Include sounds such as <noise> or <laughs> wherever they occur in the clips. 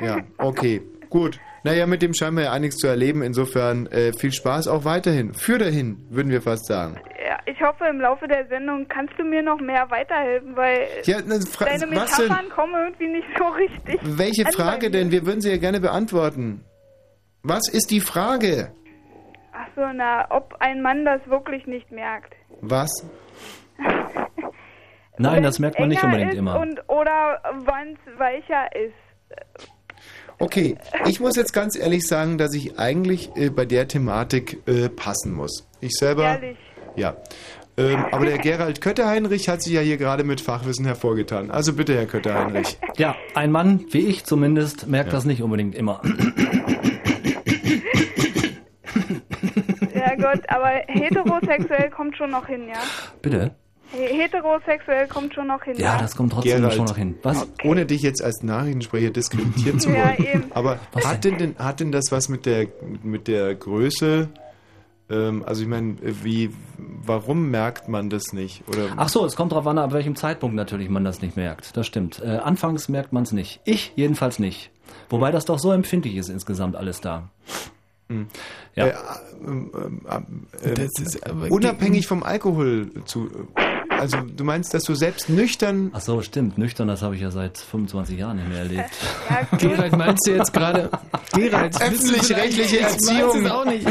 Ja, okay, gut. Naja, mit dem scheinen wir ja einiges zu erleben. Insofern äh, viel Spaß auch weiterhin. Für dahin, würden wir fast sagen. Ja, ich hoffe, im Laufe der Sendung kannst du mir noch mehr weiterhelfen, weil Ja, fra- deine? Metaphern kommen irgendwie nicht so richtig. Welche Frage denn? Wir würden sie ja gerne beantworten. Was ist die Frage? Ach so, na, ob ein Mann das wirklich nicht merkt. Was? Nein, das merkt man nicht Enger unbedingt ist immer. Und, oder wann es weicher ist. Okay, ich muss jetzt ganz ehrlich sagen, dass ich eigentlich äh, bei der Thematik äh, passen muss. Ich selber. Ehrlich. Ja. Ähm, aber der Gerald Kötter-Heinrich hat sich ja hier gerade mit Fachwissen hervorgetan. Also bitte, Herr Kötter-Heinrich. <laughs> Ja, ein Mann, wie ich zumindest, merkt Ja. das nicht unbedingt immer. Ja Gott, aber heterosexuell kommt schon noch hin, ja? Bitte? He- Heterosexuell kommt schon noch hin. Ja, das kommt trotzdem Gerald, schon noch hin. Was? Ohne dich jetzt als Nachrichtensprecher diskreditieren <laughs> zu Ja, wollen. eben. Aber hat denn, denn, hat denn das was mit der, mit der Größe? Ähm, also ich meine, wie, warum merkt man das nicht? Oder Ach so, es kommt darauf an, ab welchem Zeitpunkt natürlich man das nicht merkt. Das stimmt. Äh, anfangs merkt man es nicht. Ich jedenfalls nicht. Wobei das doch so empfindlich ist insgesamt alles da. Ja. Äh, Das ist aber- unabhängig vom Alkohol zu. Also du meinst, dass du selbst nüchtern. Ach so, stimmt. Nüchtern, das habe ich ja seit 25 Jahren nicht mehr erlebt. Gerald, meinst du jetzt gerade... Gerald, Öffentlich-rechtliche Ich Erziehung. es auch nicht.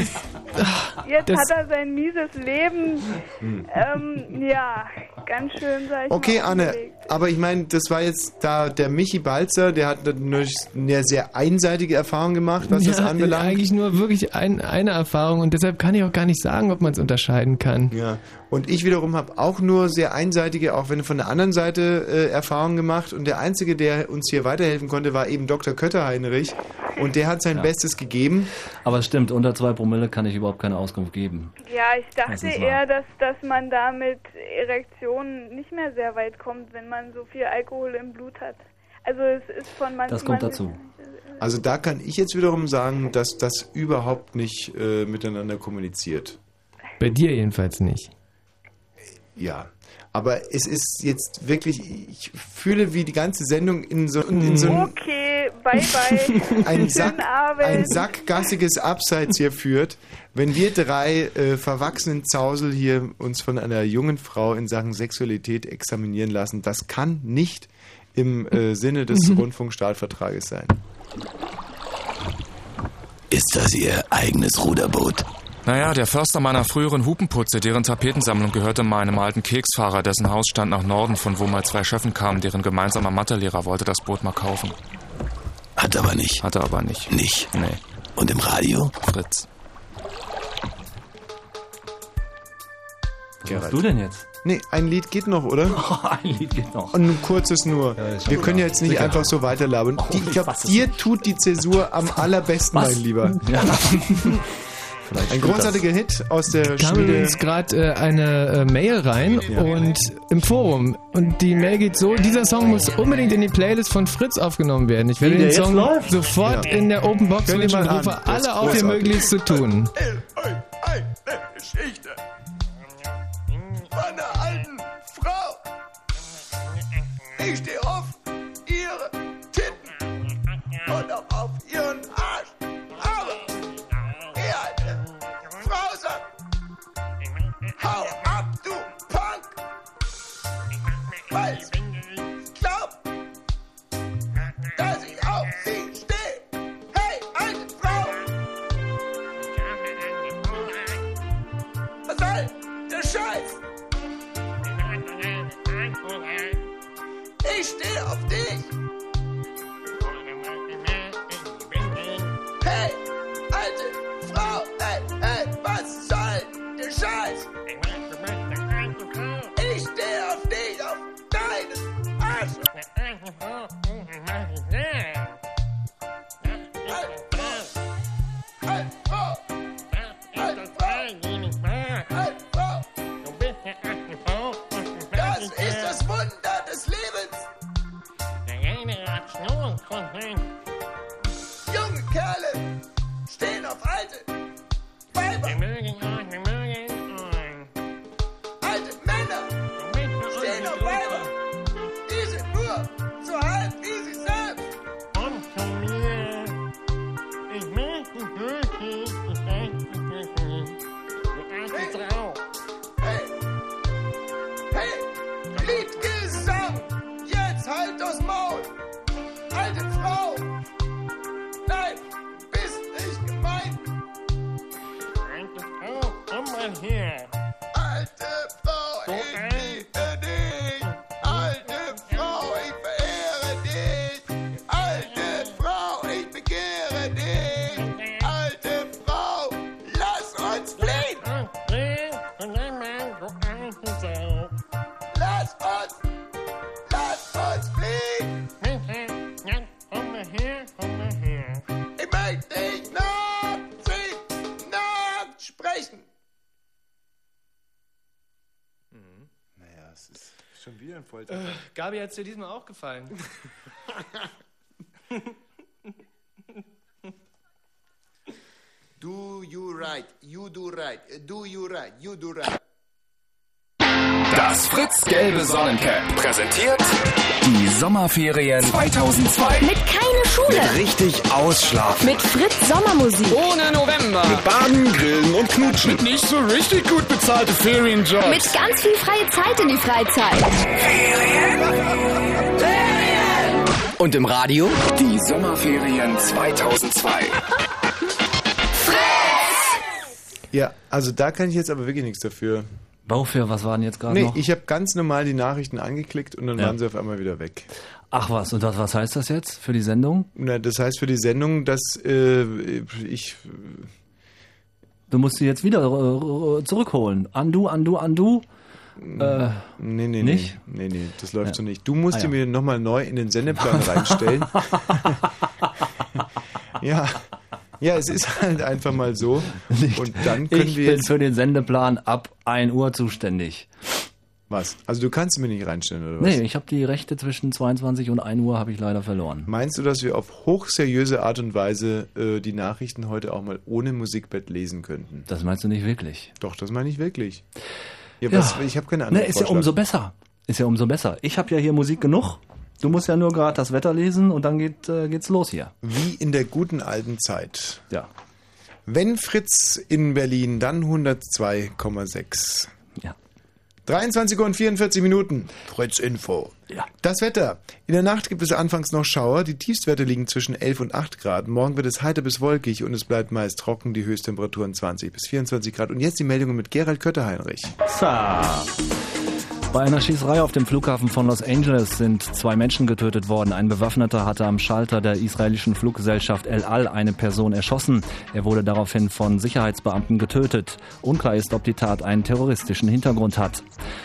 Jetzt Das- hat er sein mieses Leben, ähm, ja, ganz schön, sag ich Okay, mal, Anne, aber ich meine, das war jetzt da der Michi Balzer, der hat eine, eine sehr einseitige Erfahrung gemacht, was das ja, anbelangt. eigentlich nur wirklich ein, eine Erfahrung und deshalb kann ich auch gar nicht sagen, ob man es unterscheiden kann. Ja, und ich wiederum habe auch nur sehr einseitige, auch wenn von der anderen Seite äh, Erfahrungen gemacht. Und der Einzige, der uns hier weiterhelfen konnte, war eben Dr. Kötter-Heinrich. Und der hat sein Ja. Bestes gegeben. Aber es stimmt, unter zwei Promille kann ich überhaupt keine Auskunft geben. Ja, ich Das dachte wahr. eher, dass, dass man da mit Erektionen nicht mehr sehr weit kommt, wenn man so viel Alkohol im Blut hat. Also es ist von manchen... Das kommt dazu. Also da kann ich jetzt wiederum sagen, dass das überhaupt nicht äh, miteinander kommuniziert. Bei dir jedenfalls nicht. Ja. Aber es ist jetzt wirklich, ich fühle, wie die ganze Sendung in so, in so ein, Okay, bye bye. <laughs> ein, Sack, ein sackgassiges Abseits hier führt, wenn wir drei äh, verwachsenen Zausel hier uns von einer jungen Frau in Sachen Sexualität examinieren lassen. Das kann nicht im äh, Sinne des <laughs> Rundfunkstaatvertrages sein. Ist das Ihr eigenes Ruderboot? Naja, der Förster meiner früheren Hupenputze, deren Tapetensammlung gehörte meinem alten Keksfahrer, dessen Haus stand nach Norden, von wo mal zwei Schöffen kamen, deren gemeinsamer Mathelehrer wollte das Boot mal kaufen. Hat aber nicht. Hatte aber nicht. Nicht. Nee. Und im Radio? Fritz. Was machst du denn jetzt? Nee, ein Lied geht noch, oder? <laughs> ein Lied geht noch. Und ein kurzes nur. schon Wir können ja jetzt nicht Sicher. einfach so weiterlabern. Die, ich glaube, dir tut die Zäsur am <laughs> allerbesten, Was? mein Lieber. Ja. <laughs> Ein großartiger Hit aus der kam Schmiede. übrigens gerade äh, eine äh, Mail rein und im Forum. Und die Mail geht so, dieser Song muss unbedingt in die Playlist von Fritz aufgenommen werden. Ich werde den Song läuft? sofort Ja. in der Open Box wünschen und rufe. Das alle auf, ihr. Möglichst zu tun. Eine Geschichte von einer alten Frau. Ich stehe Gabi, hat es dir diesmal auch gefallen? Do you right, you do right, do you right, you do right. Das Fritz gelbe Sonnencap präsentiert die Sommerferien 2002. Mit keine Schule. Richtig ausschlafen. Mit Fritz Sommermusik. Ohne November. Mit Baden, Grillen und Knutschen. Mit nicht so richtig gut bezahlte Ferienjobs. Mit ganz viel freie Zeit in die Freizeit. Und im Radio die Sommerferien 2002. Ja, also da kann ich jetzt aber wirklich nichts dafür. Wofür, was waren jetzt gerade Nee, noch? ich habe ganz normal die Nachrichten angeklickt und dann Ja. waren sie auf einmal wieder weg. Ach was, und was, was heißt das jetzt für die Sendung? Na, das heißt für die Sendung, dass äh, ich Du musst sie jetzt wieder äh, zurückholen. Undo, undo, undo. Äh, Nee, nee, Nicht? nee. Nee, nee, das läuft Ja. so nicht. Du musst Ah, ja. mir nochmal neu in den Sendeplan reinstellen. <laughs> ja. Ja, es ist halt einfach mal so. Und dann können ich wir bin jetzt. für den Sendeplan ab 1 Uhr zuständig. Was? Also du kannst mir nicht reinstellen, oder was? Nee, ich habe die Rechte zwischen 22 und 1 Uhr habe ich leider verloren. Meinst du, dass wir auf hochseriöse Art und Weise äh, die Nachrichten heute auch mal ohne Musikbett lesen könnten? Das meinst du nicht wirklich? Doch, das meine ich wirklich. Ja, Ja. was, ich habe keine andere Ne, ist ja umso besser. Ist ja umso besser. Ich habe ja hier Musik genug. Du musst ja nur gerade das Wetter lesen und dann geht, äh, geht's los hier. Wie in der guten alten Zeit. Ja. Wenn Fritz in Berlin, dann 102,6. Ja. 23 Uhr und 44 Minuten. Fritz Info. Ja. Das Wetter. In der Nacht gibt es anfangs noch Schauer. Die Tiefstwerte liegen zwischen 11 und 8 Grad. Morgen wird es heiter bis wolkig und es bleibt meist trocken. Die Höchsttemperaturen 20 bis 24 Grad. Und jetzt die Meldungen mit Gerald Kötterheinrich. Sa. Bei einer Schießerei auf dem Flughafen von Los Angeles sind zwei Menschen getötet worden. Ein Bewaffneter hatte am Schalter der israelischen Fluggesellschaft El Al eine Person erschossen. Er wurde daraufhin von Sicherheitsbeamten getötet. Unklar ist, ob die Tat einen terroristischen Hintergrund hat.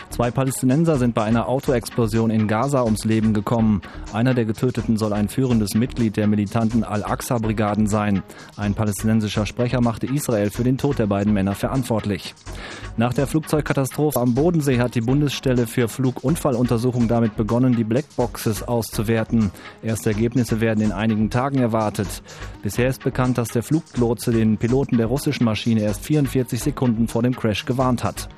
Zwei Palästinenser sind bei einer Autoexplosion in Gaza ums Leben gekommen. Einer der Getöteten soll ein führendes Mitglied der militanten Al-Aqsa-Brigaden sein. Ein palästinensischer Sprecher machte Israel für den Tod der beiden Männer verantwortlich. Nach der Flugzeugkatastrophe am Bodensee hat die Bundesstelle für Flugunfalluntersuchung damit begonnen, die Blackboxes auszuwerten. Erste Ergebnisse werden in einigen Tagen erwartet. Bisher ist bekannt, dass der Fluglotse den Piloten der russischen Maschine erst 44 Sekunden vor dem Crash gewarnt hat.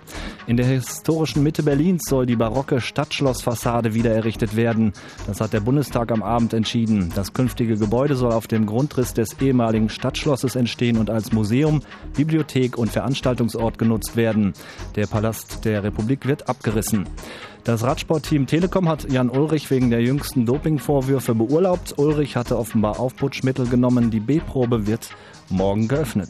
In der historischen Mitte Berlins soll die barocke Stadtschlossfassade wieder errichtet werden. Das hat der Bundestag am Abend entschieden. Das künftige Gebäude soll auf dem Grundriss des ehemaligen Stadtschlosses entstehen und als Museum, Bibliothek und Veranstaltungsort genutzt werden. Der Palast der Republik wird abgerissen. Das Radsportteam Telekom hat Jan Ulrich wegen der jüngsten Dopingvorwürfe beurlaubt. Ulrich hatte offenbar Aufputschmittel genommen. Die B-Probe wird morgen geöffnet.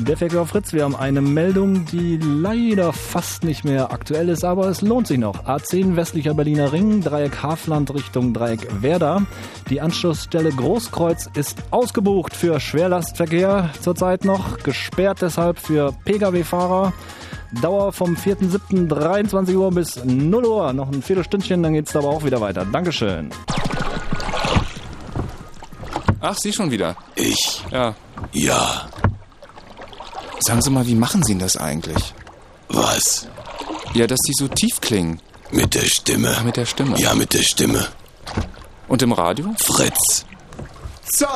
Der Verkehr Fritz, wir haben eine Meldung, die leider fast nicht mehr aktuell ist, aber es lohnt sich noch. A10 westlicher Berliner Ring, Dreieck Hafland Richtung Dreieck Werder. Die Anschlussstelle Großkreuz ist ausgebucht für Schwerlastverkehr zurzeit noch, gesperrt deshalb für Pkw-Fahrer. Dauer vom 4.7. 23 Uhr bis 0 Uhr. Noch ein Viertelstündchen, dann geht's aber auch wieder weiter. Dankeschön. Ach, Sie schon wieder. Ich? Ja. Ja. Sagen Sie mal, wie machen Sie denn das eigentlich? Was? Ja, dass die so tief klingen. Mit der Stimme. Mit der Stimme. Ja, mit der Stimme. Und im Radio? Fritz. So.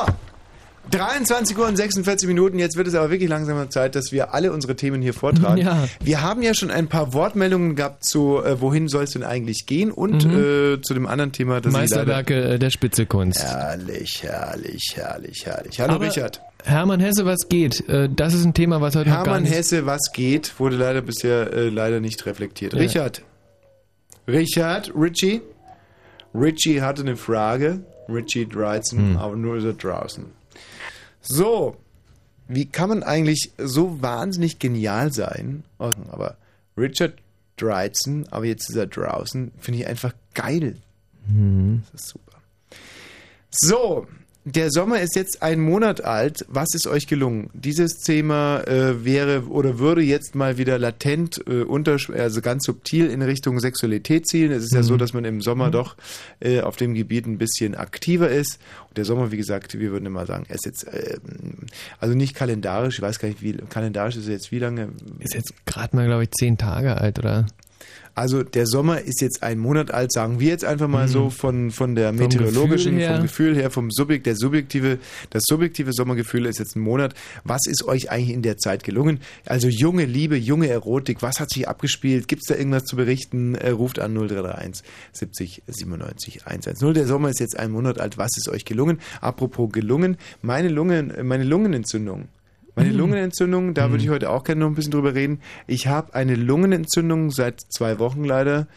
23 Uhr und 46 Minuten. Jetzt wird es aber wirklich langsam Zeit, dass wir alle unsere Themen hier vortragen. <laughs> Ja. Wir haben ja schon ein paar Wortmeldungen gehabt zu, äh, wohin soll es denn eigentlich gehen und äh, zu dem anderen Thema, das. Meisterwerke äh, der Spitzekunst. Herrlich, herrlich, herrlich, herrlich. Hallo Aber Richard. Hermann Hesse, was geht? Äh, Das ist ein Thema, was heute noch gar Hermann nicht... Hesse, was geht, wurde leider bisher äh, leider nicht reflektiert. Ja. Richard. Richard, Richie. Richie hatte eine Frage. Richie Dreitzen, Hm. aber nur ist er draußen. So, wie kann man eigentlich so wahnsinnig genial sein? Aber Richard Dreitzen, aber jetzt ist er draußen, finde ich einfach geil. Hm. Das ist super. So, der Sommer ist jetzt ein Monat alt. Was ist euch gelungen? Dieses Thema äh, wäre oder würde jetzt mal wieder latent, äh, unter, also ganz subtil in Richtung Sexualität zielen. Es ist ja so, dass man im Sommer doch äh, auf dem Gebiet ein bisschen aktiver ist. Und der Sommer, wie gesagt, wir würden immer sagen, er ist jetzt, äh, also nicht kalendarisch, ich weiß gar nicht, wie kalendarisch ist er jetzt wie lange? Ist jetzt gerade mal, glaube ich, zehn Tage alt, oder? Also der Sommer ist jetzt ein Monat alt, sagen wir jetzt einfach mal Mhm. so von, von der Vom meteorologischen, Gefühl her. vom Gefühl her, vom Subjekt, der subjektive, das subjektive Sommergefühl ist jetzt ein Monat. Was ist euch eigentlich in der Zeit gelungen? Also junge Liebe, junge Erotik, was hat sich abgespielt? Gibt es da irgendwas zu berichten? Äh, ruft an 0331 70 97 110. Der Sommer ist jetzt ein Monat alt. Was ist euch gelungen? Apropos gelungen, meine Lungen, meine Lungenentzündung. Meine Mhm. Lungenentzündung, da würde ich heute auch gerne noch ein bisschen drüber reden. Ich habe eine Lungenentzündung seit zwei Wochen leider.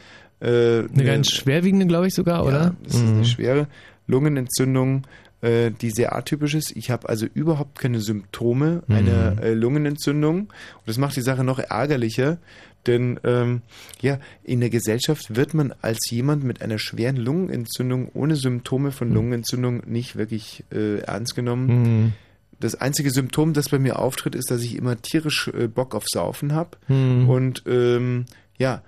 Äh, Eine ganz schwerwiegende, glaube ich sogar, oder? das ist eine schwere Lungenentzündung, äh, die sehr atypisch ist. Ich habe also überhaupt keine Symptome Mhm. einer äh, Lungenentzündung. Und das macht die Sache noch ärgerlicher. Denn ähm, ja, in der Gesellschaft wird man als jemand mit einer schweren Lungenentzündung ohne Symptome von Lungenentzündung nicht wirklich äh, ernst genommen. Mhm. Das einzige Symptom, das bei mir auftritt, ist, dass ich immer tierisch äh, Bock auf Saufen habe. Mhm. Und ähm, ja,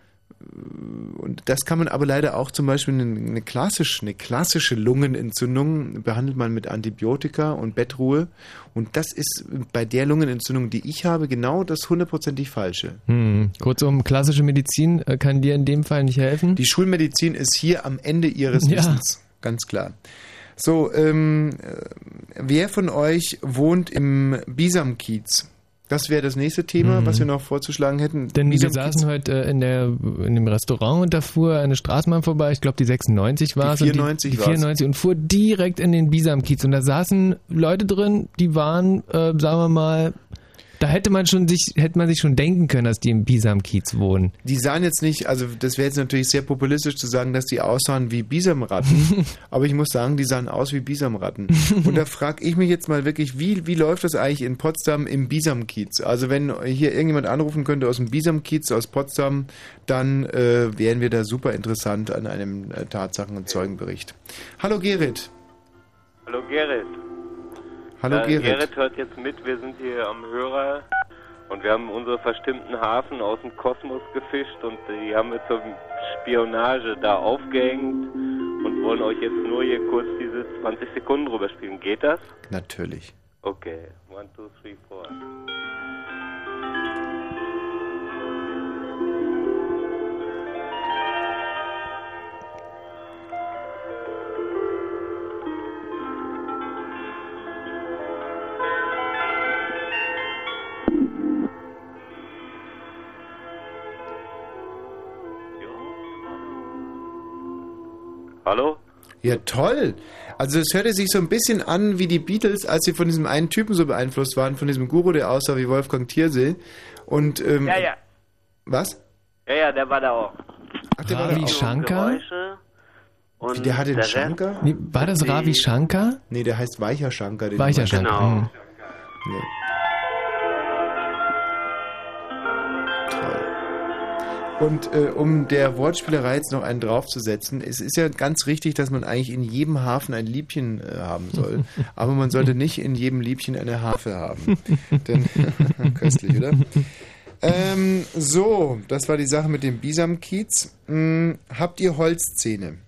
und das kann man aber leider auch zum Beispiel eine, eine, klassische, eine klassische Lungenentzündung behandelt man mit Antibiotika und Bettruhe. Und das ist bei der Lungenentzündung, die ich habe, genau das hundertprozentig Falsche. Hm. Kurzum, klassische Medizin äh, kann dir in dem Fall nicht helfen. Die Schulmedizin ist hier am Ende ihres Ja. Wissens, ganz klar. So, ähm, äh, wer von euch wohnt im Bisamkiez? Das wäre das nächste Thema, Mhm. was wir noch vorzuschlagen hätten. Denn wir saßen heute äh, in, der, in dem Restaurant und da fuhr eine Straßenbahn vorbei, ich glaube die 96 war es. Die und 94 die, die war's. 94 und fuhr direkt in den Bisamkiez und da saßen Leute drin, die waren, äh, sagen wir mal, da hätte man schon sich, hätte man sich schon denken können, dass die im Bisamkiez wohnen. Die sahen jetzt nicht, also das wäre jetzt natürlich sehr populistisch zu sagen, dass die aussahen wie Bisamratten, <laughs> aber ich muss sagen, die sahen aus wie Bisamratten. Und da frage ich mich jetzt mal wirklich, wie, wie läuft das eigentlich in Potsdam im Bisamkiez? Also wenn hier irgendjemand anrufen könnte aus dem Bisamkiez, aus Potsdam, dann äh, wären wir da super interessant an einem äh, Tatsachen- und Zeugenbericht. Hallo Gerrit. Hallo Gerrit. Hallo äh, Gerrit. Gerrit hört jetzt mit, wir sind hier am Hörer und wir haben unsere verstimmten Hafen aus dem Kosmos gefischt und die haben wir zur Spionage da aufgehängt und wollen euch jetzt nur hier kurz diese 20 Sekunden drüber spielen. Geht das? Natürlich. Okay. One, two, three, four. Hallo? Ja, toll. Also es hörte sich so ein bisschen an wie die Beatles, als sie von diesem einen Typen so beeinflusst waren, von diesem Guru, der aussah wie Wolfgang Thiersee. Und, ähm, Ja, ja. Was? Ja, ja, der war da auch. Ach, der war da Ravi auch. Shankar? Geräusche und Wie, der hatte den Rest- Shankar? Nee, war das Ravi Shankar? Nee, der heißt Weicher Shankar. den Weicher du meinst. Shankar. Genau. Nee. Und äh, um der Wortspielerei jetzt noch einen draufzusetzen, es ist ja ganz richtig, dass man eigentlich in jedem Hafen ein Liebchen äh, haben soll. <laughs> Aber man sollte nicht in jedem Liebchen eine Harfe haben. <laughs> Denn, <laughs> köstlich, oder? Ähm, so, das war die Sache mit dem Bisamkiez. Hm, habt ihr Holzzähne?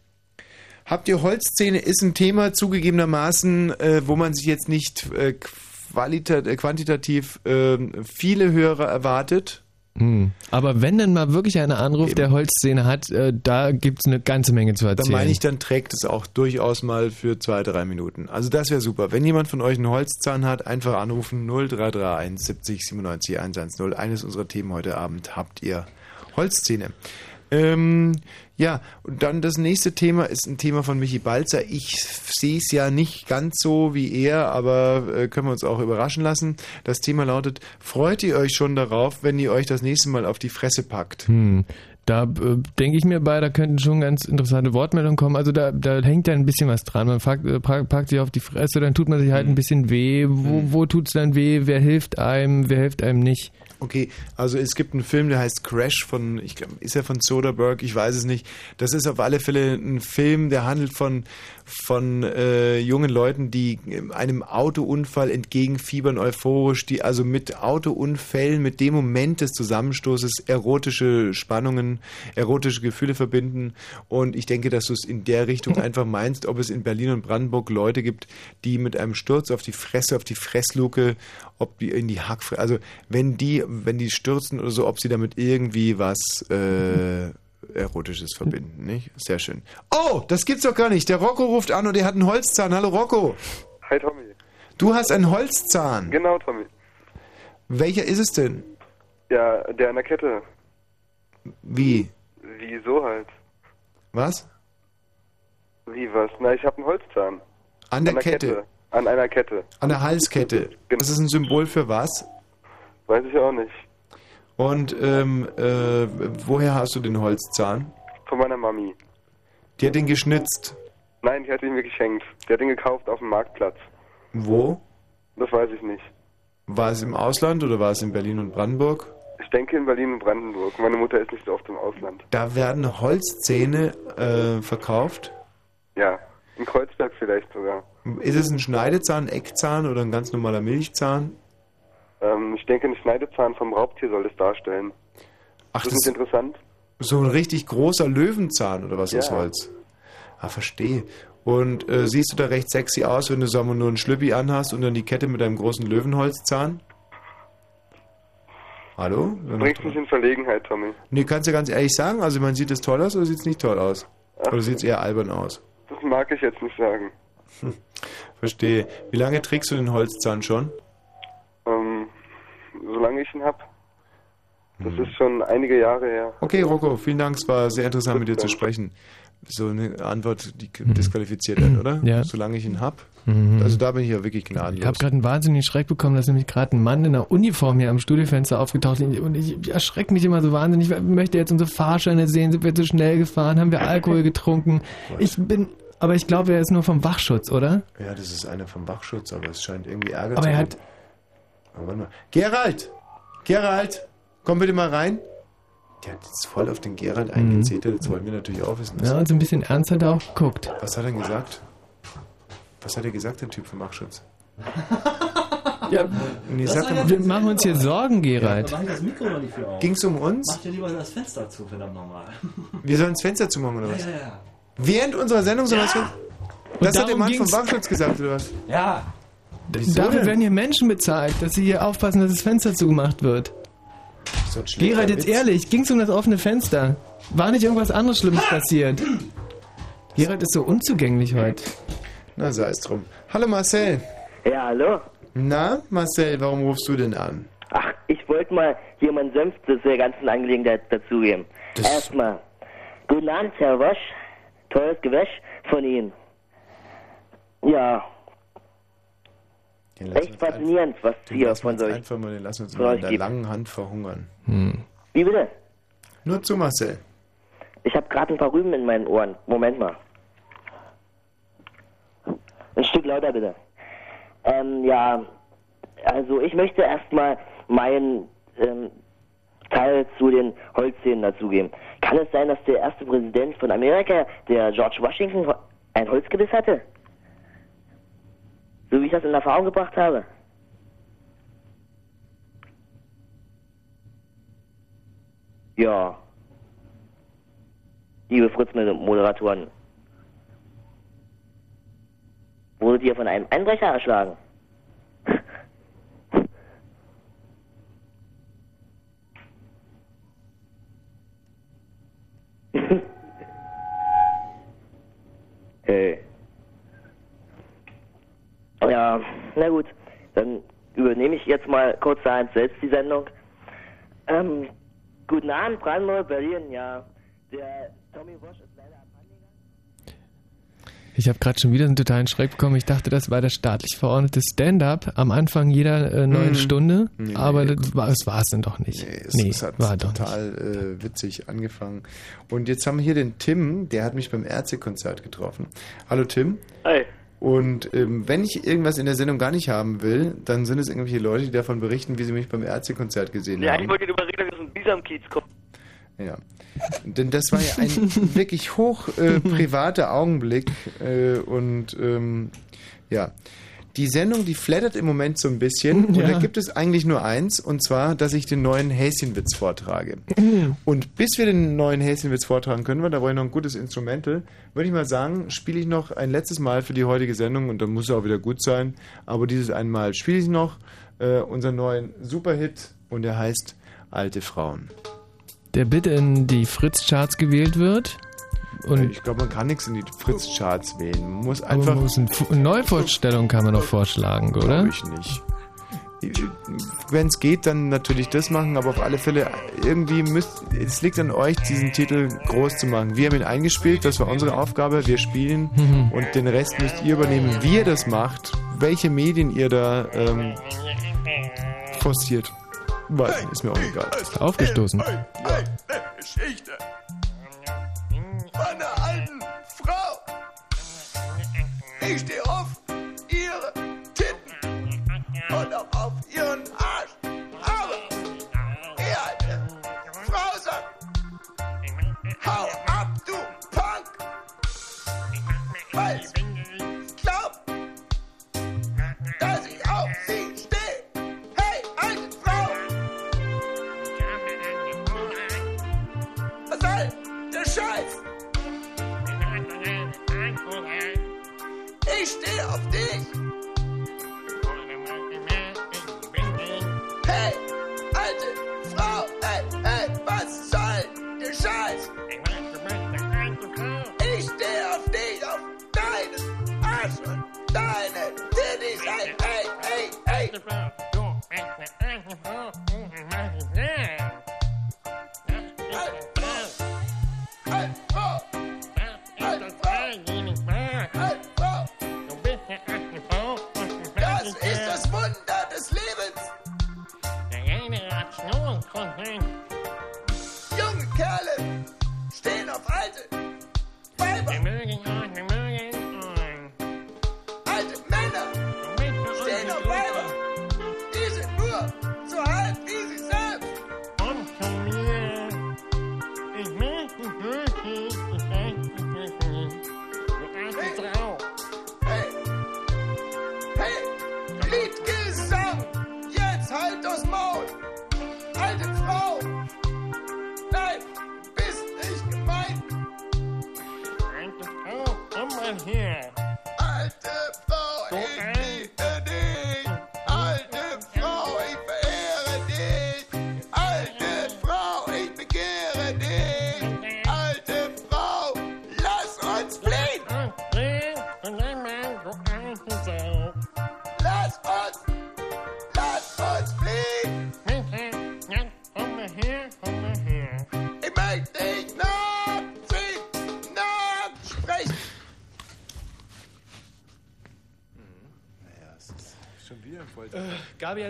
Habt ihr Holzzähne ist ein Thema zugegebenermaßen, äh, wo man sich jetzt nicht äh, äh, quantitativ äh, viele Hörer erwartet. Hm. Aber wenn dann mal wirklich einer anruft, der Holzszene hat, äh, da gibt es eine ganze Menge zu Da erzählen. meine ich, dann trägt es auch durchaus mal für zwei, drei Minuten. Also das wäre super. Wenn jemand von euch einen Holzzahn hat, einfach anrufen 0331 70 97 110. Eines unserer Themen heute Abend habt ihr Holzzähne. Ähm, ja, und dann das nächste Thema ist ein Thema von Michi Balzer. Ich sehe es ja nicht ganz so wie er, aber äh, können wir uns auch überraschen lassen. Das Thema lautet, freut ihr euch schon darauf, wenn ihr euch das nächste Mal auf die Fresse packt? Hm. Da äh, denke ich mir bei, da könnten schon ganz interessante Wortmeldungen kommen. Also da, da hängt ja ein bisschen was dran. Man packt, äh, packt sich auf die Fresse, dann tut man sich halt ein bisschen weh. Wo, wo tut's dann weh? Wer hilft einem? Wer hilft einem nicht? Okay, also es gibt einen Film, der heißt Crash von, ich glaube, ist er von Soderbergh? Ich weiß es nicht. Das ist auf alle Fälle ein Film, der handelt von von äh, jungen Leuten, die einem Autounfall entgegenfiebern, euphorisch, die also mit Autounfällen, mit dem Moment des Zusammenstoßes erotische Spannungen, erotische Gefühle verbinden. Und ich denke, dass du es in der Richtung <laughs> einfach meinst, ob es in Berlin und Brandenburg Leute gibt, die mit einem Sturz auf die Fresse, auf die Fressluke, ob die in die Hackfresse, also wenn die, wenn die stürzen oder so, ob sie damit irgendwie was äh, Erotisches verbinden, nicht? Sehr schön. Oh, das gibt's doch gar nicht. Der Rocco ruft an und er hat einen Holzzahn. Hallo Rocco. Hi Tommy. Du hast einen Holzzahn. Genau, Tommy. Welcher ist es denn? Ja, der an der Kette. Wie? Wieso halt? Was? Wie was? Na, ich habe einen Holzzahn. An der Kette. An einer Kette. An der Halskette. Das ist ein Symbol für was? Weiß ich auch nicht. Und ähm, äh, woher hast du den Holzzahn? Von meiner Mami. Die hat den geschnitzt. Nein, die hat ihn mir geschenkt. Die hat ihn gekauft auf dem Marktplatz. Wo? Das weiß ich nicht. War es im Ausland oder war es in Berlin und Brandenburg? Ich denke in Berlin und Brandenburg. Meine Mutter ist nicht so oft im Ausland. Da werden Holzzähne äh, verkauft. Ja, in Kreuzberg vielleicht sogar. Ist es ein Schneidezahn, Eckzahn oder ein ganz normaler Milchzahn? Ähm, ich denke, ein Schneidezahn vom Raubtier soll das darstellen. Ach, das ist nicht interessant. So ein richtig großer Löwenzahn oder was Ja. aus Holz? Ah, verstehe. Und äh, siehst du da recht sexy aus, wenn du sagen wir, nur einen Schlüppi anhast und dann die Kette mit einem großen Löwenholzzahn? Hallo? Du bringst mich in Verlegenheit, Tommy. Nee, kannst du ganz ehrlich sagen, also man sieht es toll aus oder sieht es nicht toll aus? Oder sieht es eher albern aus? Das mag ich jetzt nicht sagen. Verstehe. Wie lange trägst du den Holzzahn schon? Solange ich ihn hab. Das Hm. ist schon einige Jahre her. Okay, Rocco, vielen Dank. Es war sehr interessant, mit dir zu sprechen. So eine Antwort, die disqualifiziert wird, oder? Mhm. Ja. Solange ich ihn hab. Mhm. Also da bin ich ja wirklich Ich gnadenlos. habe gerade einen wahnsinnigen Schreck bekommen, dass nämlich gerade ein Mann in einer Uniform hier am Studiofenster aufgetaucht ist. Und ich erschrecke mich immer so wahnsinnig. Ich möchte jetzt unsere Fahrscheine sehen. Sind wir zu schnell gefahren? Haben wir Alkohol getrunken? Ich bin, aber ich glaube, er ist nur vom Wachschutz, oder? Ja, das ist einer vom Wachschutz, aber es scheint irgendwie Ärger Aber zu er hat, Aber warte mal. Gerald! Gerald! Komm bitte mal rein. Der hat jetzt voll auf den Gerald eingezetelt. Jetzt wollen wir natürlich auch wissen. Mhm. ja, und so ein bisschen ernst hat er auch geguckt. Was hat er denn gesagt? Was hat er gesagt, der Typ vom Wachschutz? <laughs> Ja, nee, sag doch mal. wir machen uns hier Sorgen, Gerald. Ich das Mikro noch nicht für auf. Ging's um uns? Mach dir lieber das Fenster zu, verdammt nochmal. <laughs> Wir sollen das Fenster zumachen, oder was? Ja, ja, ja. Während unserer Sendung sollen wir das Fenster... Das hat der Mann vom Wachschutz gesagt, oder was? Ja. Wieso Dafür denn? werden hier Menschen bezahlt, dass sie hier aufpassen, dass das Fenster zugemacht wird. So Gerald, jetzt Witz. ehrlich, ging's um das offene Fenster? War nicht irgendwas anderes Schlimmes passiert? Gerald ist so unzugänglich heute. Na, sei es drum. Hallo Marcel. Ja, hallo. Na, Marcel, warum rufst du denn an? Ach, ich wollte mal hier meinen Senf zu der ganzen Angelegenheit dazugeben. Erstmal, guten Abend, Herr Wosch. Tolles Gewäsch von Ihnen. Ja, Den echt faszinierend, was Den hier von euch. einfach mal, den lassen wir uns mal in der gibt. langen Hand verhungern. Wie bitte? Nur zu Marcel. Ich habe gerade ein paar Rüben in meinen Ohren. Moment mal. Ein Stück lauter bitte. Ähm, ja, also ich möchte erstmal meinen ähm, Teil zu den Holzzähnen dazugeben. Kann es sein, dass der erste Präsident von Amerika, der George Washington, ein Holzgebiss hatte? So wie ich das in Erfahrung gebracht habe. Ja. Liebe Fritz-Moderatoren. Wurdet ihr von einem Einbrecher erschlagen? hey. <laughs> Ja, na gut. Dann übernehme ich jetzt mal kurzerhand selbst die Sendung. Ähm, guten Abend, Brandenburg, Berlin, ja. Der Tommy Bosch ist leider Ich habe gerade schon wieder einen totalen Schreck bekommen. Ich dachte, das war das staatlich verordnete Stand-up am Anfang jeder äh, neuen Mhm. Stunde. Nee, aber nee, das war es war's dann doch nicht. Nee, es, Nee, es hat war doch nicht. total äh, witzig angefangen. Und jetzt haben wir hier den Tim, der hat mich beim Ärztekonzert getroffen. Hallo Tim. Hi. Und ähm, wenn ich irgendwas in der Sendung gar nicht haben will, dann sind es irgendwelche Leute, die davon berichten, wie sie mich beim Ärztekonzert gesehen Ja, haben. ich wollte darüber reden, dass dem Bisamkiez kommen. Ja. Denn das war ja ein <laughs> wirklich hoch äh, privater Augenblick äh, und ähm, ja. Die Sendung, die flattert im Moment so ein bisschen <laughs> und Ja. da gibt es eigentlich nur eins und zwar, dass ich den neuen Häschenwitz vortrage. Und bis wir den neuen Häschenwitz vortragen können, weil da brauche ich noch ein gutes Instrumental, würde ich mal sagen, spiele ich noch ein letztes Mal für die heutige Sendung und dann muss er auch wieder gut sein. Aber dieses einmal spiele ich noch äh, unseren neuen Superhit und der heißt Alte Frauen. Der bitte in die Fritz-Charts gewählt wird. Und ich glaube, man kann nichts in die Fritz-Charts wählen. Man muss einfach. man muss eine Neuvorstellung kann man noch vorschlagen, oder? Glaube ich nicht. Wenn es geht, dann natürlich das machen, aber auf alle Fälle irgendwie müsst. Es liegt an euch, diesen Titel groß zu machen. Wir haben ihn eingespielt, das war unsere Aufgabe. Wir spielen Mhm. und den Rest müsst ihr übernehmen, wie ihr das macht, welche Medien ihr da ähm, forciert. Weil, ist mir auch egal. Aufgestoßen. Eine Geschichte von einer alten Frau. Ich stehe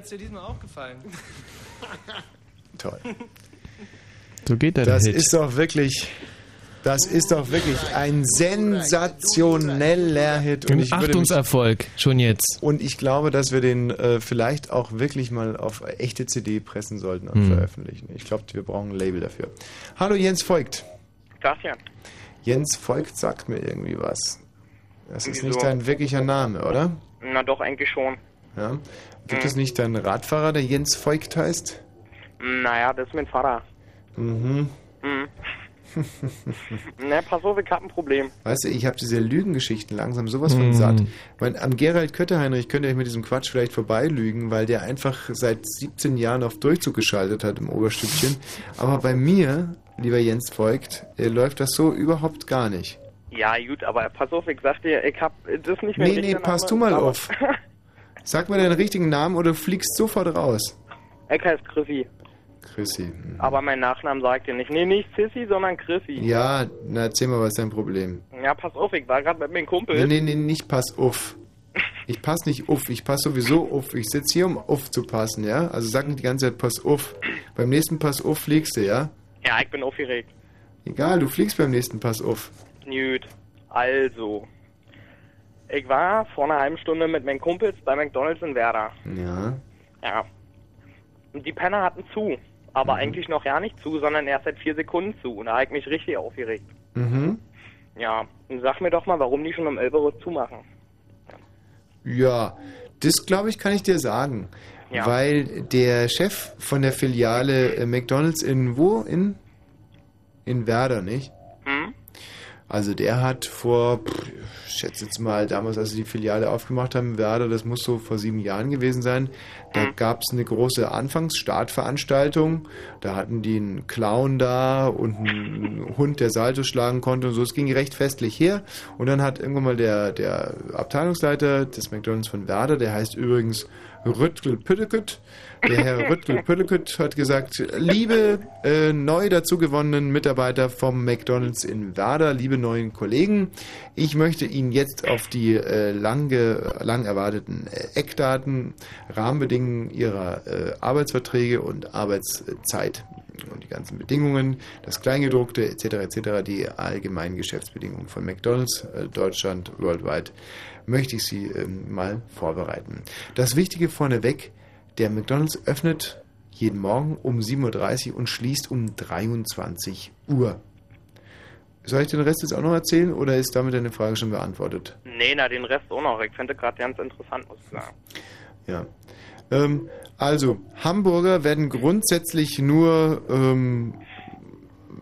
es dir diesmal auch gefallen? <laughs> Toll. So geht der Das Hit. ist doch wirklich. Das ist doch wirklich ein sensationeller Hit. Ein ich Achtungserfolg, schon jetzt. Und ich glaube, dass wir den äh, vielleicht auch wirklich mal auf echte CD pressen sollten und Hm. veröffentlichen. Ich glaube, wir brauchen ein Label dafür. Hallo Jens Voigt. Christian. Jens Voigt sagt mir irgendwie was. Das ist Wieso? nicht dein wirklicher Name, oder? Na doch, eigentlich schon. Ja. Gibt Hm. es nicht deinen Radfahrer, der Jens Voigt heißt? Naja, das ist mein Vater. Mhm. Hm. <laughs> Na, pass auf, ich hab ein Problem. Weißt du, ich habe diese Lügengeschichten langsam sowas von Hm. satt. Weil am Gerald Kötterheinrich könnt ihr euch mit diesem Quatsch vielleicht vorbeilügen, weil der einfach seit 17 Jahren auf Durchzug geschaltet hat im Oberstückchen. Aber bei mir, lieber Jens Voigt, äh, läuft das so überhaupt gar nicht. Ja, gut, aber pass auf, ich sag dir, ich hab das nicht mehr Nee, nee, pass du mal auf. <laughs> Sag mir deinen richtigen Namen oder du fliegst sofort raus. Ich heiße Chrissy. Chrissy. hm. Aber mein Nachnamen sagt ihr nicht. Nee, nicht Sissy, sondern Chrissy. Ja, na erzähl mal, was ist dein Problem? Ja, pass auf, ich war gerade mit meinem Kumpel. Nee, nee, nee, nicht pass auf. Ich pass nicht auf, ich pass sowieso auf. Ich sitze hier, um auf zu passen, ja? Also sag nicht die ganze Zeit pass auf. Beim nächsten Pass auf fliegst du, ja? Ja, ich bin aufgeregt. Egal, du fliegst beim nächsten Pass auf. Gut. Also. Ich war vor einer halben Stunde mit meinen Kumpels bei McDonalds in Werder. Ja. Ja. Und die Penner hatten zu. Aber eigentlich noch gar nicht zu, sondern erst seit vier Sekunden zu. Und da habe ich mich richtig aufgeregt. Mhm. Ja. Und sag mir doch mal, warum die schon um 11 Uhr zumachen. Ja, das glaube ich, kann ich dir sagen. Ja. Weil der Chef von der Filiale äh, McDonalds in wo? In, in Werder, nicht? Hm? Also der hat vor, pff, schätze jetzt mal, damals, als sie die Filiale aufgemacht haben, in Werder, das muss so vor sieben Jahren gewesen sein, da gab es eine große Anfangsstartveranstaltung. Da hatten die einen Clown da und einen Hund, der Salto schlagen konnte und so. Es ging recht festlich her. Und dann hat irgendwann mal der, der Abteilungsleiter des McDonalds von Werder, der heißt übrigens Rüttgel Püttekütt, der Herr Püttekütt hat gesagt, liebe äh, neu dazugewonnenen Mitarbeiter vom McDonalds in Werder, liebe neuen Kollegen, ich möchte Ihnen jetzt auf die äh, lange, lang erwarteten äh, Eckdaten, Rahmenbedingungen Ihrer äh, Arbeitsverträge und Arbeitszeit und die ganzen Bedingungen, das Kleingedruckte etc. etc., die allgemeinen Geschäftsbedingungen von McDonalds äh, Deutschland, worldwide, möchte ich Sie ähm, mal vorbereiten. Das Wichtige vorneweg, der McDonalds öffnet jeden Morgen um 7.30 Uhr und schließt um 23 Uhr. Soll ich den Rest jetzt auch noch erzählen oder ist damit deine Frage schon beantwortet? Nee, na, den Rest auch noch. Ich finde gerade ganz interessant, muss ich sagen. Ja. Ähm, also, Hamburger werden grundsätzlich nur ähm,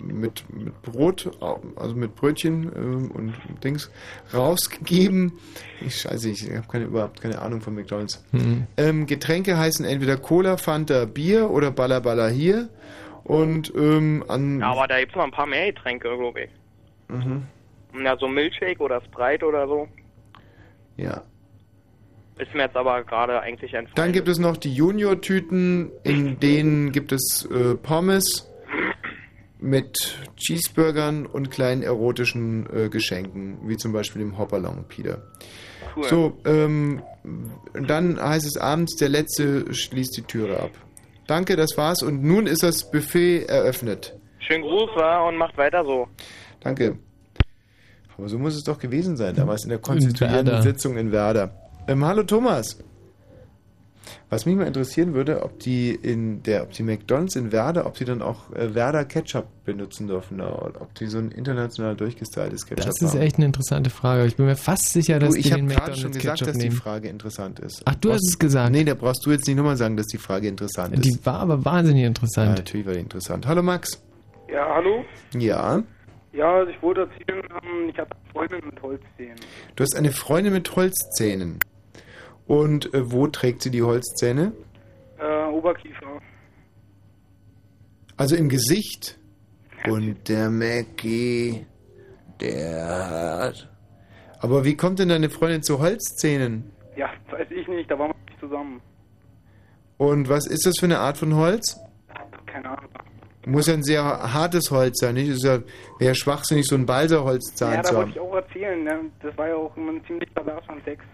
mit, mit Brot, also mit Brötchen ähm, und Dings rausgegeben. Ich scheiße, ich habe keine, überhaupt keine Ahnung von McDonalds. Mhm. Ähm, Getränke heißen entweder Cola, Fanta, Bier oder Balla Balla hier. Und ähm, an. Ja, aber da gibt's noch ein paar mehr Getränke, glaube ich. Mhm. Ja, so Milkshake oder Sprite oder so. Ja. Ist mir jetzt aber gerade eigentlich entfallen. Dann gibt es noch die Junior-Tüten, in denen gibt es äh, Pommes mit Cheeseburgern und kleinen erotischen äh, Geschenken, wie zum Beispiel dem Hopalong, Peter. Cool. So, ähm, dann heißt es abends, der Letzte schließt die Türe ab. Danke, das war's und nun ist das Buffet eröffnet. Schönen Gruß, wa, und macht weiter so. Danke. Aber so muss es doch gewesen sein, damals in der konstituierenden Werder. Sitzung in Werder. Ähm, hallo Thomas. Was mich mal interessieren würde, ob die in der, ob die McDonalds in Werder, ob sie dann auch äh, Werder Ketchup benutzen dürfen, oder ob die so ein international durchgestyltes Ketchup Das ist haben. echt eine interessante Frage. Ich bin mir fast sicher, dass du, die ich habe den gerade schon McDonald's gesagt, Ketchup dass die nehmen. Frage interessant ist. Ach, du hast Brauchst- es gesagt. Nee, da brauchst du jetzt nicht nochmal sagen, dass die Frage interessant ist. Die war aber wahnsinnig ja, interessant. natürlich war die interessant. Hallo Max. Ja, hallo? Ja. Ja, also ich wollte erzählen, ähm, ich habe eine Freundin mit Holzzähnen. Du hast eine Freundin mit Holzzähnen. Und äh, wo trägt sie die Holzzähne? Äh, Oberkiefer. Also im Gesicht. Und der Mackie, der hat. Aber wie kommt denn deine Freundin zu Holzzähnen? Ja, weiß ich nicht, da waren wir nicht zusammen. Und was ist das für eine Art von Holz? Keine Ahnung. Muss ja ein sehr hartes Holz sein, nicht? Es ja, wäre schwachsinnig, so ein Balsaholzzahn ja, zu da wollte haben. ich auch erzählen, ne? das war ja auch immer ein ziemlich pervers von Sex.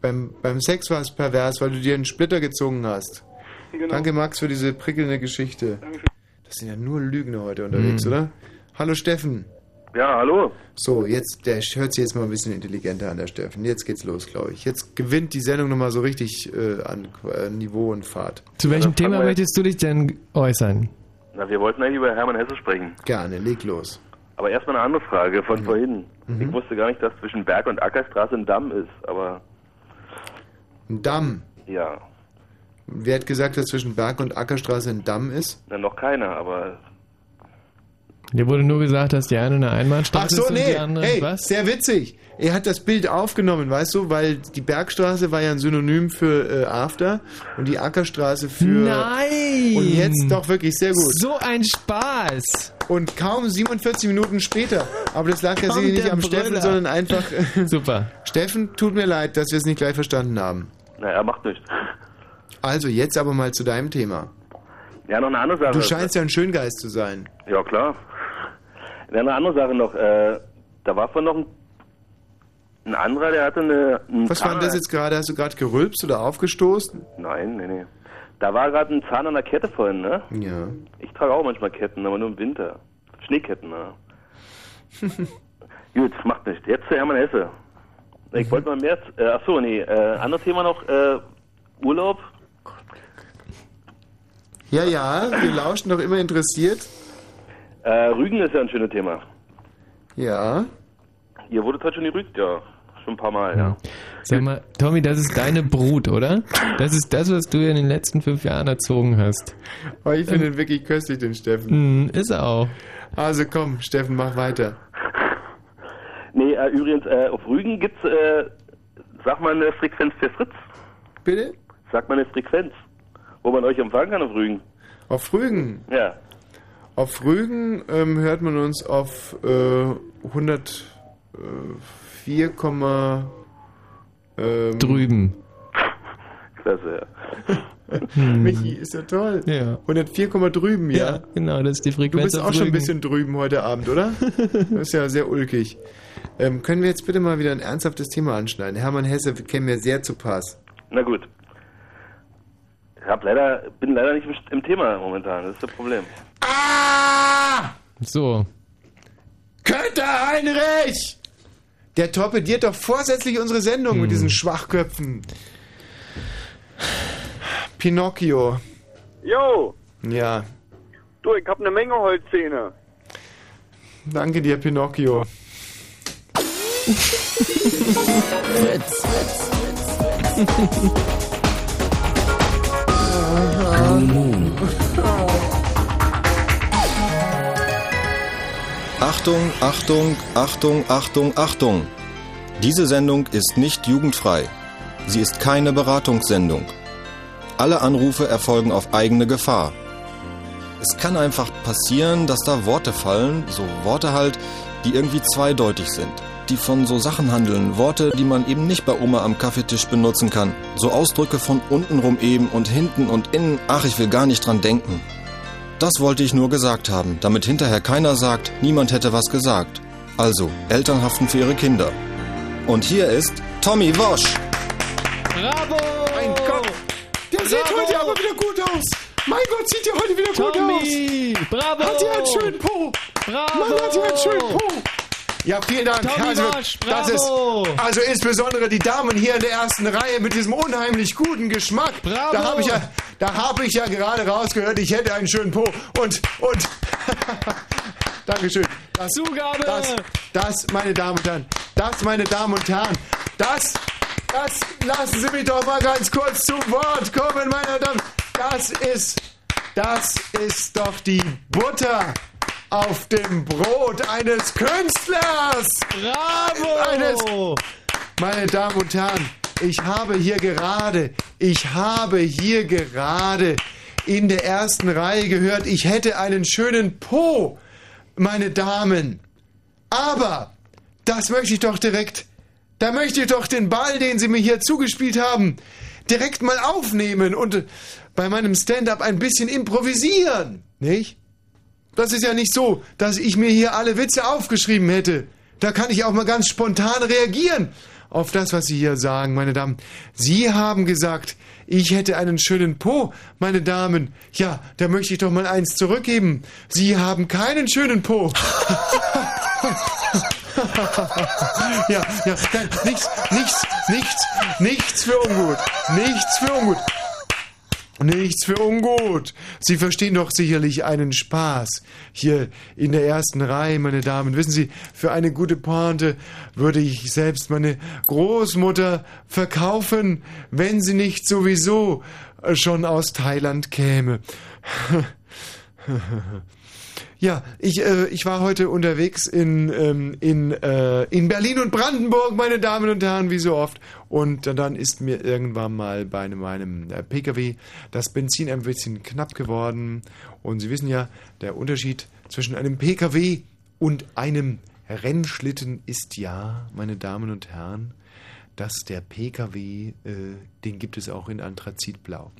Beim, beim Sex war es pervers, weil du dir einen Splitter gezogen hast. Genau. Danke, Max, für diese prickelnde Geschichte. Das sind ja nur Lügner heute unterwegs, Mhm. oder? Hallo, Steffen. Ja, hallo. So, jetzt, der hört sich jetzt mal ein bisschen intelligenter an, der Steffen. Jetzt geht's los, glaube ich. Jetzt gewinnt die Sendung nochmal so richtig äh, an äh, Niveau und Fahrt. Zu welchem Ja, Thema möchtest du dich denn äußern? Na, wir wollten eigentlich über Hermann Hesse sprechen. Gerne, leg los. Aber erstmal eine andere Frage Mhm. von vorhin. Ich wusste gar nicht, dass zwischen Berg- und Ackerstraße ein Damm ist, aber Ein Damm. ja, Wer hat gesagt, dass zwischen Berg- und Ackerstraße ein Damm ist? na, noch keiner, aber Dir wurde nur gesagt, dass die eine eine Einbahnstraße Ach so, ist und nee. die andere Hey, was? sehr witzig. Er hat das Bild aufgenommen, weißt du, weil die Bergstraße war ja ein Synonym für äh, After und die Ackerstraße für. Nein! Und jetzt doch wirklich sehr gut. So ein Spaß! Und kaum 47 Minuten später. Aber das lag ja sicher nicht am Brüller. Steffen, sondern einfach. <laughs> Super. Steffen, tut mir leid, dass wir es nicht gleich verstanden haben. Na, er macht nichts. Also, jetzt aber mal zu deinem Thema. Ja, noch eine andere Sache. Du scheinst ja ein Schöngeist zu sein. Ja, klar. Ja, eine andere Sache noch. Äh, da war vorhin noch ein, ein anderer, der hatte eine... Was war denn das Zahn- jetzt gerade? Hast du gerade gerülpst oder aufgestoßen? Nein, nee, nee. Da war gerade ein Zahn an der Kette vorhin, ne? Ja. Ich trage auch manchmal Ketten, aber nur im Winter. Schneeketten, ne? <laughs> Gut, macht nichts. Jetzt zu Hermann Hesse. Ich Mhm. wollte mal mehr... Äh, achso, nee. Äh, anderes Thema noch. Äh, Urlaub. Ja, ja, wir lauschen doch immer interessiert. Äh, Rügen ist ja ein schönes Thema. Ja. Ihr wurdet heute schon gerügt, ja. Schon ein paar Mal, ja. Sag mal, Tommy, das ist deine Brut, oder? Das ist das, was du in den letzten fünf Jahren erzogen hast. Oh, ich finde ihn wirklich köstlich, den Steffen. Mm, ist er auch. Also komm, Steffen, mach weiter. Nee, äh, übrigens, äh, auf Rügen gibt's, äh, sag mal eine Frequenz für Fritz. Bitte? Sag mal eine Frequenz, wo man euch empfangen kann auf Rügen. Auf Rügen? Ja. Auf Rügen ähm, hört man uns auf äh, 104, ähm, Drüben. Klasse, Hm. <laughs> Michi, ist ja toll. Ja. 104, drüben, ja? Ja, genau, das ist die Du Frequenz bist auf auch schon ein bisschen drüben heute Abend, oder? <laughs> Das ist ja sehr ulkig. Ähm, können wir jetzt bitte mal wieder ein ernsthaftes Thema anschneiden? Hermann Hesse käme mir sehr zu Pass. Na gut. Ich hab leider, bin leider nicht im Thema momentan, das ist das Problem. So. Könnte Heinrich! Der torpediert doch vorsätzlich unsere Sendung Hm. mit diesen Schwachköpfen. Pinocchio. Jo, Ja, du, ich hab eine Menge Holzzähne. danke dir, Pinocchio. Fritz. Achtung, Achtung, Achtung, Achtung, Achtung. Diese Sendung ist nicht jugendfrei. Sie ist keine Beratungssendung. Alle Anrufe erfolgen auf eigene Gefahr. Es kann einfach passieren, dass da Worte fallen, so Worte halt, die irgendwie zweideutig sind, die von so Sachen handeln, Worte, die man eben nicht bei Oma am Kaffeetisch benutzen kann, so Ausdrücke von untenrum eben und hinten und innen, ach, ich will gar nicht dran denken. Das wollte ich nur gesagt haben, damit hinterher keiner sagt, niemand hätte was gesagt. Also, Eltern haften für ihre Kinder. Und hier ist Tommy Wosch. Bravo! Mein Gott! Der sieht heute aber wieder gut aus! Mein Gott, sieht der heute wieder Tommy, gut aus! bravo! Hat ja einen schönen Po! Bravo! Mann, hat ja einen schönen Po! Ja, vielen Dank. Also, das ist, also insbesondere die Damen hier in der ersten Reihe mit diesem unheimlich guten Geschmack. Bravo! Da habe ich ja, da habe ich ja gerade rausgehört, ich hätte einen schönen Po und und. <laughs> Dankeschön. Das, Zugabe! Das, das, meine Damen und Herren, das, meine Damen und Herren, das, das, lassen Sie mich doch mal ganz kurz zu Wort kommen, meine Damen. Das ist, das ist doch die Butter auf dem Brot eines Künstlers. Bravo! Eines, meine Damen und Herren, ich habe hier gerade, ich habe hier gerade in der ersten Reihe gehört, ich hätte einen schönen Po, meine Damen. Aber, das möchte ich doch direkt, da möchte ich doch den Ball, den Sie mir hier zugespielt haben, direkt mal aufnehmen und bei meinem Stand-up ein bisschen improvisieren, nicht? Das ist ja nicht so, dass ich mir hier alle Witze aufgeschrieben hätte. Da kann ich auch mal ganz spontan reagieren auf das, was Sie hier sagen, meine Damen. Sie haben gesagt, ich hätte einen schönen Po, meine Damen. Ja, da möchte ich doch mal eins zurückgeben. Sie haben keinen schönen Po. <laughs> ja, ja, nein, nichts, nichts, nichts, nichts für ungut. Nichts für ungut. Nichts für ungut. Sie verstehen doch sicherlich einen Spaß. Hier in der ersten Reihe, meine Damen. Wissen Sie, für eine gute Pointe würde ich selbst meine Großmutter verkaufen, wenn sie nicht sowieso schon aus Thailand käme. <laughs> Ja, ich, äh, ich war heute unterwegs in, ähm, in, äh, in Berlin und Brandenburg, meine Damen und Herren, wie so oft. Und dann ist mir irgendwann mal bei einem, meinem äh, Pkw das Benzin ein bisschen knapp geworden. Und Sie wissen ja, der Unterschied zwischen einem Pkw und einem Rennschlitten ist ja, meine Damen und Herren, dass der PKW, äh, den gibt es auch in Anthrazitblau.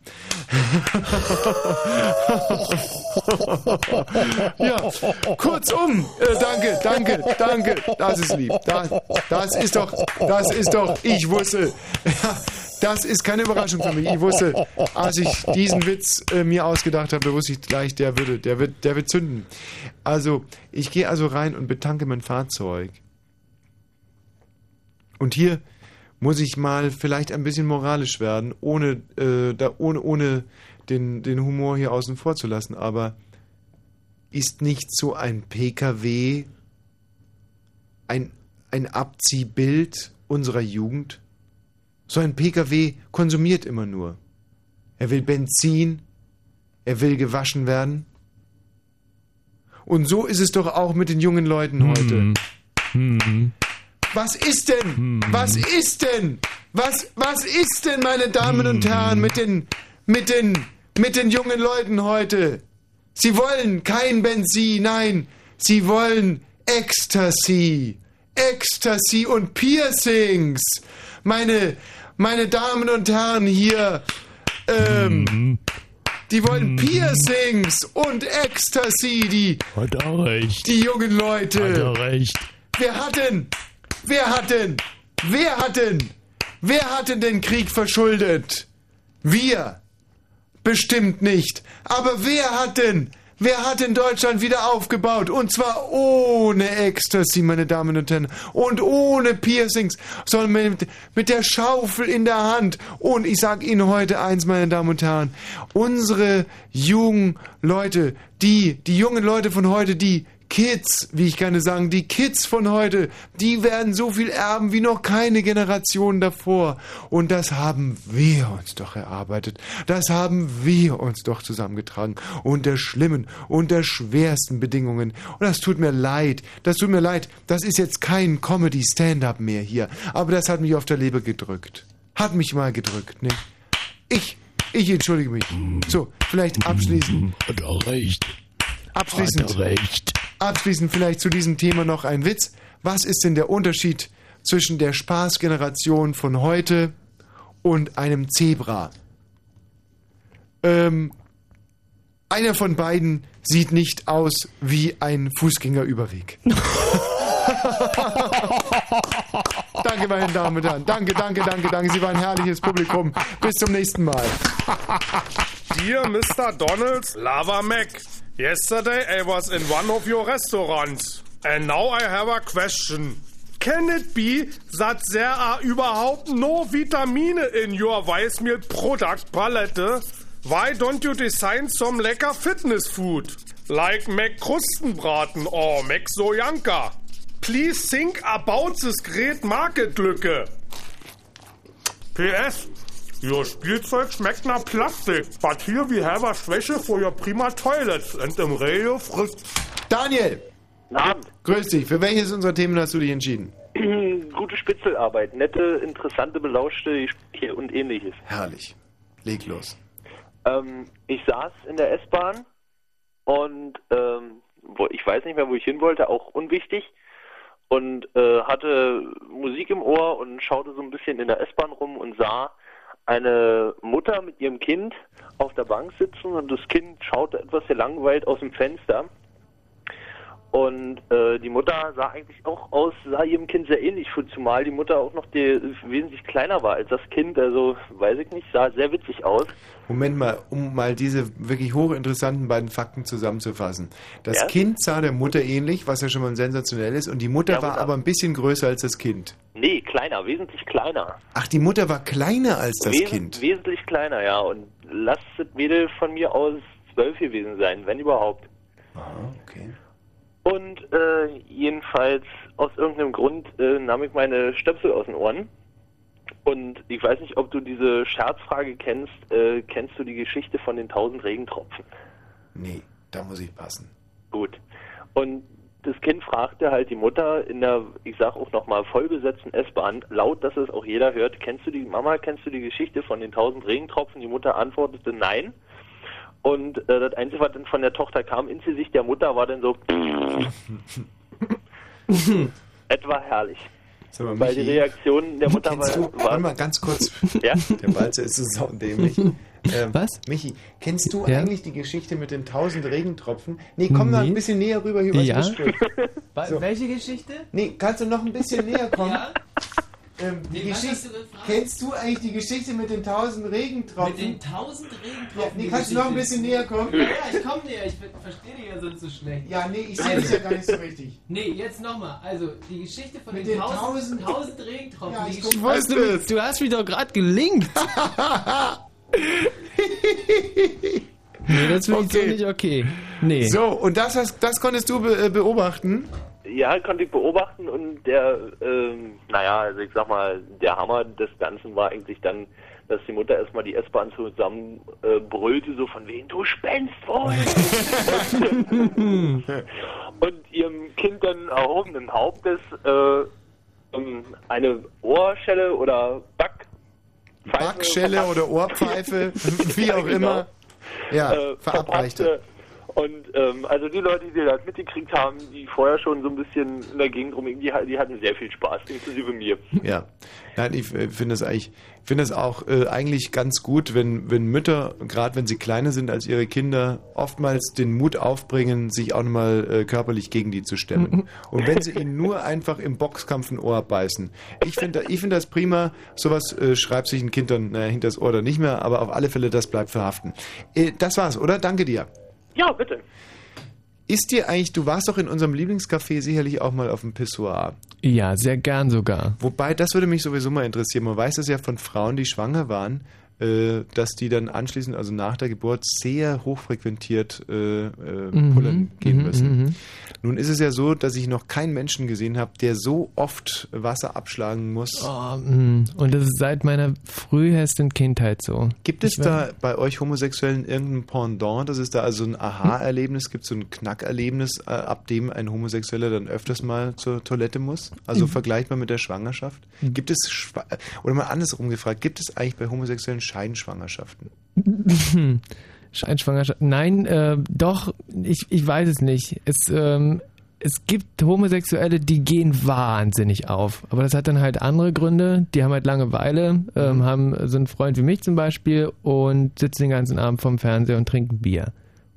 <laughs> ja, kurzum, äh, danke, danke, danke, das ist lieb. Das, das ist doch, das ist doch, ich wusste, <laughs> das ist keine Überraschung für mich. Ich wusste, als ich diesen Witz äh, mir ausgedacht habe, wusste ich gleich, der würde, der wird, der wird zünden. Also, ich gehe also rein und betanke mein Fahrzeug. Und hier muss ich mal vielleicht ein bisschen moralisch werden, ohne, äh, da, ohne, ohne den, den Humor hier außen vor zu lassen. Aber ist nicht so ein PKW ein, ein Abziehbild unserer Jugend? So ein PKW konsumiert immer nur. Er will Benzin, er will gewaschen werden. Und so ist es doch auch mit den jungen Leuten heute. Was ist denn? Was ist denn? Was, was ist denn, meine Damen und Herren, mit den, mit den, mit den jungen Leuten heute? Sie wollen kein Benzin, nein, sie wollen Ecstasy. Ecstasy und Piercings. Meine, meine Damen und Herren hier, ähm, die wollen Piercings und Ecstasy, die, Hat er recht. die jungen Leute. Hat er recht. Wer hat denn? Wer hat denn? Wer hat denn? Wer hat denn den Krieg verschuldet? Wir. Bestimmt nicht. Aber wer hat denn? Wer hat denn Deutschland wieder aufgebaut? Und zwar ohne Ecstasy, meine Damen und Herren. Und ohne Piercings, sondern mit, mit der Schaufel in der Hand. Und ich sag Ihnen heute eins, meine Damen und Herren. Unsere jungen Leute, die, die jungen Leute von heute, die Kids, wie ich gerne sagen, die Kids von heute, die werden so viel erben wie noch keine Generation davor. Und das haben wir uns doch erarbeitet. Das haben wir uns doch zusammengetragen. Unter schlimmen, unter schwersten Bedingungen. Und das tut mir leid. Das tut mir leid. Das ist jetzt kein Comedy-Stand-up mehr hier. Aber das hat mich auf der Leber gedrückt. Hat mich mal gedrückt, ne? Ich, ich entschuldige mich. So, vielleicht abschließend. Hat er recht. Abschließend, abschließend vielleicht zu diesem Thema noch ein Witz. Was ist denn der Unterschied zwischen der Spaßgeneration von heute und einem Zebra? Ähm, einer von beiden sieht nicht aus wie ein Fußgängerüberweg. <laughs> danke, meine Damen und Herren. Danke, danke, danke, danke. Sie waren ein herrliches Publikum. Bis zum nächsten Mal. Dear Mr. Donalds, Lava Mac. Yesterday I was in one of your restaurants. And now I have a question. Can it be that there are überhaupt no Vitamine in your Weißmehl product palette? Why don't you design some lecker fitness food? Like Mac Krustenbraten or Mac Sojanka. Please think about this great market lücke. PS. Your Spielzeug schmeckt nach Plastik, but here we have a Schwäche for your prima toilets and im Radio frisst. Daniel! Abend. Grüß dich. Für welches unserer Themen hast du dich entschieden? <clears throat> Gute Spitzelarbeit, nette, interessante, belauschte Gespräche und ähnliches. Herrlich. Leg los. Ähm, ich saß in der S-Bahn und ähm, ich weiß nicht mehr, wo ich hin wollte, auch unwichtig. Und äh, hatte Musik im Ohr und schaute so ein bisschen in der S-Bahn rum und sah eine Mutter mit ihrem Kind auf der Bank sitzen und das Kind schaute etwas gelangweilt aus dem Fenster. Und äh, die Mutter sah eigentlich auch aus, sah ihrem Kind sehr ähnlich, zumal die Mutter auch noch die, wesentlich kleiner war als das Kind. Also weiß ich nicht, sah sehr witzig aus. Moment mal, um mal diese wirklich hochinteressanten beiden Fakten zusammenzufassen. Das Ja. Kind sah der Mutter ähnlich, was ja schon mal sensationell ist, und die Mutter Ja, war Mutter. aber ein bisschen größer als das Kind. Nee, kleiner, wesentlich kleiner. Ach, die Mutter war kleiner als das Wes Kind. Wesentlich kleiner, ja. Und lass das Mädel von mir aus zwölf gewesen sein, wenn überhaupt. okay. Und äh, jedenfalls aus irgendeinem Grund äh, nahm ich meine Stöpsel aus den Ohren. Und ich weiß nicht, ob du diese Scherzfrage kennst. Äh, kennst du die Geschichte von den tausend Regentropfen? Nee, da muss ich passen. Gut. Und das Kind fragte halt die Mutter in der, ich sag auch nochmal, vollbesetzten S-Bahn, laut, dass es auch jeder hört, kennst du die, Mama, kennst du die Geschichte von den tausend Regentropfen? Die Mutter antwortete nein. Und äh, das Einzige, was dann von der Tochter kam ins Gesicht der Mutter, war dann so <laughs> etwa herrlich. Sag mal, weil die Michi, Reaktion der Mutter Kennst du, war, warte mal ganz kurz. Ja? Der Balzer ist so saudämlich. Ähm, Was? Michi, kennst du Ja? eigentlich die Geschichte mit den tausend Regentropfen? Nee, komm mal Nee. ein bisschen näher rüber hier, was Ja? <laughs> So. Welche Geschichte? Nee, kannst du noch ein bisschen näher kommen? Ja? Ähm, die Nee, Geschichte, du kennst du eigentlich die Geschichte mit den tausend Regentropfen? Mit den tausend Regentropfen. Ja, nee, kannst du noch ein bisschen näher kommen? Ja, ja, ich komm näher, ich ver- verstehe dich ja sonst so schlecht. Ja, nee, ich sehe dich ja gar nicht so richtig. Nee, jetzt nochmal. Also, die Geschichte von Mit den, den tausend, tausend- tausend Regentropfen. Ja, die ich Geschichte- wusste du, es. du hast mich doch gerade gelingt. <laughs> nee, das finde ich so nicht okay. Nee. So, und das, hast, das konntest du be äh, beobachten? Ja, konnte ich beobachten und der, ähm, naja, also ich sag mal, der Hammer des Ganzen war eigentlich dann, dass die Mutter erstmal die S-Bahn zusammen äh, brüllte, so von wegen, du spinnst wohl! <laughs> und ihrem Kind dann erhobenen Hauptes äh, ähm, eine Ohrschelle oder Back Backschelle oder Ohrpfeife, <laughs> wie auch Genau. immer. Ja, äh, verabreichte. Und ähm, also die Leute, die das mitgekriegt haben, die vorher schon so ein bisschen in der Gegend rumgingen, die, die hatten sehr viel Spaß, inklusive mir. Ja, nein, ich äh, finde es eigentlich, finde es auch äh, eigentlich ganz gut, wenn, wenn Mütter, gerade wenn sie kleiner sind als ihre Kinder, oftmals den Mut aufbringen, sich auch nochmal äh, körperlich gegen die zu stemmen. <laughs> Und wenn sie ihnen nur einfach im Boxkampf ein Ohr beißen. Ich finde ich finde das prima, sowas äh, schreibt sich ein Kind dann naja, hinter das Ohr oder nicht mehr, aber auf alle Fälle, das bleibt verhaften. Äh, das war's, oder? Danke dir. Ja, bitte. Ist dir eigentlich, du warst doch in unserem Lieblingscafé sicherlich auch mal auf dem Pissoir. Ja, sehr gern sogar. Wobei, das würde mich sowieso mal interessieren. Man weiß das ja von Frauen, die schwanger waren, dass die dann anschließend, also nach der Geburt, sehr hochfrequentiert äh, äh, Mhm, pullern gehen mhm, müssen. mhm. Nun ist es ja so, dass ich noch keinen Menschen gesehen habe, der so oft Wasser abschlagen muss. Oh, mm. Und das ist seit meiner frühesten Kindheit so. Gibt es Ich da bei euch Homosexuellen irgendein Pendant, dass es da also ein Aha-Erlebnis gibt, so ein Knackerlebnis, äh, ab dem ein Homosexueller dann öfters mal zur Toilette muss? Also Mhm. vergleichbar mit der Schwangerschaft? Gibt es, oder mal andersrum gefragt, gibt es eigentlich bei Homosexuellen Scheinschwangerschaften? <laughs> Scheinschwangerschaft. Nein, äh, doch, ich, ich weiß es nicht. Es, ähm, es gibt Homosexuelle, die gehen wahnsinnig auf. Aber das hat dann halt andere Gründe. Die haben halt Langeweile, ähm, haben so einen Freund wie mich zum Beispiel und sitzen den ganzen Abend vorm Fernseher und trinken Bier.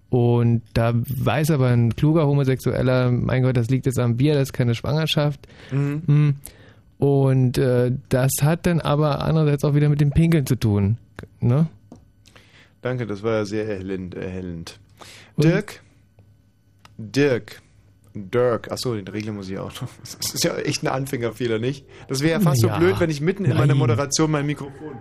Und da weiß aber ein kluger Homosexueller, mein Gott, das liegt jetzt am Bier, das ist keine Schwangerschaft. Mhm. Mm. Und äh, das hat dann aber andererseits auch wieder mit dem Pinkeln zu tun. Ne? Danke, das war ja sehr erhellend. erhellend. Dirk? Dirk. Dirk. Achso, den Regler muss ich auch noch. Das ist ja echt ein Anfängerfehler, nicht? Das wäre ja fast Ja, so blöd, wenn ich mitten in meiner. Moderation mein Mikrofon.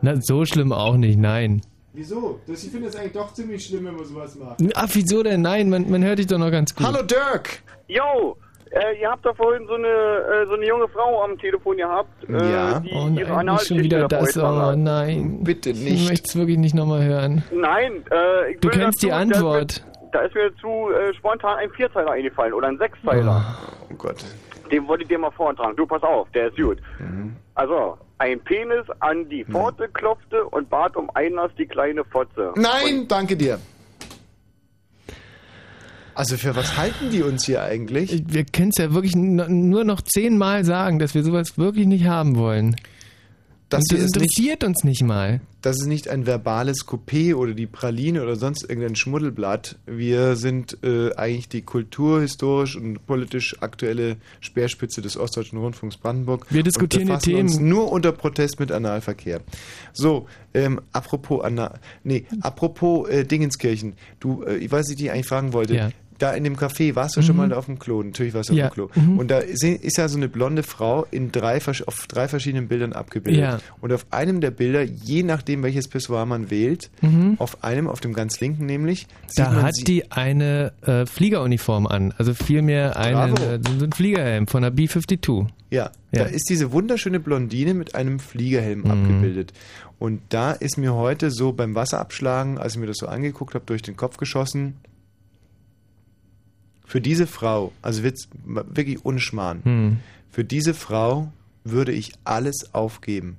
Na, so schlimm auch nicht, nein. Wieso? Das, ich finde das eigentlich doch ziemlich schlimm, wenn man sowas macht. Ach, wieso denn? Nein, man, man hört dich doch noch ganz gut. Hallo Dirk! Yo, äh, ihr habt da vorhin so eine, äh, so eine junge Frau am Telefon gehabt, äh, Ja. die Oh nein, nicht schon wieder da das. Oh nein. Bitte Ich nicht. möchte es wirklich nicht nochmal hören. Nein, äh, ich Du kennst dazu, die Antwort. Da ist mir, da ist mir zu äh, spontan ein Vierzeiler eingefallen oder ein Sechszeiler. Oh Gott. Den wollte ich dir mal vortragen. Du, pass auf, der ist gut. Mhm. Also, ein Penis an die Pforte klopfte und bat um Einlass die kleine Fotze. Nein, danke dir. Also für was halten die uns hier eigentlich? Wir können es ja wirklich nur noch zehnmal sagen, dass wir sowas wirklich nicht haben wollen. Das das ist nicht- interessiert uns nicht mal. Das ist nicht ein verbales Coupé oder die Praline oder sonst irgendein Schmuddelblatt. Wir sind äh, eigentlich die kulturhistorisch und politisch aktuelle Speerspitze des Ostdeutschen Rundfunks Brandenburg. Wir diskutieren die befassen uns Themen. nur unter Protest mit Analverkehr. So, ähm, apropos Anal, nee, apropos äh, Dingenskirchen. Du, äh, ich weiß, ich dich eigentlich fragen wollte. Ja. Da in dem Café, warst du schon Mhm. mal da auf dem Klo? Natürlich warst du Ja. auf dem Klo. Mhm. Und da ist, ist ja so eine blonde Frau in drei, auf drei verschiedenen Bildern abgebildet. Ja. Und auf einem der Bilder, je nachdem welches Pissoir man wählt, Mhm. auf einem, auf dem ganz linken nämlich, sieht Da hat die eine äh, Fliegeruniform an. Also vielmehr einen, äh, so ein Fliegerhelm von der B-52. ja, Ja. da ist diese wunderschöne Blondine mit einem Fliegerhelm Mhm. abgebildet. Und da ist mir heute so beim Wasserabschlagen, als ich mir das so angeguckt habe, durch den Kopf geschossen, für diese Frau, also wird's wirklich unschmarrn, Hm. für diese Frau würde ich alles aufgeben.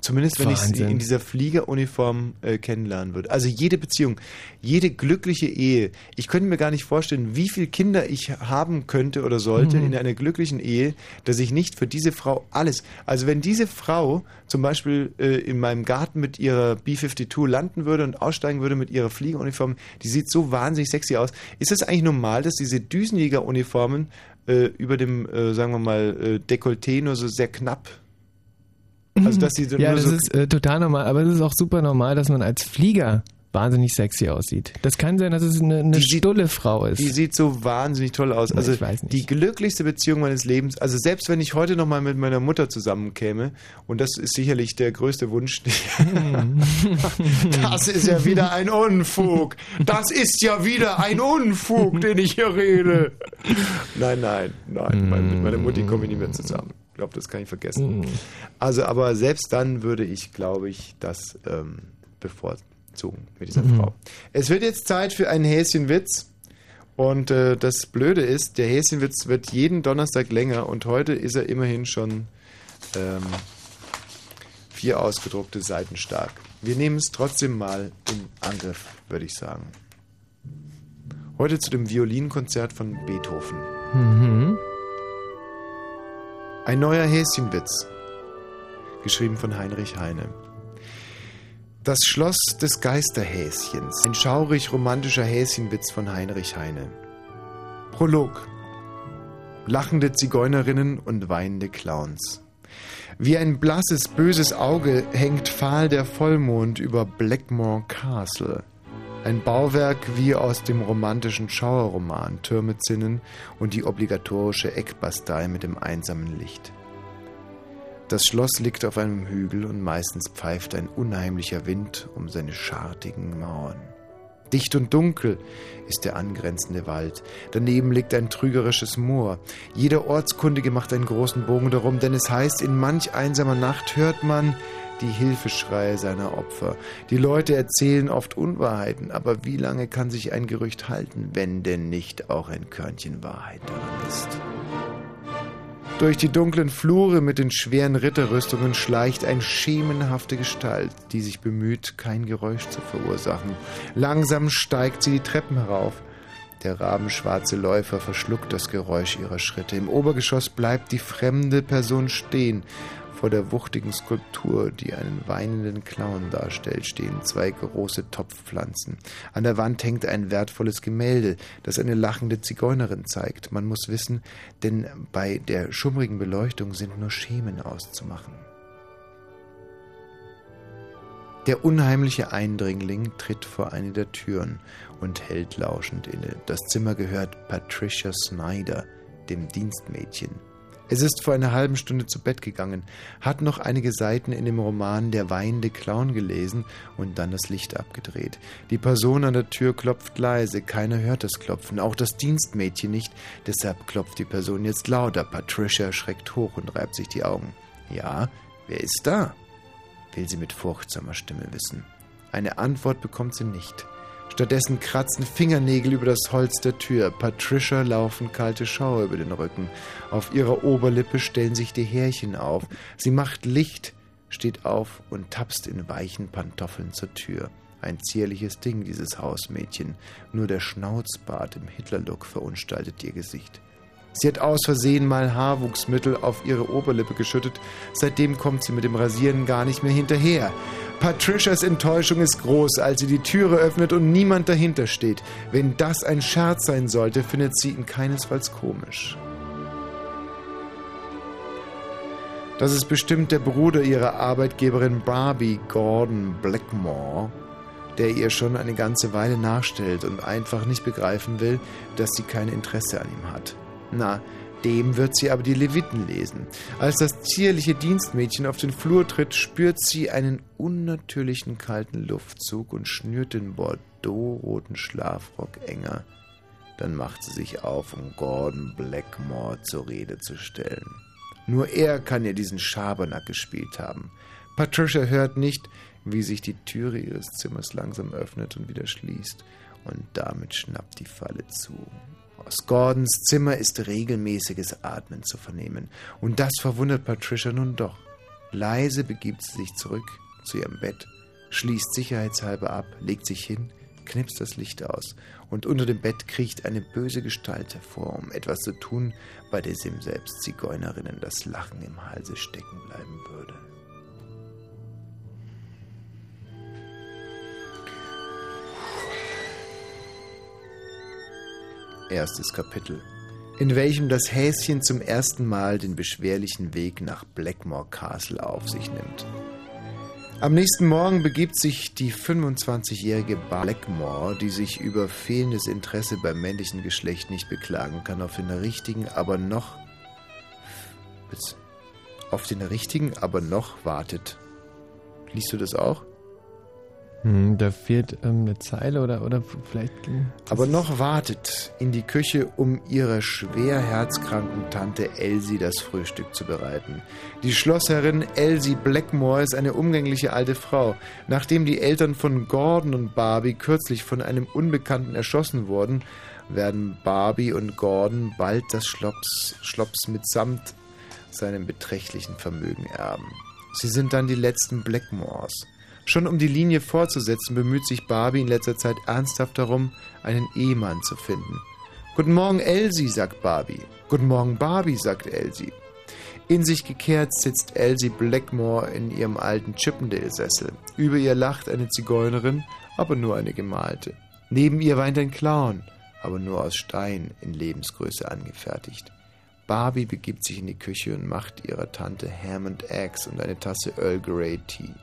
Zumindest wenn ich sie Wahnsinn. in dieser Fliegeruniform äh, kennenlernen würde. Also jede Beziehung, jede glückliche Ehe. Ich könnte mir gar nicht vorstellen, wie viele Kinder ich haben könnte oder sollte Mhm. in einer glücklichen Ehe, dass ich nicht für diese Frau alles. Also wenn diese Frau zum Beispiel äh, in meinem Garten mit ihrer B-52 landen würde und aussteigen würde mit ihrer Fliegeruniform, die sieht so wahnsinnig sexy aus. Ist es eigentlich normal, dass diese Düsenjägeruniformen äh, über dem, äh, sagen wir mal, äh, Dekolleté nur so sehr knapp also, dass sie so ja, das so ist äh, total normal, aber es ist auch super normal, dass man als Flieger wahnsinnig sexy aussieht. Das kann sein, dass es eine, eine stulle Frau ist. Die sieht so wahnsinnig toll aus. Also die glücklichste Beziehung meines Lebens. Also selbst wenn ich heute noch mal mit meiner Mutter zusammenkäme, und das ist sicherlich der größte Wunsch. <laughs> das ist ja wieder ein Unfug. Das ist ja wieder ein Unfug, den ich hier rede. Nein, nein, nein. Mit meiner Mutti komme ich nicht mehr zusammen. Ich glaube, das kann ich vergessen. Also, aber selbst dann würde ich, glaube ich, das ähm, bevorzugen mit dieser Mhm. Frau. Es wird jetzt Zeit für einen Häschenwitz. Und äh, das Blöde ist, der Häschenwitz wird jeden Donnerstag länger und heute ist er immerhin schon ähm, vier ausgedruckte Seiten stark. Wir nehmen es trotzdem mal in Angriff, würde ich sagen. Heute zu dem Violinkonzert von Beethoven. Mhm. Ein neuer Häschenwitz. Geschrieben von Heinrich Heine. Das Schloss des Geisterhäschens. Ein schaurig romantischer Häschenwitz von Heinrich Heine. Prolog. Lachende Zigeunerinnen und weinende Clowns. Wie ein blasses, böses Auge hängt fahl der Vollmond über Blackmore Castle. Ein Bauwerk wie aus dem romantischen Schauerroman Türme zinnen und die obligatorische Eckbastei mit dem einsamen Licht. Das Schloss liegt auf einem Hügel und meistens pfeift ein unheimlicher Wind um seine schartigen Mauern. Dicht und dunkel ist der angrenzende Wald. Daneben liegt ein trügerisches Moor. Jeder Ortskundige macht einen großen Bogen darum, denn es heißt, in manch einsamer Nacht hört man die Hilfeschreie seiner Opfer. Die Leute erzählen oft Unwahrheiten, aber wie lange kann sich ein Gerücht halten, wenn denn nicht auch ein Körnchen Wahrheit darin ist? Durch die dunklen Flure mit den schweren Ritterrüstungen schleicht eine schemenhafte Gestalt, die sich bemüht, kein Geräusch zu verursachen. Langsam steigt sie die Treppen herauf. Der rabenschwarze Läufer verschluckt das Geräusch ihrer Schritte. Im Obergeschoss bleibt die fremde Person stehen. Vor der wuchtigen Skulptur, die einen weinenden Clown darstellt, stehen zwei große Topfpflanzen. An der Wand hängt ein wertvolles Gemälde, das eine lachende Zigeunerin zeigt. Man muss wissen, denn bei der schummrigen Beleuchtung sind nur Schemen auszumachen. Der unheimliche Eindringling tritt vor eine der Türen und hält lauschend inne. Das Zimmer gehört Patricia Snyder, dem Dienstmädchen. Es ist vor einer halben Stunde zu Bett gegangen, hat noch einige Seiten in dem Roman Der weinende Clown gelesen und dann das Licht abgedreht. Die Person an der Tür klopft leise, keiner hört das Klopfen, auch das Dienstmädchen nicht, deshalb klopft die Person jetzt lauter. Patricia schreckt hoch und reibt sich die Augen. Ja, wer ist da? will sie mit furchtsamer Stimme wissen. Eine Antwort bekommt sie nicht. Stattdessen kratzen Fingernägel über das Holz der Tür. Patricia laufen kalte Schauer über den Rücken. Auf ihrer Oberlippe stellen sich die Härchen auf. Sie macht Licht, steht auf und tapst in weichen Pantoffeln zur Tür. Ein zierliches Ding, dieses Hausmädchen. Nur der Schnauzbart im Hitlerlook verunstaltet ihr Gesicht. Sie hat aus Versehen mal Haarwuchsmittel auf ihre Oberlippe geschüttet. Seitdem kommt sie mit dem Rasieren gar nicht mehr hinterher. Patricias Enttäuschung ist groß, als sie die Türe öffnet und niemand dahinter steht. Wenn das ein Scherz sein sollte, findet sie ihn keinesfalls komisch. Das ist bestimmt der Bruder ihrer Arbeitgeberin Barbie Gordon Blackmore, der ihr schon eine ganze Weile nachstellt und einfach nicht begreifen will, dass sie kein Interesse an ihm hat. Na, dem wird sie aber die Leviten lesen. Als das zierliche Dienstmädchen auf den Flur tritt, spürt sie einen unnatürlichen kalten Luftzug und schnürt den bordeauxroten Schlafrock enger. Dann macht sie sich auf, um Gordon Blackmore zur Rede zu stellen. Nur er kann ihr diesen Schabernack gespielt haben. Patricia hört nicht, wie sich die Türe ihres Zimmers langsam öffnet und wieder schließt, und damit schnappt die Falle zu. Aus Gordons Zimmer ist regelmäßiges Atmen zu vernehmen, und das verwundert Patricia nun doch. Leise begibt sie sich zurück zu ihrem Bett, schließt sicherheitshalber ab, legt sich hin, knipst das Licht aus und unter dem Bett kriecht eine böse Gestalt hervor, um etwas zu tun, bei der dem selbst Zigeunerinnen das Lachen im Halse stecken bleiben würde. Erstes Kapitel, in welchem das Häschen zum ersten Mal den beschwerlichen Weg nach Blackmore Castle auf sich nimmt. Am nächsten Morgen begibt sich die 25-jährige Blackmore, die sich über fehlendes Interesse beim männlichen Geschlecht nicht beklagen kann, auf den richtigen, aber noch auf den richtigen, aber noch wartet. Liest du das auch? Hm, da fehlt ähm, eine Zeile oder, oder vielleicht. Aber noch wartet in die Küche, um ihrer schwer herzkranken Tante Elsie das Frühstück zu bereiten. Die Schlossherrin Elsie Blackmore ist eine umgängliche alte Frau. Nachdem die Eltern von Gordon und Barbie kürzlich von einem Unbekannten erschossen wurden, werden Barbie und Gordon bald das Schlops, Schlops mitsamt seinem beträchtlichen Vermögen erben. Sie sind dann die letzten Blackmores. Schon um die Linie fortzusetzen, bemüht sich Barbie in letzter Zeit ernsthaft darum, einen Ehemann zu finden. Guten Morgen, Elsie, sagt Barbie. Guten Morgen, Barbie, sagt Elsie. In sich gekehrt sitzt Elsie Blackmore in ihrem alten Chippendale-Sessel. Über ihr lacht eine Zigeunerin, aber nur eine gemalte. Neben ihr weint ein Clown, aber nur aus Stein in Lebensgröße angefertigt. Barbie begibt sich in die Küche und macht ihrer Tante Ham and Eggs und eine Tasse Earl Grey Tea.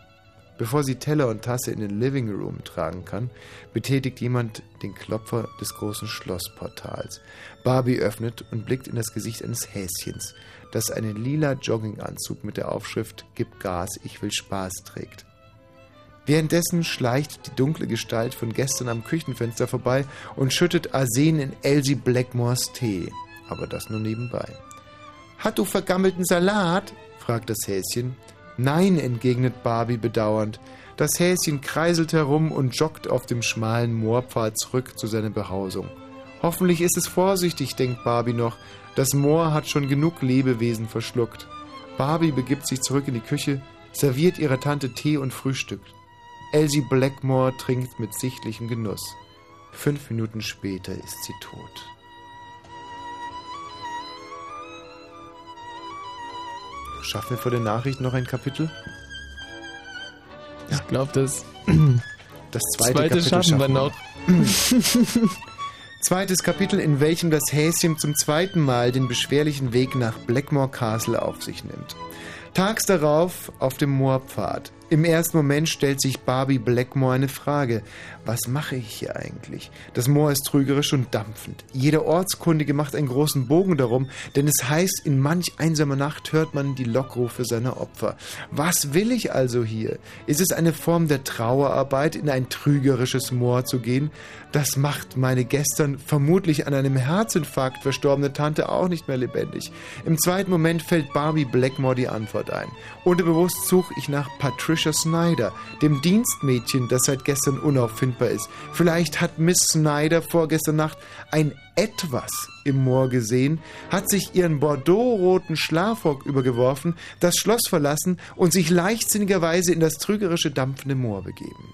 Bevor sie Teller und Tasse in den Living Room tragen kann, betätigt jemand den Klopfer des großen Schlossportals. Barbie öffnet und blickt in das Gesicht eines Häschens, das einen lila Jogginganzug mit der Aufschrift Gib Gas, ich will Spaß trägt. Währenddessen schleicht die dunkle Gestalt von gestern am Küchenfenster vorbei und schüttet Arsen in Elsie Blackmores Tee. Aber das nur nebenbei. Hat du vergammelten Salat? fragt das Häschen. Nein, entgegnet Barbie bedauernd. Das Häschen kreiselt herum und joggt auf dem schmalen Moorpfad zurück zu seiner Behausung. Hoffentlich ist es vorsichtig, denkt Barbie noch. Das Moor hat schon genug Lebewesen verschluckt. Barbie begibt sich zurück in die Küche, serviert ihrer Tante Tee und frühstückt. Elsie Blackmore trinkt mit sichtlichem Genuss. Fünf Minuten später ist sie tot. Schaffen wir vor den Nachrichten noch ein Kapitel? Ich glaube, das, das zweite, zweite Kapitel schaffen wir noch. <laughs> Zweites Kapitel, in welchem das Häschen zum zweiten Mal den beschwerlichen Weg nach Blackmore Castle auf sich nimmt. Tags darauf auf dem Moorpfad. Im ersten Moment stellt sich Barbie Blackmore eine Frage. Was mache ich hier eigentlich? Das Moor ist trügerisch und dampfend. Jeder Ortskundige macht einen großen Bogen darum, denn es heißt, in manch einsamer Nacht hört man die Lockrufe seiner Opfer. Was will ich also hier? Ist es eine Form der Trauerarbeit, in ein trügerisches Moor zu gehen? Das macht meine gestern vermutlich an einem Herzinfarkt verstorbene Tante auch nicht mehr lebendig. Im zweiten Moment fällt Barbie Blackmore die Antwort ein. Unterbewusst suche ich nach Patricia Snyder, dem Dienstmädchen, das seit gestern unauffindbar ist. Vielleicht hat Miss Snyder vorgestern Nacht ein Etwas im Moor gesehen, hat sich ihren bordeauxroten Schlafrock übergeworfen, das Schloss verlassen und sich leichtsinnigerweise in das trügerische dampfende Moor begeben.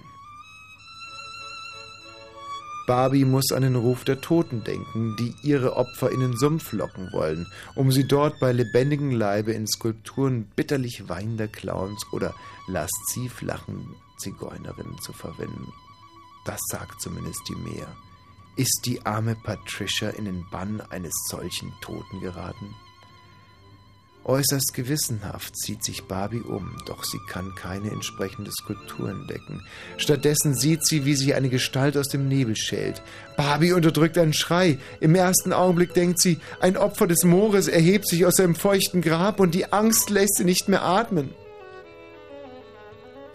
Barbie muss an den Ruf der Toten denken, die ihre Opfer in den Sumpf locken wollen, um sie dort bei lebendigem Leibe in Skulpturen bitterlich weinender Clowns oder lasziv lachenden Zigeunerinnen zu verwenden. Das sagt zumindest die Meer. Ist die arme Patricia in den Bann eines solchen Toten geraten? Äußerst gewissenhaft sieht sich Barbie um, doch sie kann keine entsprechende Skulptur entdecken. Stattdessen sieht sie, wie sich eine Gestalt aus dem Nebel schält. Barbie unterdrückt einen Schrei. Im ersten Augenblick denkt sie, ein Opfer des Moores erhebt sich aus seinem feuchten Grab und die Angst lässt sie nicht mehr atmen.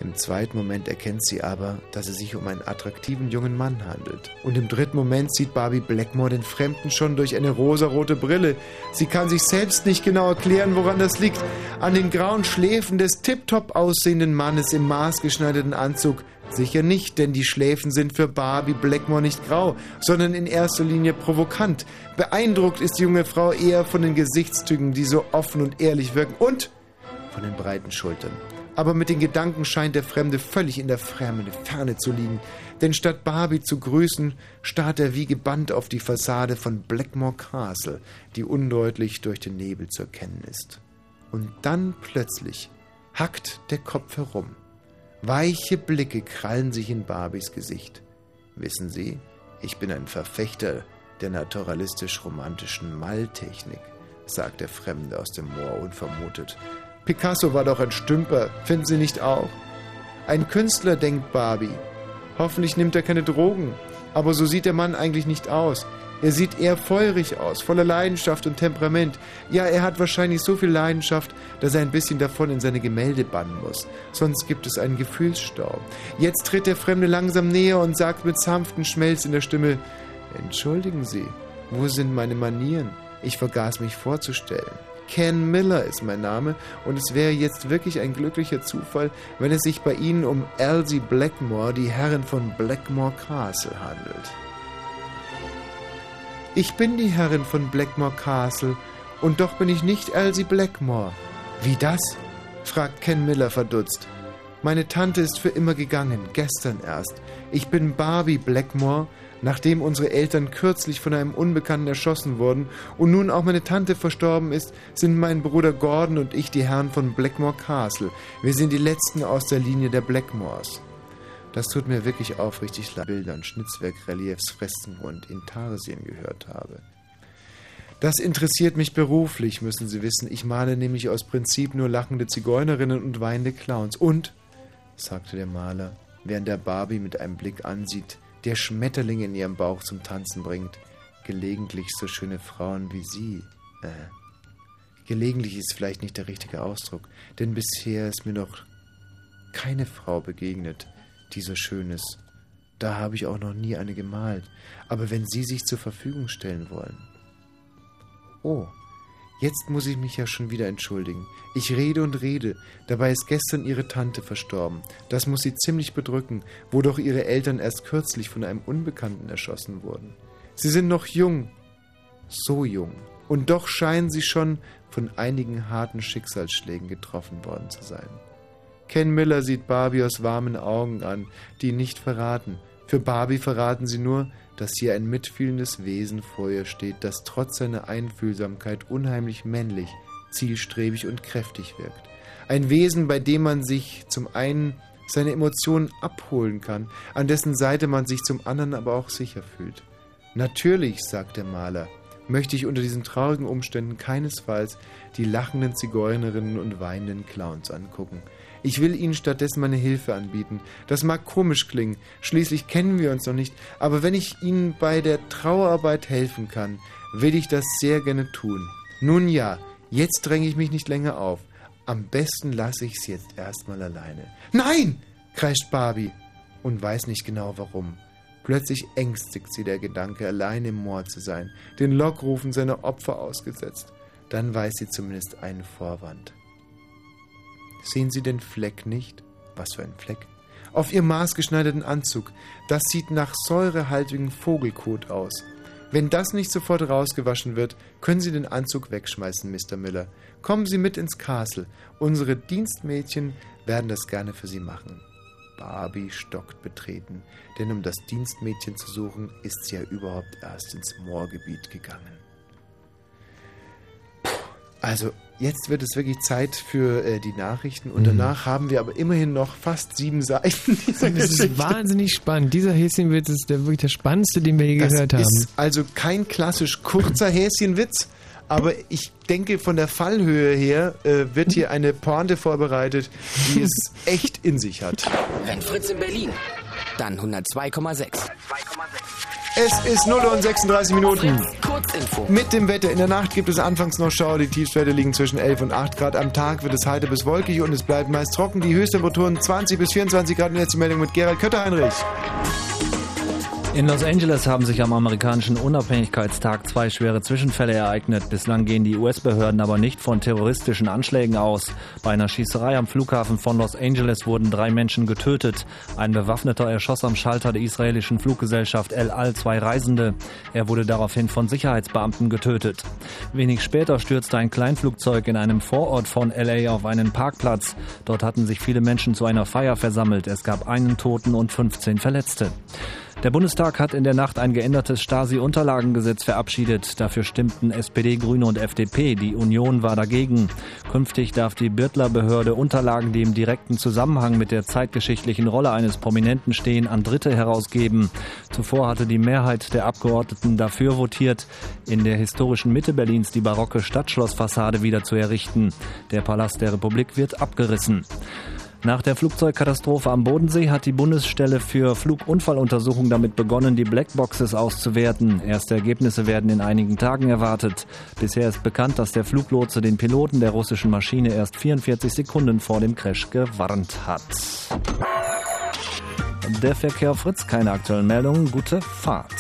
Im zweiten Moment erkennt sie aber, dass es sich um einen attraktiven jungen Mann handelt. Und im dritten Moment sieht Barbie Blackmore den Fremden schon durch eine rosarote Brille. Sie kann sich selbst nicht genau erklären, woran das liegt. An den grauen Schläfen des tiptop aussehenden Mannes im maßgeschneiderten Anzug. Sicher nicht, denn die Schläfen sind für Barbie Blackmore nicht grau, sondern in erster Linie provokant. Beeindruckt ist die junge Frau eher von den Gesichtszügen, die so offen und ehrlich wirken. Und von den breiten Schultern. Aber mit den Gedanken scheint der Fremde völlig in der Ferne, Ferne zu liegen, denn statt Barbie zu grüßen, starrt er wie gebannt auf die Fassade von Blackmore Castle, die undeutlich durch den Nebel zu erkennen ist. Und dann plötzlich hackt der Kopf herum. Weiche Blicke krallen sich in Barbies Gesicht. Wissen Sie, ich bin ein Verfechter der naturalistisch-romantischen Maltechnik, sagt der Fremde aus dem Moor unvermutet. Picasso war doch ein Stümper, finden Sie nicht auch? Ein Künstler, denkt Barbie. Hoffentlich nimmt er keine Drogen. Aber so sieht der Mann eigentlich nicht aus. Er sieht eher feurig aus, voller Leidenschaft und Temperament. Ja, er hat wahrscheinlich so viel Leidenschaft, dass er ein bisschen davon in seine Gemälde bannen muss. Sonst gibt es einen Gefühlsstau. Jetzt tritt der Fremde langsam näher und sagt mit sanftem Schmelz in der Stimme: Entschuldigen Sie, wo sind meine Manieren? Ich vergaß mich vorzustellen. Ken Miller ist mein Name und es wäre jetzt wirklich ein glücklicher Zufall, wenn es sich bei Ihnen um Elsie Blackmore, die Herrin von Blackmore Castle, handelt. Ich bin die Herrin von Blackmore Castle und doch bin ich nicht Elsie Blackmore. Wie das? fragt Ken Miller verdutzt. Meine Tante ist für immer gegangen, gestern erst. Ich bin Barbie Blackmore, nachdem unsere Eltern kürzlich von einem Unbekannten erschossen wurden und nun auch meine Tante verstorben ist, sind mein Bruder Gordon und ich die Herren von Blackmore Castle. Wir sind die letzten aus der Linie der Blackmores. Das tut mir wirklich aufrichtig leid, Bildern, Schnitzwerkreliefs, Fresken und Intarsien gehört habe. Das interessiert mich beruflich, müssen Sie wissen. Ich male nämlich aus Prinzip nur lachende Zigeunerinnen und weinende Clowns. Und, sagte der Maler, während er Barbie mit einem Blick ansieht, der Schmetterlinge in ihrem Bauch zum Tanzen bringt, gelegentlich so schöne Frauen wie Sie. Äh, gelegentlich ist vielleicht nicht der richtige Ausdruck, denn bisher ist mir noch keine Frau begegnet, die so schön ist. Da habe ich auch noch nie eine gemalt. Aber wenn Sie sich zur Verfügung stellen wollen. Oh, jetzt muss ich mich ja schon wieder entschuldigen. Ich rede und rede. Dabei ist gestern Ihre Tante verstorben. Das muss Sie ziemlich bedrücken, wo doch Ihre Eltern erst kürzlich von einem Unbekannten erschossen wurden. Sie sind noch jung. So jung. Und doch scheinen Sie schon von einigen harten Schicksalsschlägen getroffen worden zu sein. Ken Miller sieht Barbie aus warmen Augen an, die ihn nicht verraten. Für Barbie verraten sie nur, dass hier ein mitfühlendes Wesen vor ihr steht, das trotz seiner Einfühlsamkeit unheimlich männlich, zielstrebig und kräftig wirkt. Ein Wesen, bei dem man sich zum einen seine Emotionen abholen kann, an dessen Seite man sich zum anderen aber auch sicher fühlt. Natürlich, sagt der Maler, möchte ich unter diesen traurigen Umständen keinesfalls die lachenden Zigeunerinnen und weinenden Clowns angucken. Ich will Ihnen stattdessen meine Hilfe anbieten. Das mag komisch klingen, schließlich kennen wir uns noch nicht, aber wenn ich Ihnen bei der Trauerarbeit helfen kann, will ich das sehr gerne tun. Nun ja, jetzt dränge ich mich nicht länger auf. Am besten lasse ich es jetzt erstmal alleine. Nein! kreischt Barbie und weiß nicht genau warum. Plötzlich ängstigt sie der Gedanke, allein im Moor zu sein, den Lockrufen seiner Opfer ausgesetzt. Dann weiß sie zumindest einen Vorwand. Sehen Sie den Fleck nicht? Was für ein Fleck? Auf Ihrem maßgeschneiderten Anzug. Das sieht nach säurehaltigem Vogelkot aus. Wenn das nicht sofort rausgewaschen wird, können Sie den Anzug wegschmeißen, Mr. Miller. Kommen Sie mit ins Castle. Unsere Dienstmädchen werden das gerne für Sie machen. Barbie stockt betreten, denn um das Dienstmädchen zu suchen, ist sie ja überhaupt erst ins Moorgebiet gegangen. Also, jetzt wird es wirklich Zeit für äh, die Nachrichten und Mhm. danach haben wir aber immerhin noch fast sieben Seiten dieser <laughs> Das ist wahnsinnig spannend. Dieser Häschenwitz ist der, wirklich der spannendste, den wir je Das gehört haben. ist also kein klassisch kurzer Häschenwitz, aber ich denke, von der Fallhöhe her äh, wird hier eine Pointe vorbereitet, die es <laughs> echt in sich hat. Wenn Fritz in Berlin, dann 102,6. Es ist 0 und 36 Minuten. Mit dem Wetter. In der Nacht gibt es anfangs noch Schauer. Die Tiefstwerte liegen zwischen 11 und 8 Grad. Am Tag wird es heiter bis wolkig und es bleibt meist trocken. Die Höchsttemperaturen 20 bis 24 Grad. Und jetzt die Meldung mit Gerald Kötter-Heinrich. In Los Angeles haben sich am amerikanischen Unabhängigkeitstag zwei schwere Zwischenfälle ereignet. Bislang gehen die US-Behörden aber nicht von terroristischen Anschlägen aus. Bei einer Schießerei am Flughafen von Los Angeles wurden drei Menschen getötet. Ein Bewaffneter erschoss am Schalter der israelischen Fluggesellschaft El Al zwei Reisende. Er wurde daraufhin von Sicherheitsbeamten getötet. Wenig später stürzte ein Kleinflugzeug in einem Vorort von LA auf einen Parkplatz. Dort hatten sich viele Menschen zu einer Feier versammelt. Es gab einen Toten und 15 Verletzte. Der Bundestag hat in der Nacht ein geändertes Stasi-Unterlagengesetz verabschiedet. Dafür stimmten SPD, Grüne und FDP. Die Union war dagegen. Künftig darf die Birtler-Behörde Unterlagen, die im direkten Zusammenhang mit der zeitgeschichtlichen Rolle eines Prominenten stehen, an Dritte herausgeben. Zuvor hatte die Mehrheit der Abgeordneten dafür votiert, in der historischen Mitte Berlins die barocke Stadtschlossfassade wieder zu errichten. Der Palast der Republik wird abgerissen. Nach der Flugzeugkatastrophe am Bodensee hat die Bundesstelle für Flugunfalluntersuchung damit begonnen, die Blackboxes auszuwerten. Erste Ergebnisse werden in einigen Tagen erwartet. Bisher ist bekannt, dass der Fluglotse den Piloten der russischen Maschine erst 44 Sekunden vor dem Crash gewarnt hat. Der Verkehr Fritz, keine aktuellen Meldungen, gute Fahrt.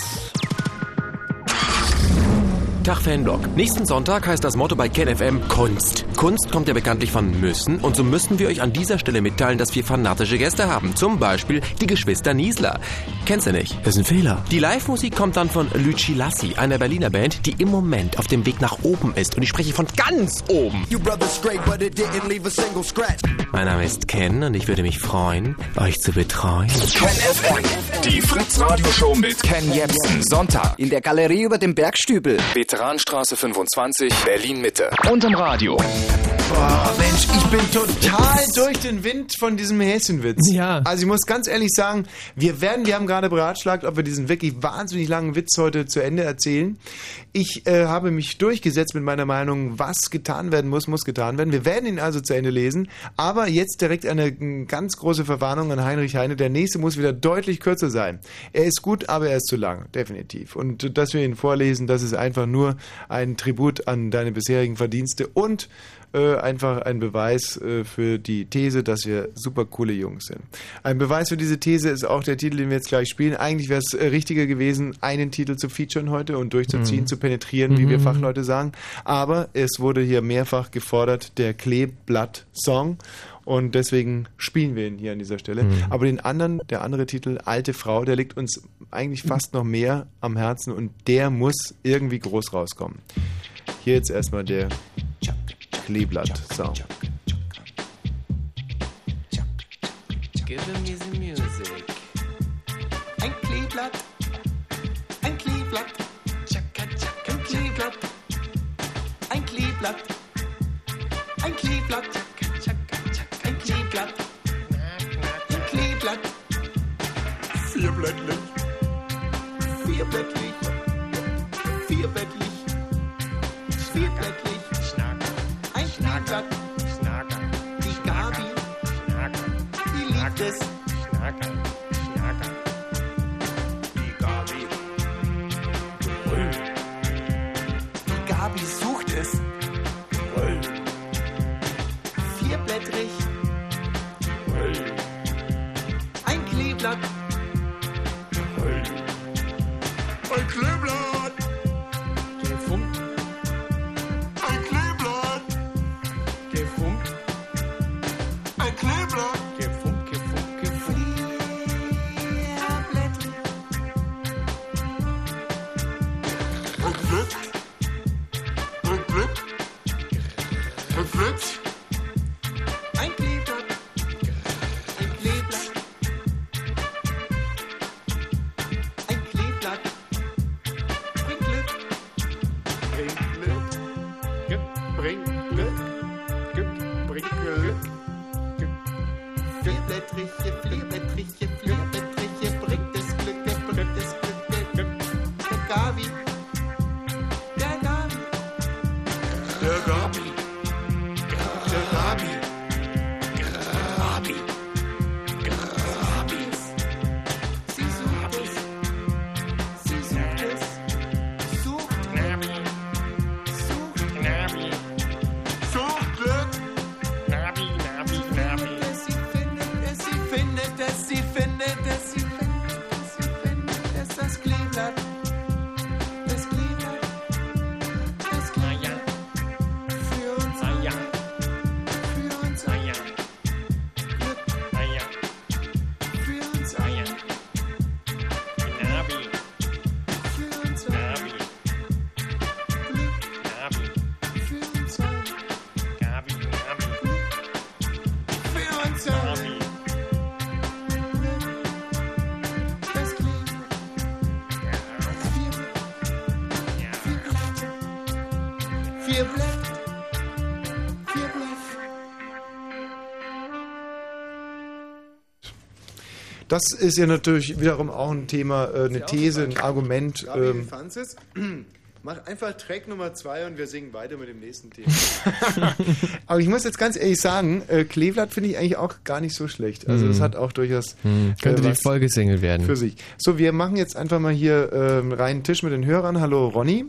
Tag Fanblog. Nächsten Sonntag heißt das Motto bei KenFM Kunst. Kunst kommt ja bekanntlich von müssen und so müssen wir euch an dieser Stelle mitteilen, dass wir fanatische Gäste haben. Zum Beispiel die Geschwister Niesler. Kennst du nicht? Das ist ein Fehler. Die Live-Musik kommt dann von Luci Lassi, einer Berliner Band, die im Moment auf dem Weg nach oben ist. Und ich spreche von ganz oben. You brothers straight, but it didn't leave a single scratch. Mein Name ist Ken und ich würde mich freuen, euch zu betreuen. Ken FM, die Fritz Radioshow mit Ken Jebsen. Sonntag In der Galerie über dem Bergstübel. Veteranstraße 25, Berlin Mitte. Und im Radio. Boah, Mensch, ich bin total durch den Wind von diesem Häschenwitz. Ja. Also ich muss ganz ehrlich sagen, wir werden, wir haben gerade beratschlagt, ob wir diesen wirklich wahnsinnig langen Witz heute zu Ende erzählen. Ich äh, habe mich durchgesetzt mit meiner Meinung, was getan werden muss, muss getan werden. Wir werden ihn also zu Ende lesen, aber jetzt direkt eine mm, ganz große Verwarnung an Heinrich Heine. Der nächste muss wieder deutlich kürzer sein. Er ist gut, aber er ist zu lang, definitiv. Und äh, dass wir ihn vorlesen, das ist einfach nur ein Tribut an deine bisherigen Verdienste und äh, einfach ein Beweis äh, für die These, dass wir super coole Jungs sind. Ein Beweis für diese These ist auch der Titel, den wir jetzt gleich spielen. Eigentlich wäre es äh, richtiger gewesen, einen Titel zu featuren heute und durchzuziehen, Mhm. zu penetrieren, wie wir Mhm. Fachleute sagen. Aber es wurde hier mehrfach gefordert, der Kleeblatt-Song. Und deswegen spielen wir ihn hier an dieser Stelle. Mhm. Aber den anderen, der andere Titel, Alte Frau, der liegt uns eigentlich fast noch mehr am Herzen und der muss irgendwie groß rauskommen. Hier jetzt erstmal der Kleeblatt-Song. Give me the music. Ein Kleeblatt, ein Kleeblatt, tschakka, tschakka, ein Kleeblatt, ein Kleeblatt, ein Kleeblatt, ein Kleeblatt, ein Kleeblatt, vierblättlich, vierblättlich, vierblättlich, ein Kleeblatt, die Gabi, die liebt es. Die Gabi. Die Gabi sucht es. Vierblättrig. Ein Kleeblatt. Ein Kleeblatt. Das ist ja natürlich wiederum auch ein Thema, äh, eine These, ein Argument. Gabi, Ähm, <clears throat> mach einfach Track Nummer zwei und wir singen weiter mit dem nächsten Thema. <laughs> Aber ich muss jetzt ganz ehrlich sagen, äh, Kleeblatt finde ich eigentlich auch gar nicht so schlecht. Also Hm. das hat auch durchaus Hm, könnte äh, die Folgesingle werden. für sich. So, wir machen jetzt einfach mal hier ähm, reinen Tisch mit den Hörern. Hallo Ronny.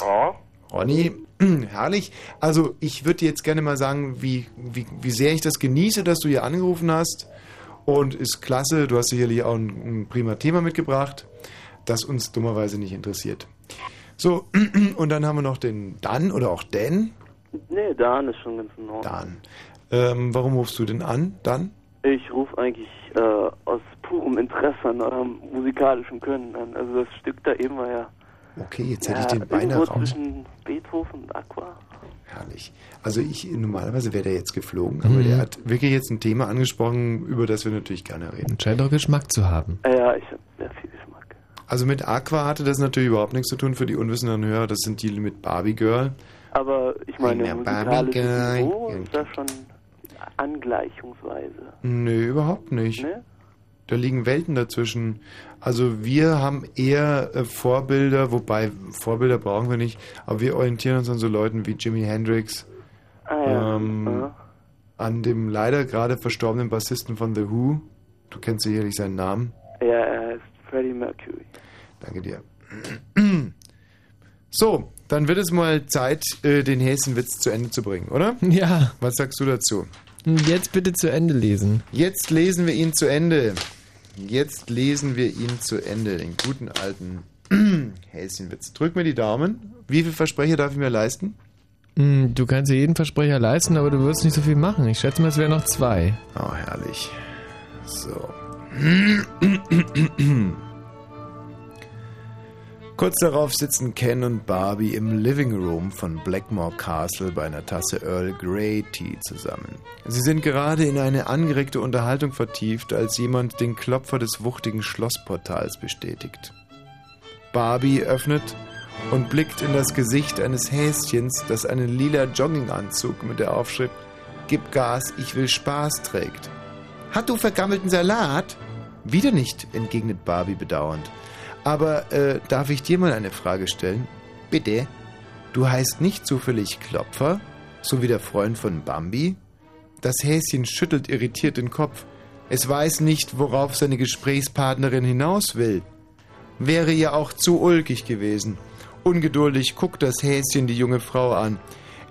Ja. Ronny, <clears throat> herrlich. Also ich würde jetzt gerne mal sagen, wie, wie, wie sehr ich das genieße, dass du hier angerufen hast. Und ist klasse, du hast sicherlich auch ein, ein prima Thema mitgebracht, das uns dummerweise nicht interessiert. So, <clears throat> und dann haben wir noch den Dan oder auch Dan. Nee, Dan ist schon ganz Ordnung. Dan. Ähm, warum rufst du denn an, Dan? Ich rufe eigentlich äh, aus purem Interesse an eurem musikalischen Können an. Also das Stück da eben war ja, Okay, jetzt ja hätte ich den beinahe raus. zwischen Beethoven und Aqua. Herrlich. Also ich, normalerweise wäre der jetzt geflogen, aber Mhm. der hat wirklich jetzt ein Thema angesprochen, über das wir natürlich gerne reden. Scheint auch Geschmack zu haben. Äh, ja, ich habe sehr viel Geschmack. Also mit Aqua hatte das natürlich überhaupt nichts zu tun für die unwissenden Hörer. Das sind die mit Barbie Girl. Aber ich meine, Ja, musikalisches Barbie Niveau Girl. ist da schon angleichungsweise. Nö, überhaupt nicht. Ne? Da liegen Welten dazwischen. Also wir haben eher äh, Vorbilder, wobei Vorbilder brauchen wir nicht, aber wir orientieren uns an so Leuten wie Jimi Hendrix, Ah, ja. ähm, Aha. an dem leider gerade verstorbenen Bassisten von The Who. Du kennst sicherlich seinen Namen. Ja, er heißt Freddie Mercury. Danke dir. So, dann wird es mal Zeit, äh, den Häschenwitz zu Ende zu bringen, oder? Ja. Was sagst du dazu? Jetzt bitte zu Ende lesen. Jetzt lesen wir ihn zu Ende. Jetzt lesen wir ihn zu Ende, den guten alten <clears throat> Häschenwitz. Drück mir die Daumen. Wie viele Versprecher darf ich mir leisten? Hm, Du kannst dir jeden Versprecher leisten, aber du wirst nicht so viel machen. Ich schätze mal, es wären noch zwei. Oh, herrlich. So. <clears throat> <clears throat> Kurz darauf sitzen Ken und Barbie im Living Room von Blackmore Castle bei einer Tasse Earl Grey Tea zusammen. Sie sind gerade in eine angeregte Unterhaltung vertieft, als jemand den Klopfer des wuchtigen Schlossportals bestätigt. Barbie öffnet und blickt in das Gesicht eines Häschens, das einen lila Jogginganzug mit der Aufschrift Gib Gas, ich will Spaß trägt. Hat du vergammelten Salat? Wieder nicht, entgegnet Barbie bedauernd. Aber äh, darf ich dir mal eine Frage stellen? Bitte. Du heißt nicht zufällig Klopfer, so wie der Freund von Bambi? Das Häschen schüttelt irritiert den Kopf. Es weiß nicht, worauf seine Gesprächspartnerin hinaus will. Wäre ja auch zu ulkig gewesen. Ungeduldig guckt das Häschen die junge Frau an.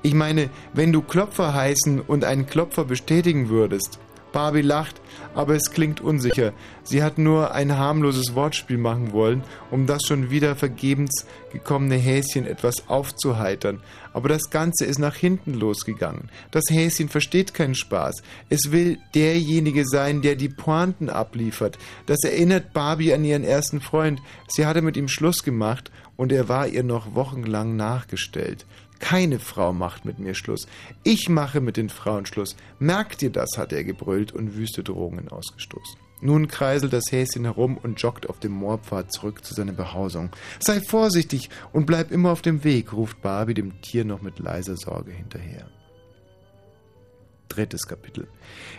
Ich meine, wenn du Klopfer heißen und einen Klopfer bestätigen würdest. Barbie lacht, aber es klingt unsicher. Sie hat nur ein harmloses Wortspiel machen wollen, um das schon wieder vergebens gekommene Häschen etwas aufzuheitern. Aber das Ganze ist nach hinten losgegangen. Das Häschen versteht keinen Spaß. Es will derjenige sein, der die Pointen abliefert. Das erinnert Barbie an ihren ersten Freund. Sie hatte mit ihm Schluss gemacht und er war ihr noch wochenlang nachgestellt. Keine Frau macht mit mir Schluss. Ich mache mit den Frauen Schluss. Merkt ihr das, hat er gebrüllt und wüste Drohungen ausgestoßen. Nun kreiselt das Häschen herum und joggt auf dem Moorpfad zurück zu seiner Behausung. Sei vorsichtig und bleib immer auf dem Weg, ruft Barbie dem Tier noch mit leiser Sorge hinterher. Drittes Kapitel,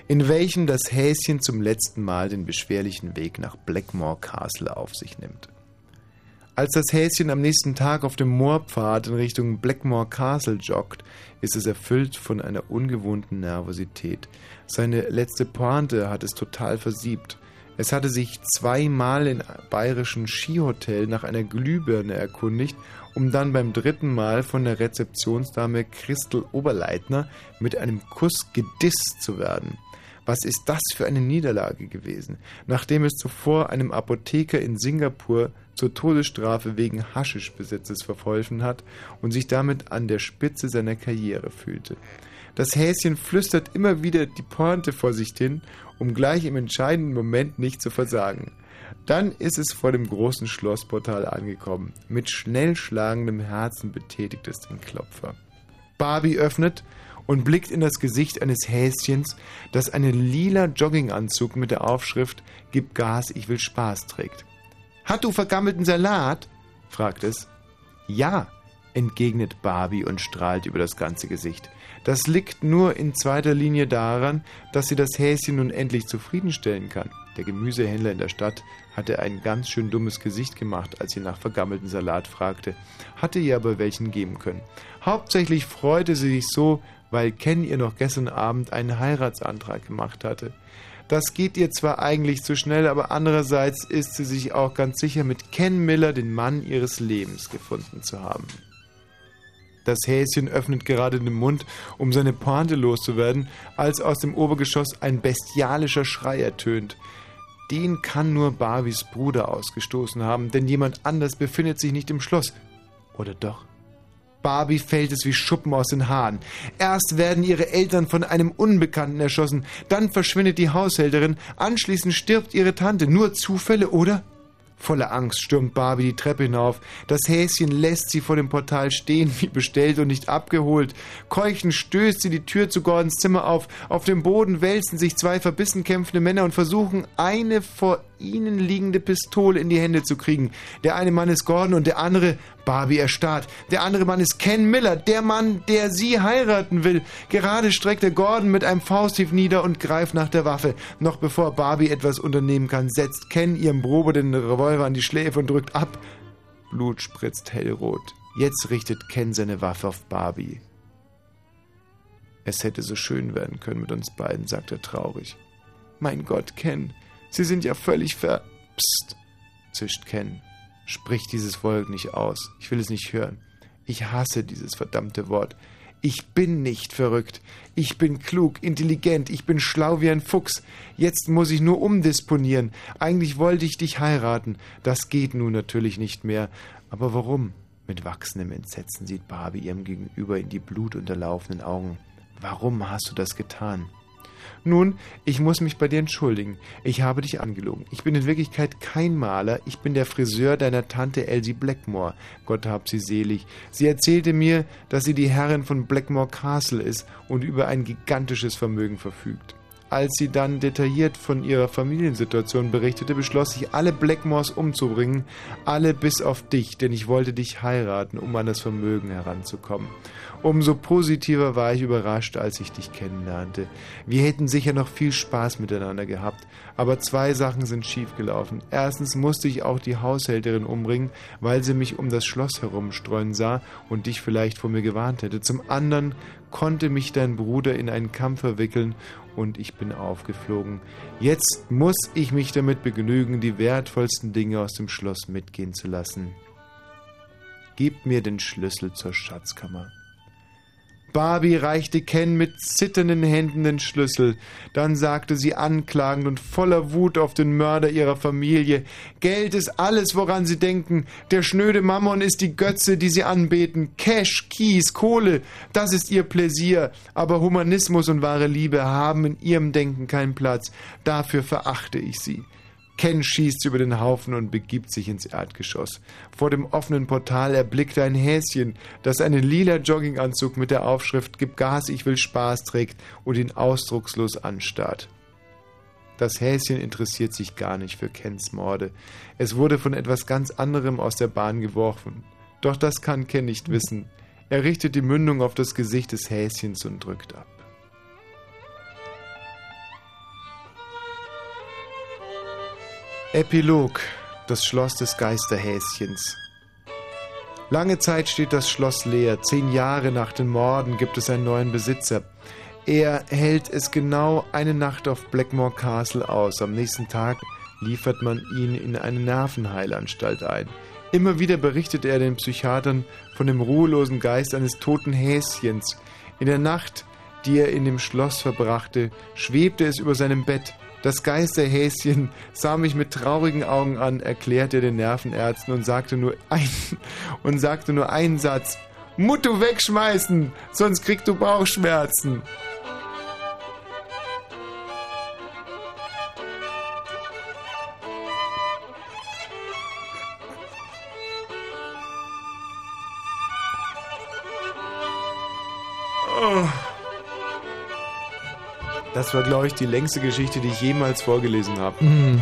in welchem das Häschen zum letzten Mal den beschwerlichen Weg nach Blackmore Castle auf sich nimmt. Als das Häschen am nächsten Tag auf dem Moorpfad in Richtung Blackmore Castle joggt, ist es erfüllt von einer ungewohnten Nervosität. Seine letzte Pointe hat es total versiebt. Es hatte sich zweimal in bayerischen Skihotel nach einer Glühbirne erkundigt, um dann beim dritten Mal von der Rezeptionsdame Christel Oberleitner mit einem Kuss gedisst zu werden. Was ist das für eine Niederlage gewesen, nachdem es zuvor einem Apotheker in Singapur zur Todesstrafe wegen Haschischbesitzes verholfen hat und sich damit an der Spitze seiner Karriere fühlte. Das Häschen flüstert immer wieder die Pointe vor sich hin, um gleich im entscheidenden Moment nicht zu versagen. Dann ist es vor dem großen Schlossportal angekommen. Mit schnell schlagendem Herzen betätigt es den Klopfer. Barbie öffnet und blickt in das Gesicht eines Häschens, das einen lila Jogginganzug mit der Aufschrift Gib Gas, ich will Spaß trägt. Hat du vergammelten Salat? fragt es. Ja, entgegnet Barbie und strahlt über das ganze Gesicht. Das liegt nur in zweiter Linie daran, dass sie das Häschen nun endlich zufriedenstellen kann. Der Gemüsehändler in der Stadt hatte ein ganz schön dummes Gesicht gemacht, als sie nach vergammelten Salat fragte, hatte ihr aber welchen geben können. Hauptsächlich freute sie sich so, weil Ken ihr noch gestern Abend einen Heiratsantrag gemacht hatte. Das geht ihr zwar eigentlich zu schnell, aber andererseits ist sie sich auch ganz sicher, mit Ken Miller den Mann ihres Lebens gefunden zu haben. Das Häschen öffnet gerade den Mund, um seine Pointe loszuwerden, als aus dem Obergeschoss ein bestialischer Schrei ertönt. Den kann nur Barbies Bruder ausgestoßen haben, denn jemand anders befindet sich nicht im Schloss. Oder doch? Barbie fällt es wie Schuppen aus den Haaren. Erst werden ihre Eltern von einem Unbekannten erschossen, dann verschwindet die Haushälterin, anschließend stirbt ihre Tante. Nur Zufälle, oder? Voller Angst stürmt Barbie die Treppe hinauf. Das Häschen lässt sie vor dem Portal stehen, <laughs> wie bestellt und nicht abgeholt. Keuchend stößt sie die Tür zu Gordons Zimmer auf. Auf dem Boden wälzen sich zwei verbissen kämpfende Männer und versuchen, eine vor ihnen liegende Pistole in die Hände zu kriegen. Der eine Mann ist Gordon und der andere, Barbie erstarrt. Der andere Mann ist Ken Miller, der Mann, der sie heiraten will. Gerade streckt er Gordon mit einem Fausthieb nieder und greift nach der Waffe. Noch bevor Barbie etwas unternehmen kann, setzt Ken ihrem Bruder den Revolver an die Schläfe und drückt ab. Blut spritzt hellrot. Jetzt richtet Ken seine Waffe auf Barbie. Es hätte so schön werden können mit uns beiden, sagt er traurig. Mein Gott, Ken, Sie sind ja völlig ver... Psst, zischt Ken. Sprich dieses Wort nicht aus. Ich will es nicht hören. Ich hasse dieses verdammte Wort. Ich bin nicht verrückt. Ich bin klug, intelligent, ich bin schlau wie ein Fuchs. Jetzt muss ich nur umdisponieren. Eigentlich wollte ich dich heiraten. Das geht nun natürlich nicht mehr. Aber warum? Mit wachsendem Entsetzen sieht Barbie ihrem Gegenüber in die blutunterlaufenden Augen. Warum hast du das getan? Nun, ich muss mich bei dir entschuldigen. Ich habe dich angelogen. Ich bin in Wirklichkeit kein Maler. Ich bin der Friseur deiner Tante Elsie Blackmore. Gott hab sie selig. Sie erzählte mir, dass sie die Herrin von Blackmore Castle ist und über ein gigantisches Vermögen verfügt. Als sie dann detailliert von ihrer Familiensituation berichtete, beschloss ich, alle Blackmores umzubringen, alle bis auf dich, denn ich wollte dich heiraten, um an das Vermögen heranzukommen. Umso positiver war ich überrascht, als ich dich kennenlernte. Wir hätten sicher noch viel Spaß miteinander gehabt, aber zwei Sachen sind schiefgelaufen. Erstens musste ich auch die Haushälterin umbringen, weil sie mich um das Schloss herumstreuen sah und dich vielleicht vor mir gewarnt hätte. Zum anderen konnte mich dein Bruder in einen Kampf verwickeln und ich bin aufgeflogen. Jetzt muss ich mich damit begnügen, die wertvollsten Dinge aus dem Schloss mitgehen zu lassen. Gib mir den Schlüssel zur Schatzkammer. Barbie reichte Ken mit zitternden Händen den Schlüssel. Dann sagte sie anklagend und voller Wut auf den Mörder ihrer Familie, Geld ist alles, woran sie denken. Der schnöde Mammon ist die Götze, die sie anbeten. Cash, Kies, Kohle, das ist ihr Pläsier. Aber Humanismus und wahre Liebe haben in ihrem Denken keinen Platz. Dafür verachte ich sie. Ken schießt über den Haufen und begibt sich ins Erdgeschoss. Vor dem offenen Portal erblickt er ein Häschen, das einen lila Jogginganzug mit der Aufschrift Gib Gas, ich will Spaß trägt und ihn ausdruckslos anstarrt. Das Häschen interessiert sich gar nicht für Kens Morde. Es wurde von etwas ganz anderem aus der Bahn geworfen. Doch das kann Ken nicht wissen. Er richtet die Mündung auf das Gesicht des Häschens und drückt ab. Epilog Das Schloss des Geisterhäschens Lange Zeit steht das Schloss leer. Zehn Jahre nach den Morden gibt es einen neuen Besitzer. Er hält es genau eine Nacht auf Blackmore Castle aus. Am nächsten Tag liefert man ihn in eine Nervenheilanstalt ein. Immer wieder berichtet er den Psychiatern von dem ruhelosen Geist eines toten Häschens. In der Nacht, die er in dem Schloss verbrachte, schwebte es über seinem Bett. Das Geisterhäschen sah mich mit traurigen Augen an, erklärte den Nervenärzten und sagte nur ein, <laughs> und sagte nur einen Satz. Muttu wegschmeißen, sonst kriegst du Bauchschmerzen. Oh. Das war, glaube ich, die längste Geschichte, die ich jemals vorgelesen habe. Mhm.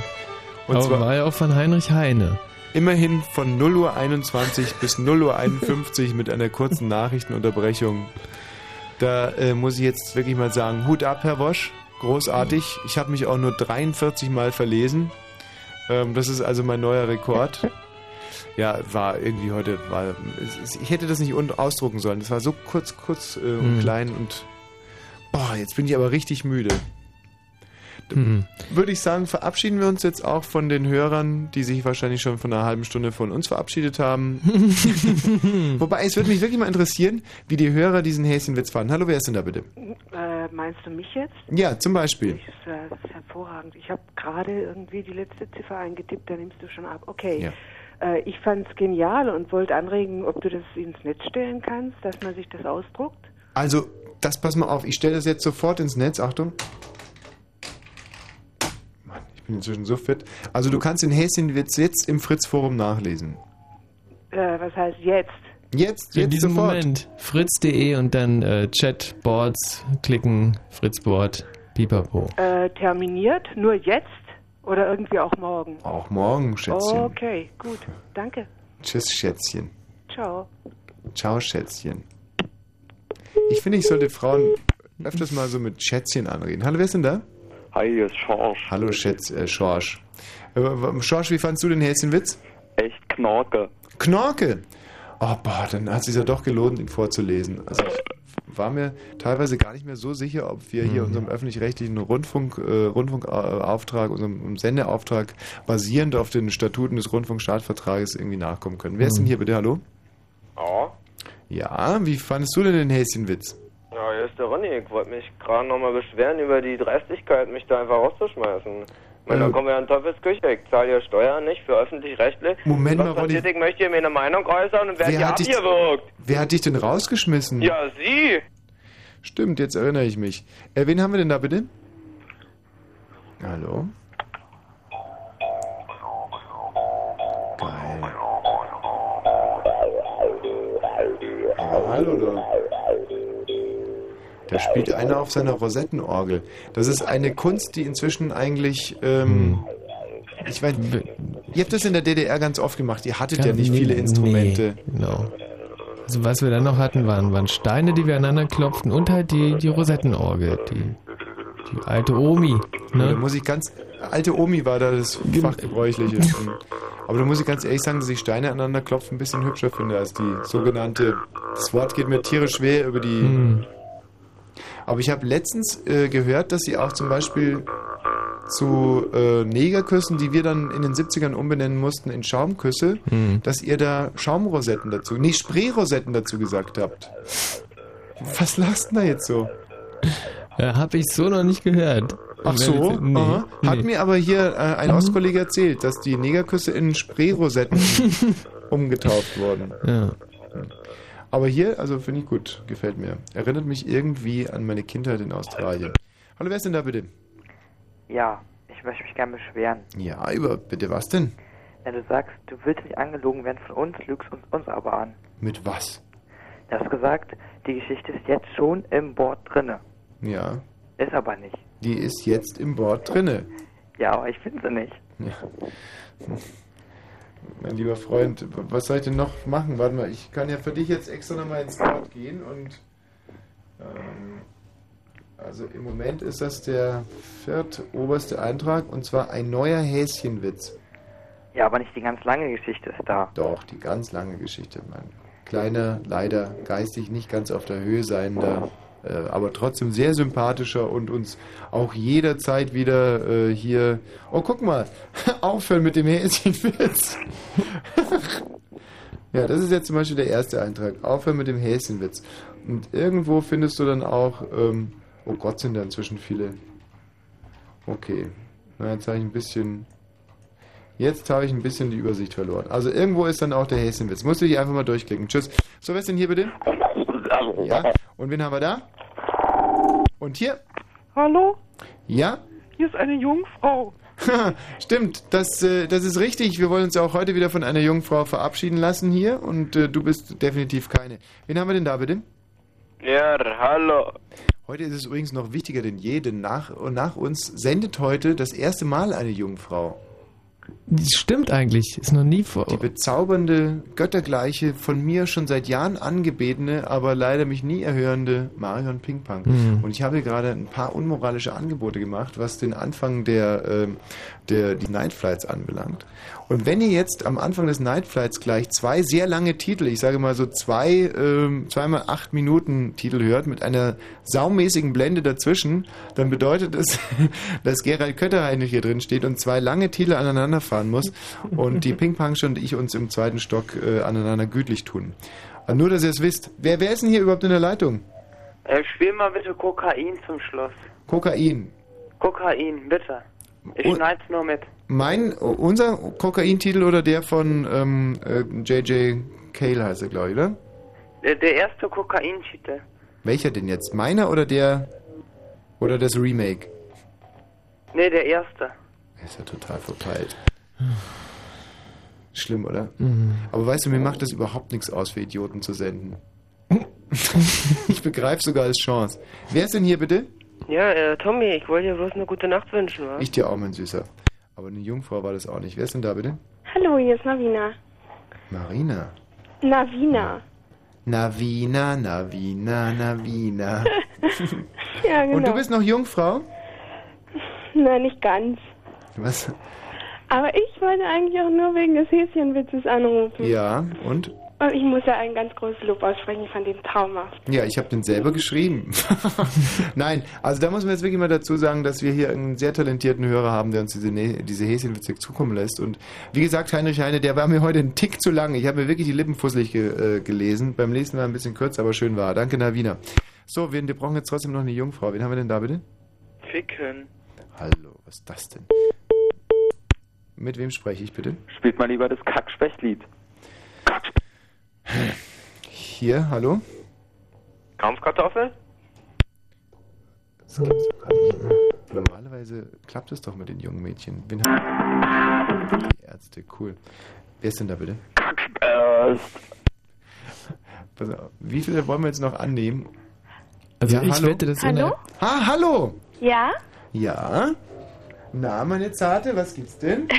Und Aber zwar- war ja auch von Heinrich Heine. Immerhin von 0 Uhr 21 bis 0 Uhr 51 mit einer kurzen Nachrichtenunterbrechung. Da äh, muss ich jetzt wirklich mal sagen, Hut ab, Herr Wosch. Großartig. Ich habe mich auch nur 43 Mal verlesen. Ähm, das ist also mein neuer Rekord. <laughs> Ja, war irgendwie heute, war, ich hätte das nicht ausdrucken sollen. Das war so kurz, kurz äh, und Hm. klein und boah, jetzt bin ich aber richtig müde. Hm. Würde ich sagen, verabschieden wir uns jetzt auch von den Hörern, die sich wahrscheinlich schon von einer halben Stunde von uns verabschiedet haben. <laughs> Wobei, es würde mich wirklich mal interessieren, wie die Hörer diesen Häschenwitz fanden. Hallo, wer ist denn da bitte? Äh, meinst du mich jetzt? Ja, zum Beispiel. Das ist, äh, das ist hervorragend. Ich habe gerade irgendwie die letzte Ziffer eingetippt, da nimmst du schon ab. Okay. Ja. Äh, ich fand's genial und wollte anregen, ob du das ins Netz stellen kannst, dass man sich das ausdruckt. Also, das pass mal auf, ich stelle das jetzt sofort ins Netz. Achtung. Mann, ich bin inzwischen so fit. Also, du kannst den Häschenwitz jetzt im Fritz-Forum nachlesen. Äh, was heißt jetzt? Jetzt, In jetzt diesem sofort. Moment. Fritz.de und dann äh, Chatboards klicken, Fritzboard, pipapo. Äh, terminiert? Nur jetzt? Oder irgendwie auch morgen? Auch morgen, Schätzchen. Okay, gut. Danke. Tschüss, Schätzchen. Ciao. Ciao, Schätzchen. Ich finde, ich sollte Frauen öfters mal so mit Schätzchen anreden. Hallo, wer ist denn da? Hi, hier ist Schorsch. Hallo, Schätz, äh, Schorsch. Äh, Schorsch, wie fandst du den Häschenwitz? Echt Knorke. Knorke! Oh, boah, dann hat es sich ja doch gelohnt, ihn vorzulesen. Also ich war mir teilweise gar nicht mehr so sicher, ob wir hier unserem öffentlich-rechtlichen Rundfunk, äh, Rundfunkauftrag, unserem Sendeauftrag basierend auf den Statuten des Rundfunkstaatvertrages irgendwie nachkommen können. Wer ist denn hier bitte? Hallo? Ja, Ja, wie fandest du denn den Häschenwitz? ja, hier ist der Ronny. Ich wollte mich gerade nochmal beschweren über die Dreistigkeit, mich da einfach rauszuschmeißen. Ich meine, Äh. da kommen wir an Teufelsküche. Ich zahle hier Steuern nicht für öffentlich-rechtlich. Moment Was mal, Ronny. Ich möchte hier mir eine Meinung äußern und werde Wer hier hat dich- abgewürgt. Wer hat dich denn rausgeschmissen? Ja, Sie. Stimmt, jetzt erinnere ich mich. Äh, wen haben wir denn da bitte? Hallo? Ja, hallo da. Da spielt einer auf seiner Rosettenorgel. Das ist eine Kunst, die inzwischen eigentlich. Ähm, ich weiß, ihr habt das in der DDR ganz oft gemacht. Ihr hattet ja nicht Nee, viele Instrumente. Nee, genau. Also was wir dann noch hatten, waren, waren Steine, die wir aneinander klopften und halt die, die Rosettenorgel, die, die alte Omi. Da Ne? muss ich ganz. Alte Omi war da das Fachgebräuchliche. <laughs> Aber da muss ich ganz ehrlich sagen, dass ich Steine aneinander klopfen ein bisschen hübscher finde als die sogenannte. Das Wort geht mir tierisch schwer über die. Hm. Aber ich habe letztens äh, gehört, dass sie auch zum Beispiel zu äh, Negerküssen, die wir dann in den 70ern umbenennen mussten in Schaumküsse, Hm. dass ihr da Schaumrosetten dazu, nee, Sprayrosetten dazu gesagt habt. Was lachst du denn da jetzt so? Ja, hab ich so noch nicht gehört. Ach so? Nee, Aha. Hat nee. mir aber hier äh, ein Ostkollege erzählt, dass die Negerküsse in Sprayrosetten <laughs> umgetauft wurden. Ja. Aber hier, also finde ich gut, gefällt mir. Erinnert mich irgendwie an meine Kindheit in Australien. Hallo, wer ist denn da bitte? Ja, ich möchte mich gerne beschweren. Ja, über bitte was denn? Wenn du sagst, du willst nicht angelogen werden von uns, lügst uns, uns aber an. Mit was? Du hast gesagt, die Geschichte ist jetzt schon im Board drinne. Ja, Ist aber nicht. Die ist jetzt im Board drinne. Ja, aber ich finde sie nicht. Ja. Mein lieber Freund, was soll ich denn noch machen? Warte mal, ich kann ja für dich jetzt extra nochmal ins Board gehen und ähm, also im Moment ist das der viertoberste Eintrag und zwar ein neuer Häschenwitz. Ja, aber nicht die ganz lange Geschichte ist da. Doch, die ganz lange Geschichte, mein kleiner, leider geistig nicht ganz auf der Höhe seiender, aber trotzdem sehr sympathischer und uns auch jederzeit wieder äh, hier. Oh, guck mal, <laughs> aufhören mit dem Häschenwitz. <laughs> ja, das ist jetzt zum Beispiel der erste Eintrag. Aufhören mit dem Häschenwitz. Und irgendwo findest du dann auch, ähm, oh Gott, sind da inzwischen viele. Okay, na, jetzt habe ich ein bisschen. Jetzt habe ich ein bisschen die Übersicht verloren. Also irgendwo ist dann auch der Häschenwitz. Musst du dich einfach mal durchklicken. Tschüss. So, wer ist denn hier bitte? Ja. Und wen haben wir da? Und hier? Hallo? Ja? Hier ist eine Jungfrau. <laughs> Stimmt, das, äh, das ist richtig. Wir wollen uns auch heute wieder von einer Jungfrau verabschieden lassen hier und äh, du bist definitiv keine. Wen haben wir denn da bitte? Ja, hallo. Heute ist es übrigens noch wichtiger denn je, denn nach, nach uns sendet heute das erste Mal eine Jungfrau. Das stimmt eigentlich. Ist noch nie vor. Die bezaubernde, göttergleiche, von mir schon seit Jahren angebetene, aber leider mich nie erhörende Marion Pingpong. Mhm. Und ich habe gerade ein paar unmoralische Angebote gemacht, was den Anfang der, ähm, der die Night Flights anbelangt. Und wenn ihr jetzt am Anfang des Night Flights gleich zwei sehr lange Titel, ich sage mal so zwei, ähm, zweimal acht Minuten Titel hört, mit einer saumäßigen Blende dazwischen, dann bedeutet es, <laughs> dass Gerald Kötterheinrich hier drin steht und zwei lange Titel aneinander fahren muss und die <laughs> Ping-Pong und ich uns im zweiten Stock äh, aneinander gütlich tun. Aber nur, dass ihr es wisst. Wer, wer ist denn hier überhaupt in der Leitung? Äh, spiel mal bitte Kokain zum Schluss. Kokain. Kokain, bitte. Ich Und- schneid's nur mit. Mein, unser Kokain-Titel oder der von ähm, äh, J.J. Cale heißt er, glaube ich, oder? Der, der erste Kokain-Titel. Welcher denn jetzt? Meiner oder der oder das Remake? Nee, der erste. Ist ja total verpeilt. Schlimm, oder? Mhm. Aber weißt du, mir macht das überhaupt nichts aus, für Idioten zu senden. <laughs> ich begreife sogar als Chance. Wer ist denn hier bitte? Ja, äh, Tommy, ich wollte dir bloß eine gute Nacht wünschen, wa? Ich dir auch, mein Süßer. Aber eine Jungfrau war das auch nicht. Wer ist denn da bitte? Hallo, hier ist Navina. Marina. Navina. Navina, Navina, Navina. <laughs> Ja, genau. Und du bist noch Jungfrau? Nein, nicht ganz. Was? Aber ich wollte eigentlich auch nur wegen des Häschenwitzes anrufen. Ja, und? Und ich muss ja ein ganz großes Lob aussprechen, ich fand den traumhaft. Ja, ich habe den selber geschrieben. <laughs> Nein, also da muss man jetzt wirklich mal dazu sagen, dass wir hier einen sehr talentierten Hörer haben, der uns diese, diese Häschenwitze zukommen lässt. Und wie gesagt, Heinrich Heine, der war mir heute ein Tick zu lang. Ich habe mir wirklich die Lippen fusselig ge äh, gelesen. Beim nächsten Mal ein bisschen kürzer, aber schön war. Danke, Navina. So, wir, wir brauchen jetzt trotzdem noch eine Jungfrau. Wen haben wir denn da bitte? Ficken. Hallo, was ist das denn? Mit wem spreche ich bitte? Spielt mal lieber das Kackspechtlied. Hier, hallo? Kampfkartoffel? Das gibt's doch gar nicht. Normalerweise klappt es doch mit den jungen Mädchen. Wen Die Ärzte, cool. Wer ist denn da bitte? Pass auf, Wie viele wollen wir jetzt noch annehmen? Also ich wette, das sind Hallo? Ah, hallo! Ja? Ja? Na, meine Zarte, was gibt's denn? <laughs>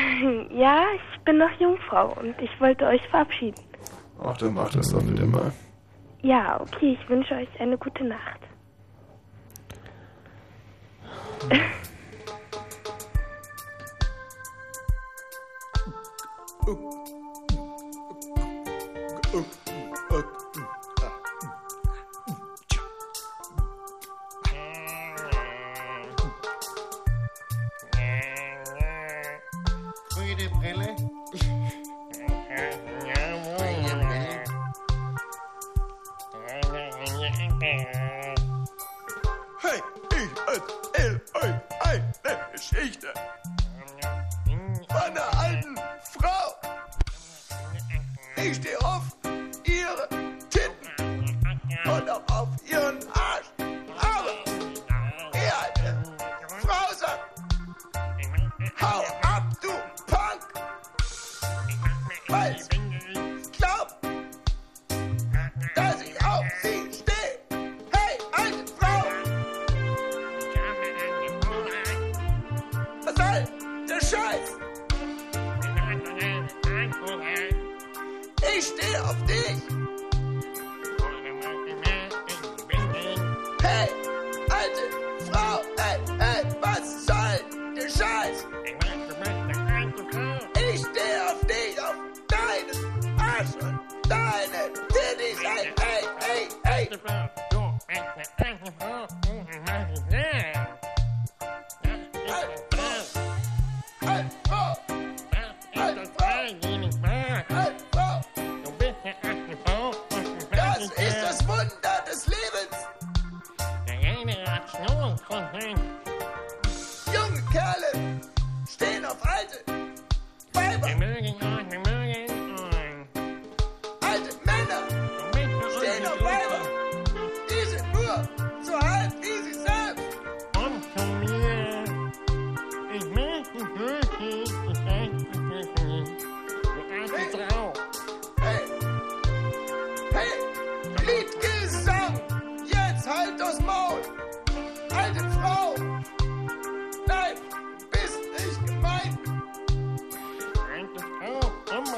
Ja, ich bin noch Jungfrau und ich wollte euch verabschieden. Ach, dann mach das doch bitte mal. Ja, okay, ich wünsche euch eine gute Nacht.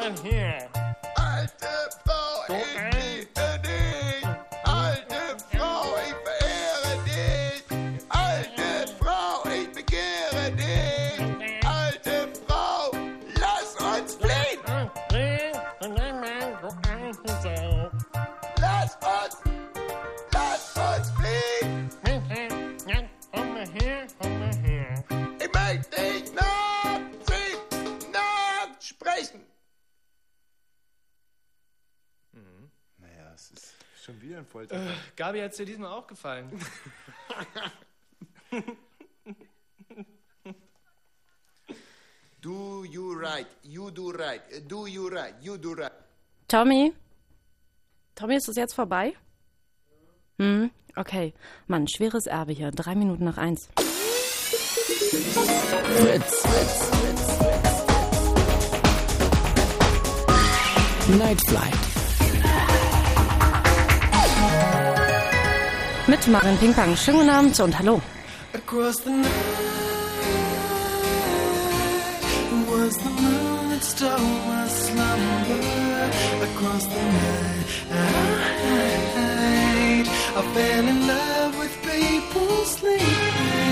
I'm here. Gabi, hat es dir diesmal auch gefallen? do you right, you do right, do you right, you do right. Tommy? Tommy, ist es jetzt vorbei? Hm, okay. Mann, schweres Erbe hier. Drei Minuten nach eins. Fritz. Night Flight. mit Marin Pingpang. Schönen guten Abend und hallo. I fell in love with people sleeping.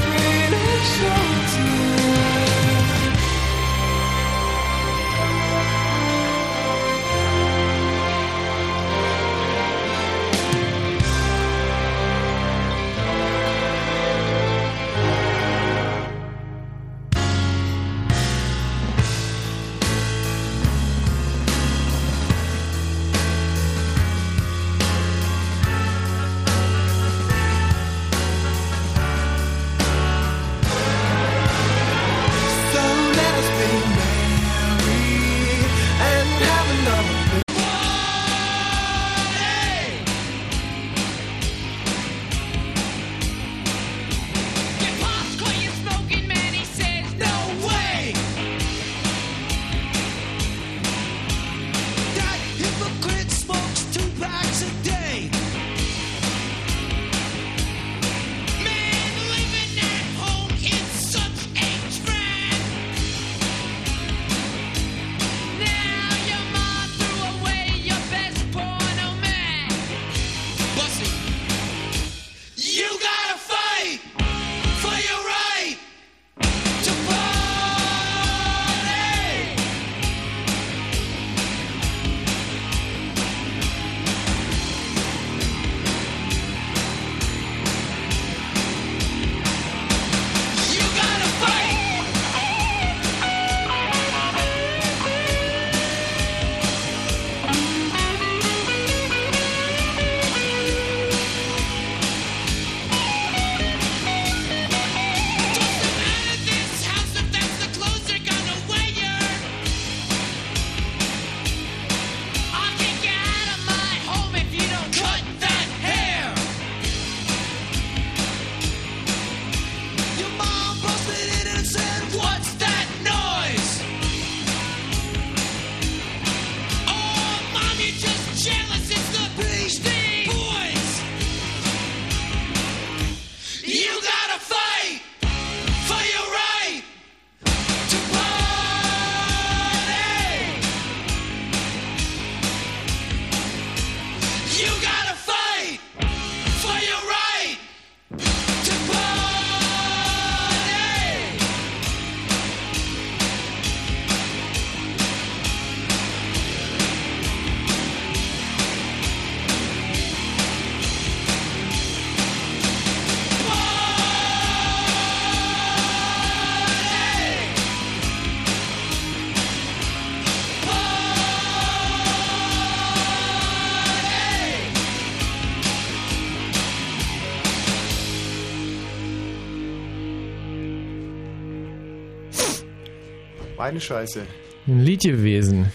Meine Scheiße. Ein Lied gewesen.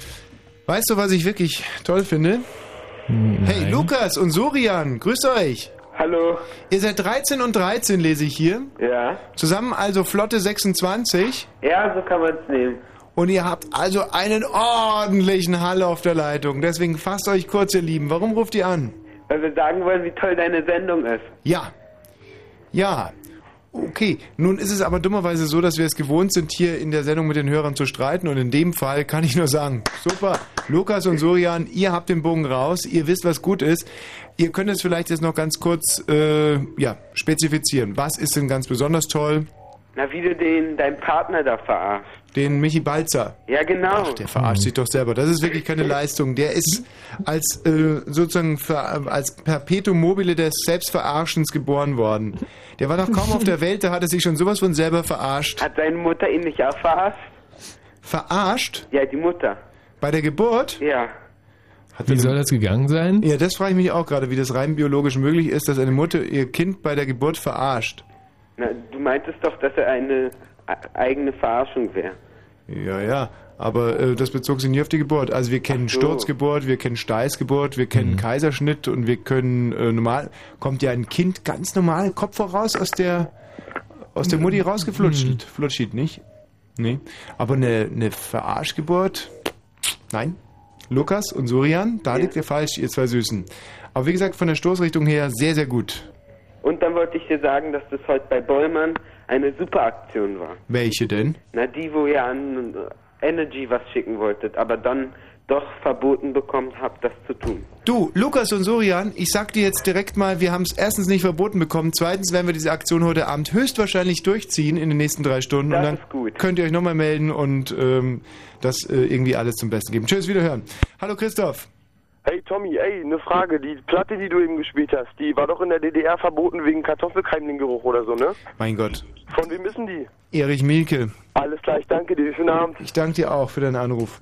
Weißt du, was ich wirklich toll finde? Hey, Nein. Lukas und Surian, grüßt euch. Hallo. Ihr seid 13 und 13, lese ich hier. Ja. Zusammen also flotte 26. Ja, so kann man es nehmen. Und ihr habt also einen ordentlichen Hall auf der Leitung. Deswegen fasst euch kurz, ihr Lieben. Warum ruft ihr an? Weil wir sagen wollen, wie toll deine Sendung ist. Ja. Ja. Okay, nun ist es aber dummerweise so, dass wir es gewohnt sind, hier in der Sendung mit den Hörern zu streiten. Und in dem Fall kann ich nur sagen, super, Lukas und Surian, ihr habt den Bogen raus, ihr wisst, was gut ist. Ihr könnt es vielleicht jetzt noch ganz kurz äh, ja, spezifizieren. Was ist denn ganz besonders toll? Na, wie du den, deinen Partner da verarschst. Den Michi Balzer. Ja, genau. Der verarscht sich doch selber. Das ist wirklich keine Leistung. Der ist als äh, sozusagen ver, als Perpetuum mobile des Selbstverarschens geboren worden. Der war doch kaum auf der <laughs> Welt, da hat er sich schon sowas von selber verarscht. Hat deine Mutter ihn nicht auch verarscht? Verarscht? Ja, die Mutter. Bei der Geburt? Ja. Wie soll das gegangen sein? Ja, das frage ich mich auch gerade, wie das rein biologisch möglich ist, dass eine Mutter ihr Kind bei der Geburt verarscht. Na, du meintest doch, dass er eine e- eigene Verarschung wäre. Ja, ja. Aber äh, das bezog sich nie auf die Geburt. Also wir kennen so. Sturzgeburt, wir kennen Steißgeburt, wir kennen Kaiserschnitt und wir können äh, normal kommt ja ein Kind ganz normal Kopf voraus aus der aus der Mutti rausgeflutscht. Flutscht nicht? Nee. Aber eine, eine Verarschgeburt? Nein. Lukas und Surian, da liegt ihr falsch, ihr zwei Süßen. Aber wie gesagt, von der Stoßrichtung her sehr, sehr gut. Und dann wollte ich dir sagen, dass das heute bei Bollmann eine super Aktion war. Welche denn? Na, die, wo ihr an Energy was schicken wolltet, aber dann doch verboten bekommen habt, das zu tun. Du, Lukas und Surian, ich sag dir jetzt direkt mal, wir haben es erstens nicht verboten bekommen, zweitens werden wir diese Aktion heute Abend höchstwahrscheinlich durchziehen in den nächsten drei Stunden Das und dann ist gut. könnt ihr euch nochmal melden und ähm, das äh, irgendwie alles zum Besten geben. Tschüss, wiederhören. Hallo Christoph. Hey Tommy, ey, eine Frage. Die Platte, die du eben gespielt hast, die war doch in der DDR verboten wegen Kartoffelkeimlinggeruch oder so, ne? Mein Gott. Von wem ist denn die? Erich Mielke. Alles klar, ich danke dir. Schönen Abend. Ich danke dir auch für deinen Anruf.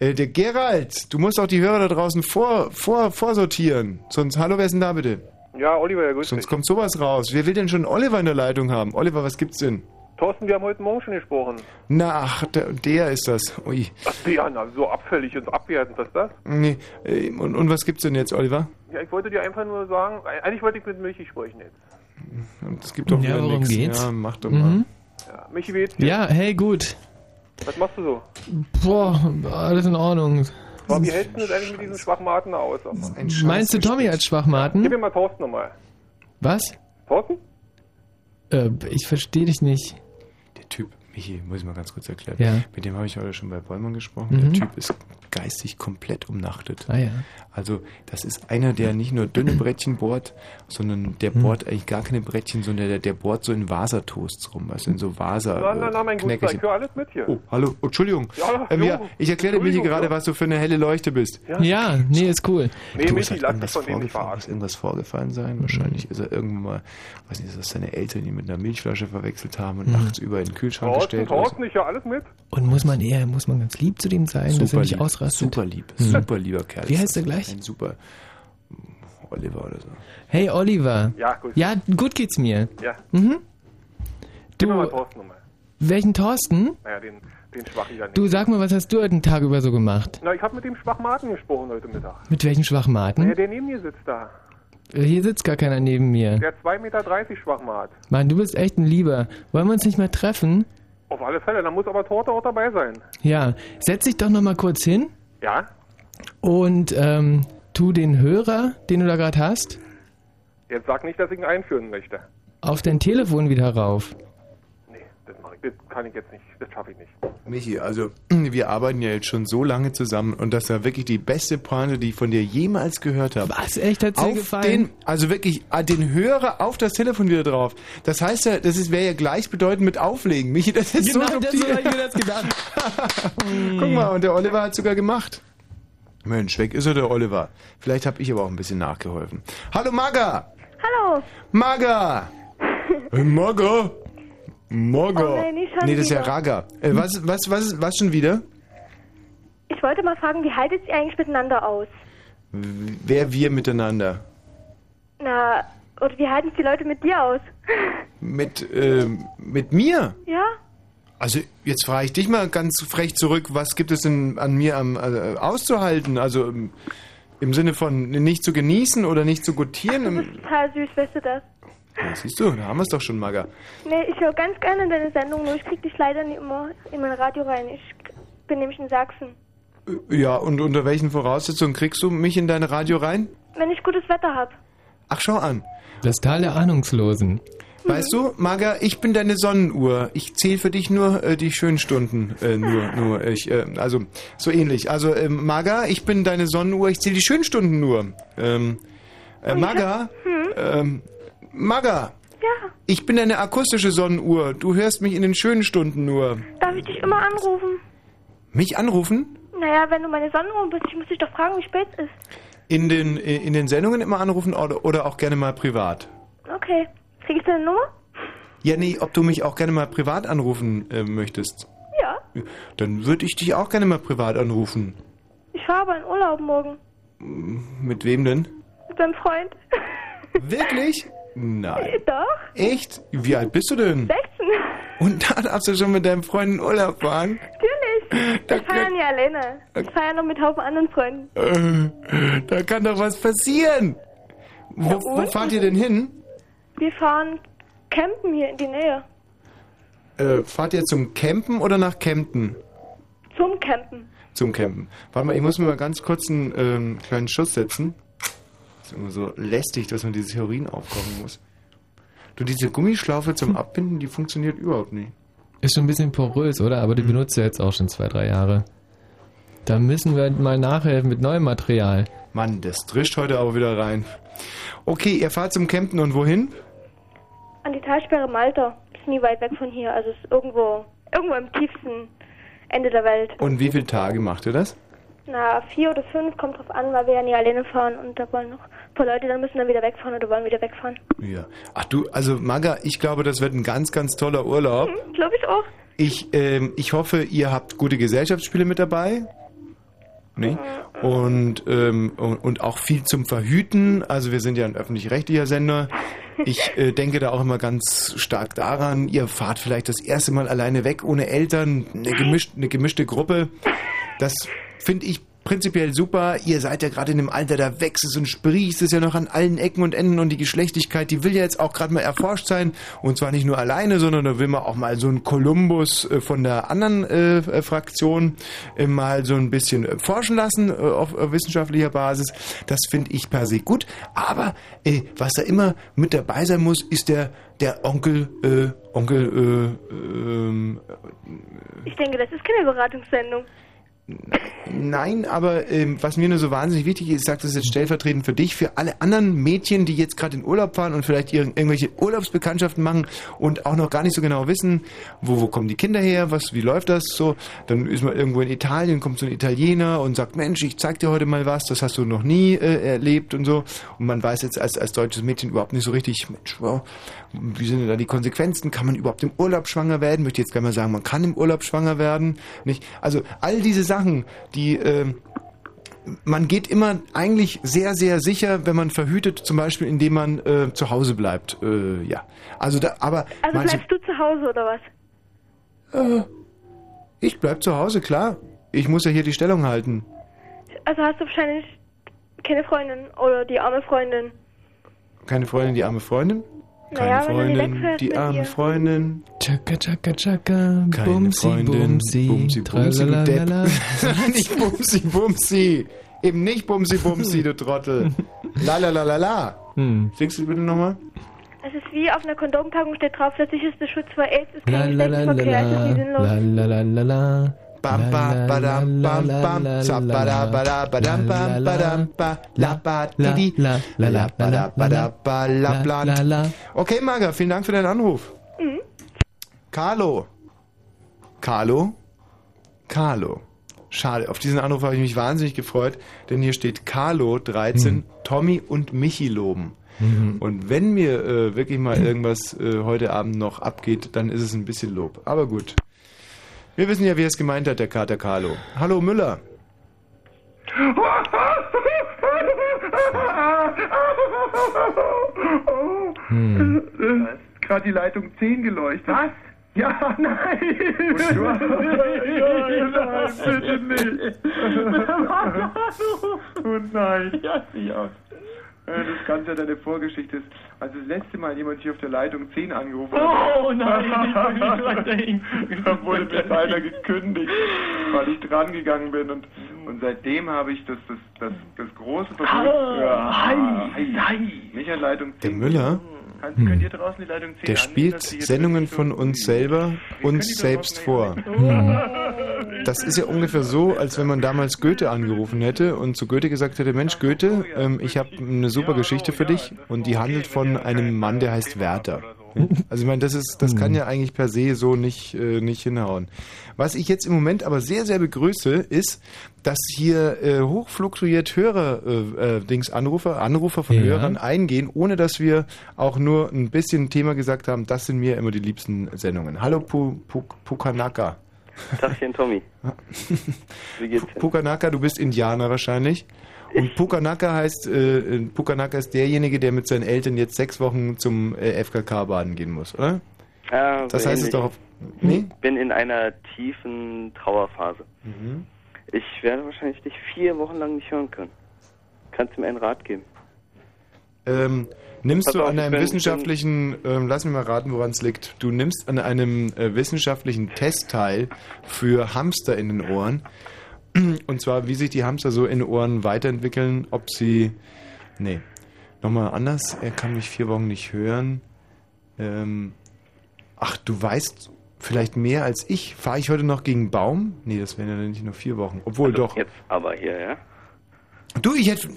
Äh, der Gerald, du musst auch die Hörer da draußen vor, vor, vorsortieren. Sonst, hallo, wer ist denn da bitte? Ja, Oliver, ja, grüß Sonst dich. kommt sowas raus. Wer will denn schon Oliver in der Leitung haben? Oliver, was gibt's denn? Thorsten, wir haben heute Morgen schon gesprochen. Na, ach, der, der ist das. Ui. Ach, ja, na, so abfällig und abwertend, was ist das? Nee. äh, Und, und was gibt's denn jetzt, Oliver? Ja, ich wollte dir einfach nur sagen, eigentlich wollte ich mit Michi sprechen jetzt. Es gibt doch Ja, wieder worum nix. geht's? Ja, mach doch Mhm. mal. Ja, Michi, wie geht's dir? Ja, hey, gut. Was machst du so? Boah, alles in Ordnung. Aber wie hältst du das eigentlich mit diesen Schwachmaten aus? Meinst du Tommy als Gib Schwachmaten? mir mal Thorsten nochmal. Was? Thorsten? Äh, ich verstehe dich nicht. Der Typ, Michi, muss ich mal ganz kurz erklären. Ja. Mit dem habe ich heute schon bei Bollmann gesprochen. Mhm. Der Typ ist geistig komplett umnachtet. Ah ja. Also, das ist einer, der nicht nur dünne Brettchen bohrt, sondern der Mhm. bohrt eigentlich gar keine Brettchen, sondern der, der bohrt so in Vasertoasts rum, also in so Vaser. Na, na, na, mein Guter, Knäckerchen. ich höre alles mit hier. Oh, hallo, oh, Entschuldigung. Ja, ähm, ja, ich erkläre dir, Michi, gerade, ja. was du für eine helle Leuchte bist. Ja, nee, ist cool. Nee, Du, Michi, lass dich irgendwas von dem nicht vorgefallen, verarschen. ist irgendwas vorgefallen sein. Wahrscheinlich ist er irgendwann mal, weiß nicht, ist das seine Eltern, die mit einer Milchflasche verwechselt haben und Mhm. nachts über in den Kühlschrank Thorsten, gestellt so. Thorsten, ich höre alles mit. Und muss man eher, muss man ganz lieb zu dem sein, dass er Super nicht lieb, ausrastet? super lieb, Mhm. super lieber Kerl. Wie heißt das. er gleich? Ein super Oliver oder so. Hey Oliver. Ja, gut. Ja, gut geht's mir. Ja. Mhm. Gib mir Du, mal Thorsten nochmal. welchen Thorsten? Naja, den, den Schwachen ja. Du sag mal, was hast du heute den Tag über so gemacht? Na, ich habe mit dem Schwachmaten gesprochen heute Mittag. Mit welchen Der, Schwachmaten? der neben mir sitzt da. Äh, Hier sitzt gar keiner neben mir. Der 2,30 Meter Schwachmat. Mann, du bist echt ein Lieber. Wollen wir uns nicht mehr treffen? Auf alle Fälle, da muss aber Torte auch dabei sein. Ja, setz dich doch noch mal kurz hin Ja? und ähm, tu den Hörer, den du da gerade hast, Jetzt sag nicht, dass ich ihn einführen möchte. auf dein Telefon wieder rauf. Das, mach ich, das kann ich jetzt nicht, das schaffe ich nicht. Michi, also <clears throat> wir arbeiten ja jetzt schon so lange zusammen und das war wirklich die beste Pointe, die ich von dir jemals gehört habe. Was, echt? Hat's dir auf gefallen? Den, also wirklich, ah, den Hörer auf das Telefon wieder drauf. Das heißt ja, das ist- wäre ja gleichbedeutend mit Auflegen. Michi, das ist Genau, so das subtil. habe ich mir das gedacht. <laughs> Guck mal, und der Oliver hat sogar gemacht. Mensch, weg ist er, der Oliver. Vielleicht habe ich aber auch ein bisschen nachgeholfen. Hallo Maga! Hallo. Maga! <laughs> Hey, Maga! Maga! Oh nein, nicht schon nee, das ist ja wieder. Raga. Äh, was, was, was, was schon wieder? Ich wollte mal fragen, wie haltet ihr eigentlich miteinander aus? Wer wir miteinander? Na, oder wie halten die Leute mit dir aus? Mit, ähm, mit mir? Ja? Also jetzt frage ich dich mal ganz frech zurück, was gibt es denn an mir am, äh, auszuhalten? Also im, im Sinne von nicht zu genießen oder nicht zu gutieren? Im, bist total süß, weißt du das? Ja, siehst du, da haben wir es doch schon, Maga. Nee, ich höre ganz gerne deine Sendung, nur ich krieg dich leider nicht immer in mein Radio rein. Ich bin nämlich in Sachsen. Ja, und unter welchen Voraussetzungen kriegst du mich in dein Radio rein? Wenn ich gutes Wetter hab. Ach, schau an. Das Tal der Ahnungslosen. Weißt du, Maga, ich bin deine Sonnenuhr. Ich zähle für dich nur äh, die schönen Stunden. Äh, nur, <laughs> nur, ich, äh, also so ähnlich. Also, ähm, Maga, ich bin deine Sonnenuhr. Ich zähle die schönen Stunden nur. Ähm, äh, Maga, ähm, Maga, Ja, ich bin deine akustische Sonnenuhr. Du hörst mich in den schönen Stunden nur. darf ich dich immer anrufen? Mich anrufen? Naja, wenn du meine Sonnenuhr bist, ich muss dich doch fragen, wie spät es ist. In den, in den Sendungen immer anrufen oder, oder auch gerne mal privat? Okay. Krieg ich deine Nummer? Ja, nee, ob du mich auch gerne mal privat anrufen äh, möchtest. Ja. Dann würde ich dich auch gerne mal privat anrufen. Ich fahre aber in Urlaub morgen. Mit wem denn? Mit deinem Freund. <laughs> Wirklich? Nein. Doch. Echt? Wie alt bist du denn? 16. Und da darfst du schon mit deinem Freund in Urlaub fahren? Natürlich. Da Ich feiere nie alleine. Ich feiere noch mit Haufen anderen Freunden. Äh, da kann doch was passieren. Wo, Ja, wo fahrt ihr denn hin? Wir fahren campen hier in die Nähe. Äh, fahrt ihr zum Campen oder nach Kempten? Zum Campen. Zum Campen. Warte mal, ich muss mir mal ganz kurz einen ähm, kleinen Schuss setzen. Ist immer so lästig, dass man dieses Heroin aufkochen muss. Du, diese Gummischlaufe zum Abbinden, die funktioniert überhaupt nicht. Ist schon ein bisschen porös, oder? Aber die Mhm. benutzt du jetzt auch schon zwei, drei Jahre. Da müssen wir mal nachhelfen mit neuem Material. Mann, das drischt heute aber wieder rein. Okay, ihr fahrt zum Campen und wohin? An die Talsperre Malta. Ist nie weit weg von hier. Also ist irgendwo, irgendwo im tiefsten Ende der Welt. Und wie viele Tage macht ihr das? Na, vier oder fünf, kommt drauf an, weil wir ja nie alleine fahren und da wollen noch ein paar Leute dann müssen dann wieder wegfahren oder wollen wieder wegfahren. Ja. Ach du, also Maga, ich glaube, das wird ein ganz, ganz toller Urlaub. Hm, Glaube ich auch. Ich, ähm, ich hoffe, ihr habt gute Gesellschaftsspiele mit dabei. Nee? Und, ähm, und, und auch viel zum Verhüten. Also wir sind ja ein öffentlich-rechtlicher Sender. Ich äh, denke da auch immer ganz stark daran, ihr fahrt vielleicht das erste Mal alleine weg, ohne Eltern, eine, gemischt, eine gemischte Gruppe. Das finde ich prinzipiell super. Ihr seid ja gerade in dem Alter, da wächst es und sprießt es ja noch an allen Ecken und Enden und die Geschlechtlichkeit, die will ja jetzt auch gerade mal erforscht sein. Und zwar nicht nur alleine, sondern da will man auch mal so einen Kolumbus äh, von der anderen äh, äh, Fraktion äh, mal so ein bisschen äh, forschen lassen äh, auf wissenschaftlicher Basis. Das finde ich per se gut. Aber was da immer mit dabei sein muss, ist der, der Onkel, Onkel, äh, ähm, Ich denke, das ist keine Beratungssendung. Nein, aber ähm, was mir nur so wahnsinnig wichtig ist, ich sage das jetzt stellvertretend für dich, für alle anderen Mädchen, die jetzt gerade in Urlaub fahren und vielleicht ir irgendwelche Urlaubsbekanntschaften machen und auch noch gar nicht so genau wissen, wo, wo kommen die Kinder her, was, wie läuft das so. Dann ist man irgendwo in Italien, kommt so ein Italiener und sagt, Mensch, ich zeig dir heute mal was, das hast du noch nie äh, erlebt und so. Und man weiß jetzt als, als deutsches Mädchen überhaupt nicht so richtig, Mensch, wow, wie sind denn da die Konsequenzen? Kann man überhaupt im Urlaub schwanger werden? Möchte jetzt gerne mal sagen, man kann im Urlaub schwanger werden. Nicht? Also all diese Sachen, die ähm, man geht immer eigentlich sehr, sehr sicher, wenn man verhütet, zum Beispiel, indem man äh, zu Hause bleibt. Äh, ja. Also da, aber Also manche, bleibst du zu Hause oder was? äh, ich bleib zu Hause, klar. Ich muss ja hier die Stellung halten. Also hast du wahrscheinlich keine Freundin oder die arme Freundin. Keine Freundin, die arme Freundin? Keine Naja, Freundin, die arme ihr. Freundin. Chaka, chaka, chaka, Keine bumsi, Freundin, bumsi, bumsi, bumsi, du Depp. tralalala. <laughs> nicht Bumsi, Bumsi. Eben nicht Bumsi, Bumsi, du Trottel. La la la la la. Hm. Singst du bitte nochmal? Das ist wie auf einer Kondompackung steht drauf, der sicherste Schutz vor AIDS ist La kein la la la Geschlechtsverkehr. Ist nicht sinnlos? la la la la la. Bam, ba, badam, bam, bam, za, bada, bada, badam, bam, badam, ba, la, ba, di, la, la, la, bada, bada, ba, la, la, bla. la. Okay, Marga, vielen Dank für deinen Anruf. Mhm. Carlo. Carlo? Carlo. Schade, auf diesen Anruf habe ich mich wahnsinnig gefreut, denn hier steht Carlo 13, Tommy und Michi loben. Mhm. Und wenn mir äh, wirklich mal irgendwas äh, heute Abend noch abgeht, dann ist es ein bisschen Lob. Aber gut. Wir wissen ja, wie er es gemeint hat, der Kater Carlo. Hallo Müller. Hm. Ist gerade die Leitung 10 geleuchtet. Was? Ja, nein! Du hast... nein, bitte nicht! oh nein! Ja, ja. Das Ganze hat eine Vorgeschichte. ist, Als das letzte Mal jemand hier auf der Leitung 10 angerufen hat. Oh nein, ich will nicht weiterhin. Da wurde mir leider gekündigt, weil ich dran gegangen bin und, und seitdem habe ich das, das, das, das große Verbot. Ah, hi, hi. Nicht an Leitung 10. Der Müller, 10 der spielt Sendungen von uns selber uns selbst vor. <laughs> Das ist ja ungefähr so, als wenn man damals Goethe angerufen hätte und zu Goethe gesagt hätte, Mensch Goethe, ähm, ich habe eine super Geschichte für dich. Und die handelt von einem Mann, der heißt Werther. Also ich meine, das ist, das kann ja eigentlich per se so nicht, äh, nicht hinhauen. Was ich jetzt im Moment aber sehr, sehr begrüße, ist, dass hier äh, hochfluktuiert Hörer, äh, äh, Dings, Anrufer, Anrufer von Ja. Hörern eingehen, ohne dass wir auch nur ein bisschen Thema gesagt haben, das sind mir immer die liebsten Sendungen. Hallo Pu, Pu, Pukanaka. Tagchen, Tommy. <laughs> Wie geht's? Pukanaka, du bist Indianer wahrscheinlich. Und Pukanaka heißt, äh, Pukanaka ist derjenige, der mit seinen Eltern jetzt sechs Wochen zum äh, FKK baden gehen muss, oder? Ah, Das heißt es doch auf. Nee? Ich bin in einer tiefen Trauerphase. Mhm. Ich werde wahrscheinlich dich vier Wochen lang nicht hören können. Kannst du mir einen Rat geben? Ähm, nimmst Pass du auf, an einem wissenschaftlichen, ähm, lass mich mal raten, woran es liegt. Du nimmst an einem äh, wissenschaftlichen Test teil für Hamster in den Ohren. <clears throat> Und zwar, wie sich die Hamster so in Ohren weiterentwickeln, ob sie. Nee. Nochmal anders, er kann mich vier Wochen nicht hören. Ähm, ach, du weißt vielleicht mehr als ich. Fahre ich heute noch gegen Baum? Nee, das wären ja nicht nur vier Wochen. Obwohl doch. Jetzt aber hier, ja? Du, ich hätte,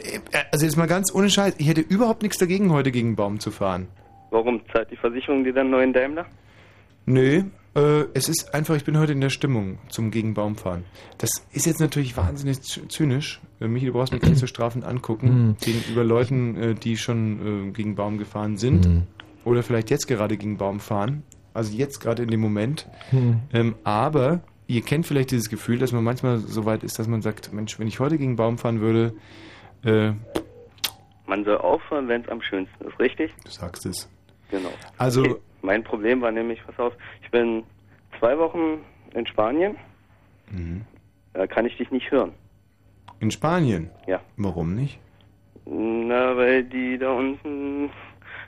also jetzt mal ganz ohne Scheiß, ich hätte überhaupt nichts dagegen, heute gegen Baum zu fahren. Warum zahlt die Versicherung dir dann neuen Daimler? Nö, äh, es ist einfach, ich bin heute in der Stimmung zum gegen Baum fahren. Das ist jetzt natürlich wahnsinnig zy- zynisch. Äh, Michi, du brauchst mir keine so Strafen angucken Mhm. gegenüber Leuten, äh, die schon äh, gegen Baum gefahren sind Mhm. oder vielleicht jetzt gerade gegen Baum fahren. Also jetzt gerade in dem Moment. Mhm. Ähm, aber ihr kennt vielleicht dieses Gefühl, dass man manchmal so weit ist, dass man sagt, Mensch, wenn ich heute gegen Baum fahren würde, äh, Man soll aufhören, wenn es am schönsten ist, richtig? du sagst es. Genau. Also Okay. Mein Problem war nämlich, pass auf, ich bin zwei Wochen in Spanien, Mhm. da kann ich dich nicht hören. in Spanien. Ja. Warum nicht? Na, weil die da unten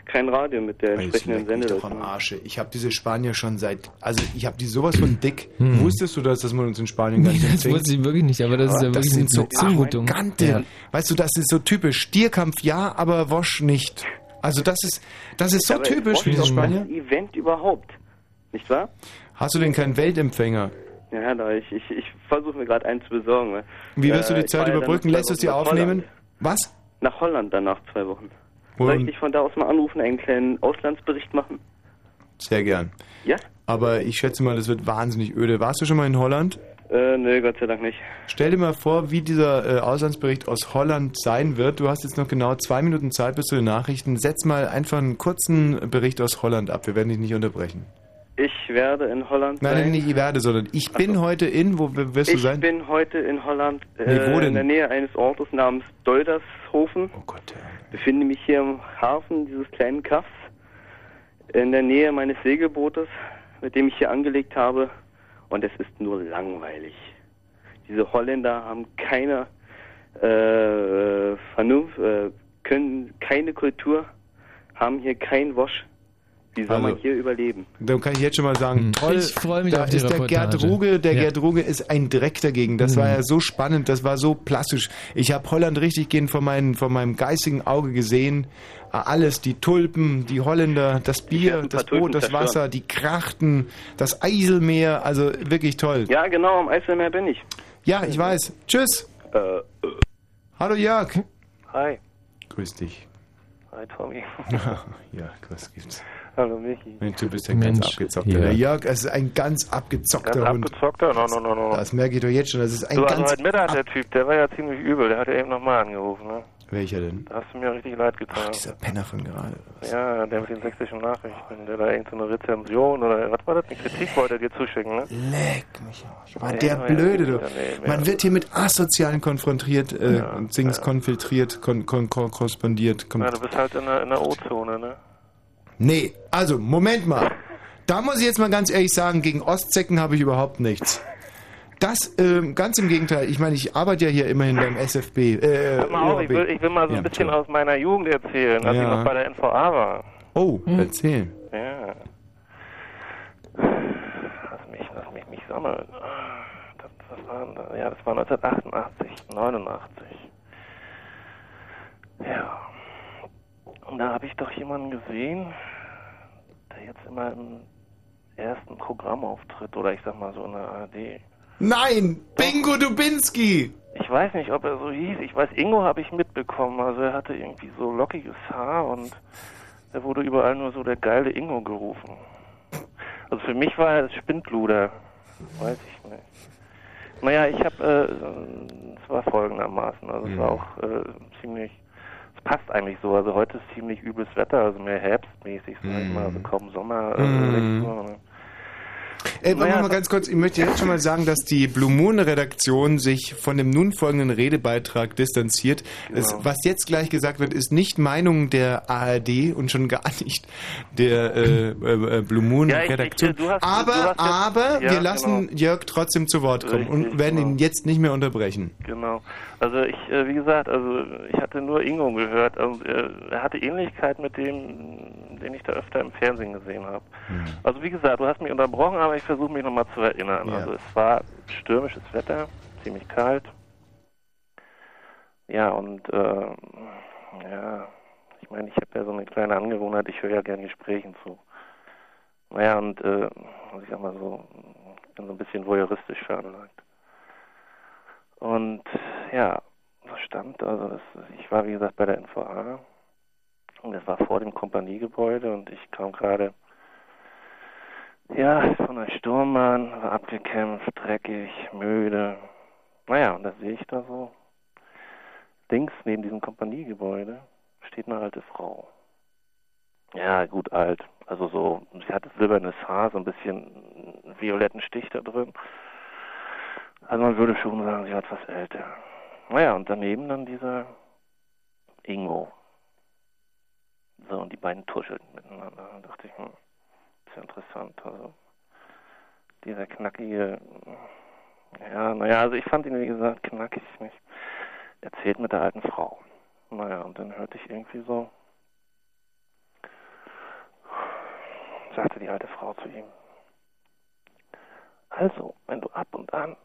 kein Radio mit der entsprechenden mich doch am. Arsche. Ich habe diese Spanier schon seit, also ich habe die sowas von dick. Hm. Wusstest du das, dass man uns in Spanien gar nicht Das empfängt? wusste ich wirklich nicht, aber das ist ja das wirklich sind so Zumutung. Arrogante. Ja. Weißt du, das ist so typisch. Stierkampf ja, aber Wosch nicht. Also das ist, das ist so Aber typisch für diese Spanier. Das Event überhaupt, nicht wahr? Hast du denn keinen Weltempfänger? Ja, da ich, ich, ich versuche mir gerade einen zu besorgen. Weil, Wie wirst du äh, die ich Zeit überbrücken? Lässt du es dir aufnehmen? Holland. Was? Nach Holland dann nach zwei Wochen. Soll ich Und dich von da aus mal anrufen, einen kleinen Auslandsbericht machen? sehr gern. Ja? Aber ich schätze mal, das wird wahnsinnig öde. Warst du schon mal in Holland? Äh, nö, Gott sei Dank nicht. Stell dir mal vor, wie dieser äh, Auslandsbericht aus Holland sein wird. Du hast jetzt noch genau zwei Minuten Zeit bis zu den Nachrichten. Setz mal einfach einen kurzen Bericht aus Holland ab. Wir werden dich nicht unterbrechen. Ich werde in Holland Nein, sein. nein, nicht ich werde, sondern ich bin heute in, wo wirst du ich sein? bin heute in Holland, äh, Nee, in der Nähe eines Ortes namens Doldershofen. Oh Gott, Befinde mich hier im Hafen dieses kleinen Kaffs, in der Nähe meines Segelbootes, mit dem ich hier angelegt habe. Und es ist nur langweilig. Diese Holländer haben keine äh, Vernunft, äh, können keine Kultur, haben hier kein Wasch, Wie soll man Also- hier überleben? Dann kann ich jetzt schon mal sagen, toll. Ich freu mich da auf die ist der Gerd. Ruge, der Ja. Gerd Ruge ist ein Dreck dagegen. Das Mhm. war ja so spannend, das war so plastisch. Ich habe Holland richtig gehend vor, meinen, vor meinem geistigen Auge gesehen. Alles, die Tulpen, die Holländer, das Bier, das Boot, das zerstören. Wasser, die Krachten, das Eiselmeer, also wirklich toll. Ja, genau, am Eiselmeer bin ich. Ja, ich weiß. Tschüss. Äh, Hallo Jörg. Hi. Grüß dich. Hi, Tommy. <laughs> ja, was gibt's? Hallo, Michi. Mensch, du bist ja ein ganz Mensch, abgezockter. ja. Der Jörg, es ist ein ganz abgezockter Ganz Hund. abgezockter? No, no, no, no. Das merke ich doch jetzt schon. Das ist ein Du, also ganz. heute Mittag, der Typ, der war ja ziemlich übel. Der hat ja eben nochmal angerufen, ne? Welcher denn? Da hast du mir richtig leid getan. Dieser Penner von gerade. Ja, der mit den sächsischen Nachrichten, der da irgendeine Rezension oder was war das? Eine Kritik wollte er dir zuschicken, ne? Leck mich. War Nee, der ja, Blöde, ja, du. nee, Man ja. wird hier mit Asozialen konfrontiert, äh, und Dings konfiltriert, kon, kon, kon, korrespondiert. Kon Ja, du bist halt in der, in der O-Zone, ne? Nee, also, Moment mal. Da muss ich jetzt mal ganz ehrlich sagen, gegen Ostzecken habe ich überhaupt nichts. Das, ähm, ganz im Gegenteil. Ich meine, ich arbeite ja hier immerhin beim SFB. Äh, Hör mal auf, ich will, ich will mal so ein Ja, bisschen aus meiner Jugend erzählen, als ich Ja. noch bei der NVA war. Oh, erzähl. Ja. Lass mich, lass mich mich sammeln. Das, das war, ja, das war 1988, 89. Ja. Und da habe ich doch jemanden gesehen, jetzt immer im ersten Programm auftritt, oder ich sag mal so in der ARD. Nein! Bingo Dubinski! Ich weiß nicht, ob er so hieß. Ich weiß, Ingo habe ich mitbekommen. Also er hatte irgendwie so lockiges Haar und er wurde überall nur so der geile Ingo gerufen. Also für mich war er das Spindluder. Weiß ich nicht. Naja, ich habe, äh, es war folgendermaßen. Also es war auch äh, ziemlich, passt eigentlich so. Also heute ist ziemlich übles Wetter, also mehr herbstmäßig, sag ich mal. Also kaum Sommer. Äh, Mhm. so. Ey, warte Naja, mal ganz kurz, ich möchte jetzt schon mal sagen, dass die Blue Moon Redaktion sich von dem nun folgenden Redebeitrag distanziert. Es, Genau. was jetzt gleich gesagt wird, ist nicht Meinung der ARD und schon gar nicht der äh, äh, äh, Blue Moon Ja, ich- ich- Redaktion. du hast- aber aber Ja, wir lassen genau. Jörg trotzdem zu Wort kommen und Richtig, werden genau. ihn jetzt nicht mehr unterbrechen. Genau. Also ich, äh, wie gesagt, also ich hatte nur Ingo gehört. Also, äh, er hatte Ähnlichkeit mit dem, den ich da öfter im Fernsehen gesehen habe. Also wie gesagt, du hast mich unterbrochen, aber ich versuche mich nochmal zu erinnern. Ja. Also es war stürmisches Wetter, ziemlich kalt. Ja, und äh, ja, ich meine, ich habe ja so eine kleine Angewohnheit, ich höre ja gerne Gesprächen zu. Naja, und äh, also ich sag mal so, ich bin so ein bisschen voyeuristisch veranlagt. Und ja, das stand, also das, ich war wie gesagt bei der NVA das war vor dem Kompaniegebäude und ich kam gerade ja, von der Sturmbahn, war abgekämpft, dreckig, müde. Naja, und da sehe ich da so, links neben diesem Kompaniegebäude steht eine alte Frau. Ja, gut alt. Also so, sie hatte silbernes Haar, so ein bisschen violetten Stich da drin. Also man würde schon sagen, sie war etwas älter. Naja, und daneben dann dieser Ingo. So, und die beiden tuschelten miteinander. Da dachte ich, hm, ist ja interessant. Also, dieser knackige, ja, naja, also ich fand ihn, wie gesagt, knackig nicht. Erzählt mit der alten Frau. Naja, und dann hörte ich irgendwie so, sagte die alte Frau zu ihm, also, wenn du ab und an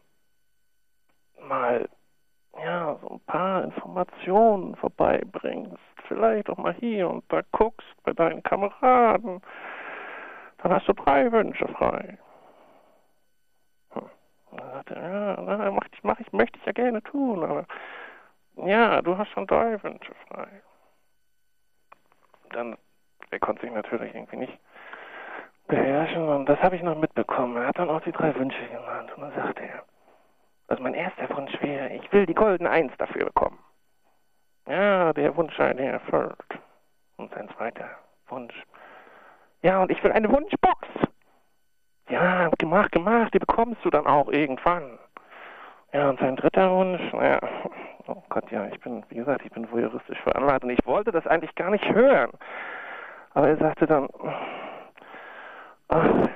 mal ja, so ein paar Informationen vorbeibringst, vielleicht auch mal hier und da guckst bei deinen Kameraden, dann hast du drei Wünsche frei. Hm. Dann sagte er, ja, na, mach ich, mach ich, möchte ich ja gerne tun, aber ja, du hast schon drei Wünsche frei. Dann, er konnte sich natürlich irgendwie nicht beherrschen und das habe ich noch mitbekommen. Er hat dann auch die drei Wünsche genannt und dann sagte er, also mein erster Wunsch wäre, ich will die goldene Eins dafür bekommen. Ja, der Wunsch sei dir erfüllt. Und sein zweiter Wunsch. Ja, und ich will eine Wunschbox. Ja, gemacht, gemacht, die bekommst du dann auch irgendwann. Ja, und sein dritter Wunsch, naja, oh Gott, ja, ich bin, wie gesagt, ich bin voyeuristisch veranlagt und ich wollte das eigentlich gar nicht hören. Aber er sagte dann, ach,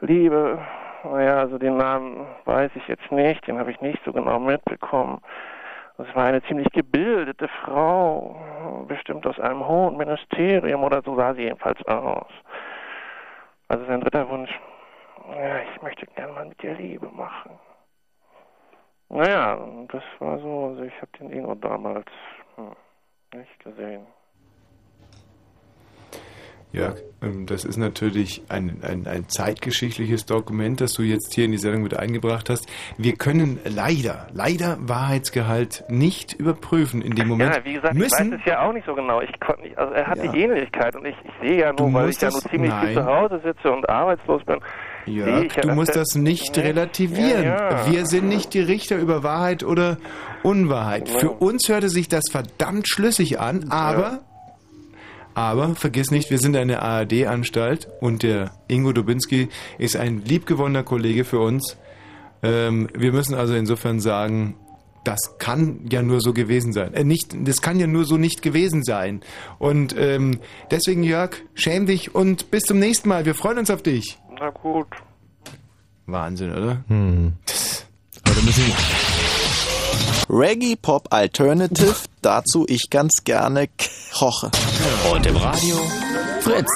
Liebe, naja, also den Namen weiß ich jetzt nicht, den habe ich nicht so genau mitbekommen. Das war eine ziemlich gebildete Frau, bestimmt aus einem hohen Ministerium oder so sah sie jedenfalls aus. Also sein dritter Wunsch, ja, ich möchte gerne mal mit dir Liebe machen. Naja, das war so, also ich habe den Ingo damals hm, nicht gesehen. Ja, ähm, das ist natürlich ein, ein, ein zeitgeschichtliches Dokument, das du jetzt hier in die Sendung mit eingebracht hast. Wir können leider, leider Wahrheitsgehalt nicht überprüfen in dem Moment. Ja, wie gesagt, müssen, ich weiß es ja auch nicht so genau. Ich konnte nicht, also er hat Ja. die Ähnlichkeit und ich, ich sehe ja Du nur, weil ich ja nur ziemlich viel nein. zu Hause sitze und arbeitslos bin. Jörg, ja, du musst das nicht relativieren. Ja, ja. Wir sind nicht die Richter über Wahrheit oder Unwahrheit. Für uns hörte sich das verdammt schlüssig an, aber, aber vergiss nicht, wir sind eine ARD-Anstalt und der Ingo Dubinski ist ein liebgewonnener Kollege für uns. Ähm, wir müssen also insofern sagen, das kann ja nur so gewesen sein. Äh, nicht, das kann ja nur so nicht gewesen sein. Und ähm, deswegen, Jörg, schäm dich und bis zum nächsten Mal. Wir freuen uns auf dich. Na gut. Wahnsinn, oder? Hm. Aber müssen Reggae Pop Alternative, dazu ich ganz gerne koche. Und im Radio Fritz.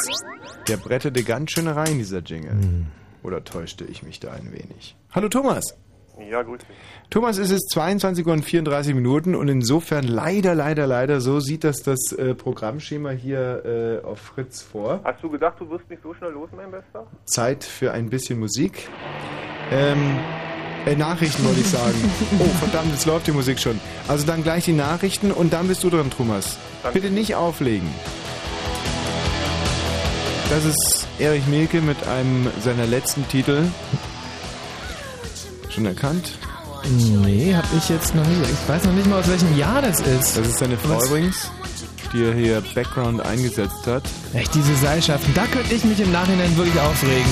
Der brettete ganz schön rein, dieser Jingle. Oder täuschte ich mich da ein wenig? Hallo Thomas. Ja, grüß dich. Thomas, es ist 22 Uhr und 34 Minuten und insofern leider, leider, leider, so sieht das das äh, Programmschema hier äh, auf Fritz vor. Hast du gedacht, du wirst mich so schnell los, mein Bester? Zeit für ein bisschen Musik. Ähm, äh, Nachrichten wollte ich sagen. <laughs> Oh, verdammt, jetzt läuft die Musik schon. Also dann gleich die Nachrichten und dann bist du dran, Thomas. Danke. Bitte nicht auflegen. Das ist Erich Mielke mit einem seiner letzten Titel. Schon erkannt? Nee, hab ich jetzt noch nicht. Ich weiß noch nicht mal, aus welchem Jahr das ist. Das ist seine Frau Was? übrigens, die er hier Background eingesetzt hat. Echt, diese Seilschaften, da könnte ich mich im Nachhinein wirklich aufregen.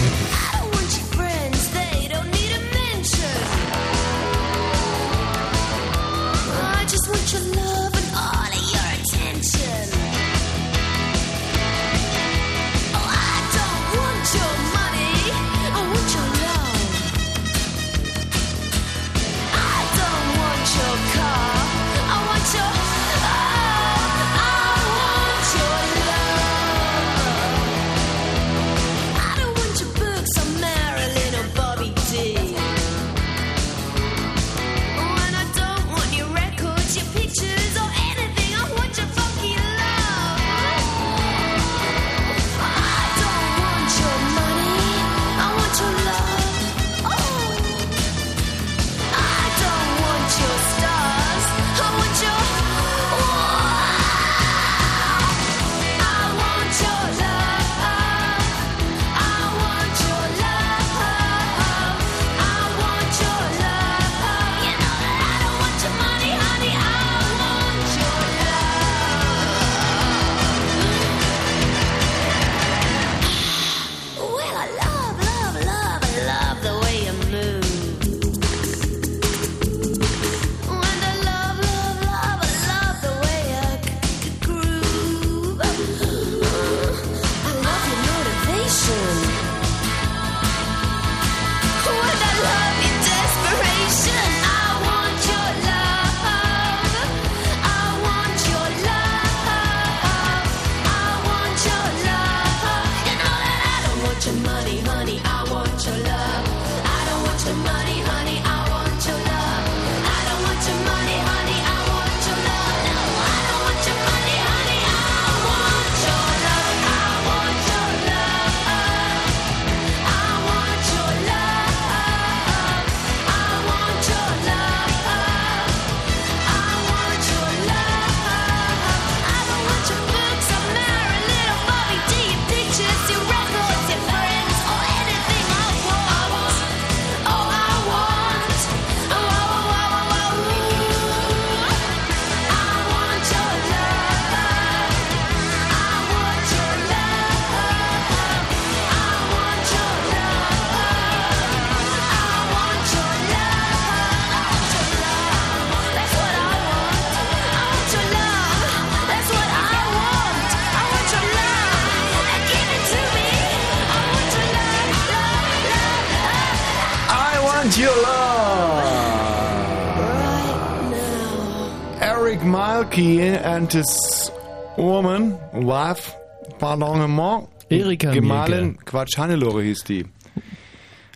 His woman, wife, pardon, Erika Gemahlin, Mielke. Quatsch, Hannelore hieß die.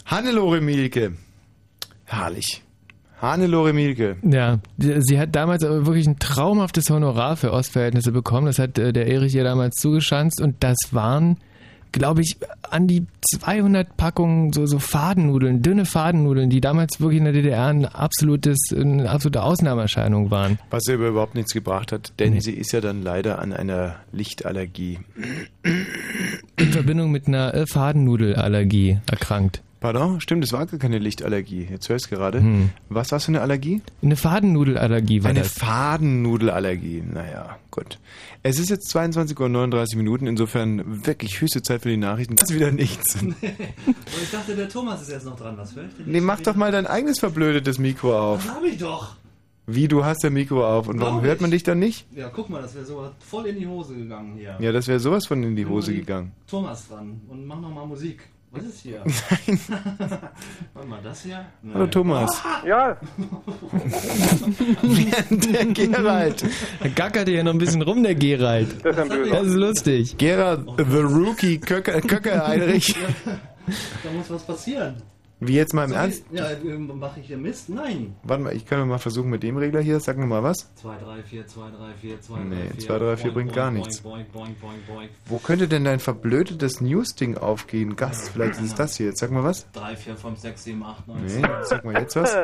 Hannelore Mielke. Herrlich. Hannelore Mielke. Ja, sie hat damals aber wirklich ein traumhaftes Honorar für Ostverhältnisse bekommen. Das hat äh, der Erich ihr damals zugeschanzt und das waren, glaube ich, an die 200 Packungen so, so Fadennudeln, dünne Fadennudeln, die damals wirklich in der DDR ein absolutes, eine absolute Ausnahmeerscheinung waren. Was ihr aber überhaupt nichts gebracht hat, denn sie ist ja dann leider an einer Lichtallergie. In Verbindung mit einer äh, Fadennudelallergie erkrankt. Pardon? Stimmt, es war gar keine Lichtallergie. Jetzt hörst du gerade. Hm. Was war's für eine Allergie? Eine Fadennudelallergie war Eine das. Fadennudelallergie. Naja, gut. Es ist jetzt 22.39 Uhr Minuten, insofern wirklich höchste Zeit für die Nachrichten. Das ist wieder nichts. <laughs> Und ich dachte, der Thomas ist jetzt noch dran. Was fürchte Nee, mach doch mal dein eigenes verblödetes Mikro auf. Das hab ich doch. Wie, du hast dein Mikro auf und warum Glaub hört ich. man dich dann nicht? Ja, guck mal, das wäre so voll in die Hose gegangen hier. Ja, das wäre sowas von in die Hose gegangen. Thomas dran und mach noch mal Musik. Was ist hier? <laughs> Nein. <laughs> Warte mal, das hier? Nee. Hallo Thomas. <laughs> Ja. Während der Gerald. Er gackert hier noch ein bisschen rum, der Gerald. Das ist ein Böser. Das ist lustig. Gerald, the Rookie Köcker, Köcker Heinrich. Da muss was passieren. Wie jetzt mal im Soll Ernst? Ich, ja, ähm, mache ich hier Mist? Nein. Warte mal, ich kann mal versuchen mit dem Regler hier. Sag mir mal was. 2, 3, 4, 2, 3, 4, 2, 3, Nee, 4. 2, 3, 4 bringt gar nichts. Boing, boing, boing, boing. Wo könnte denn dein verblödetes News-Ding aufgehen? Gast, vielleicht ist es das hier. Jetzt sag mal was. 3, 4, 5, 6, 7, 8, 9, Nee, 10. sag mal jetzt was. <laughs>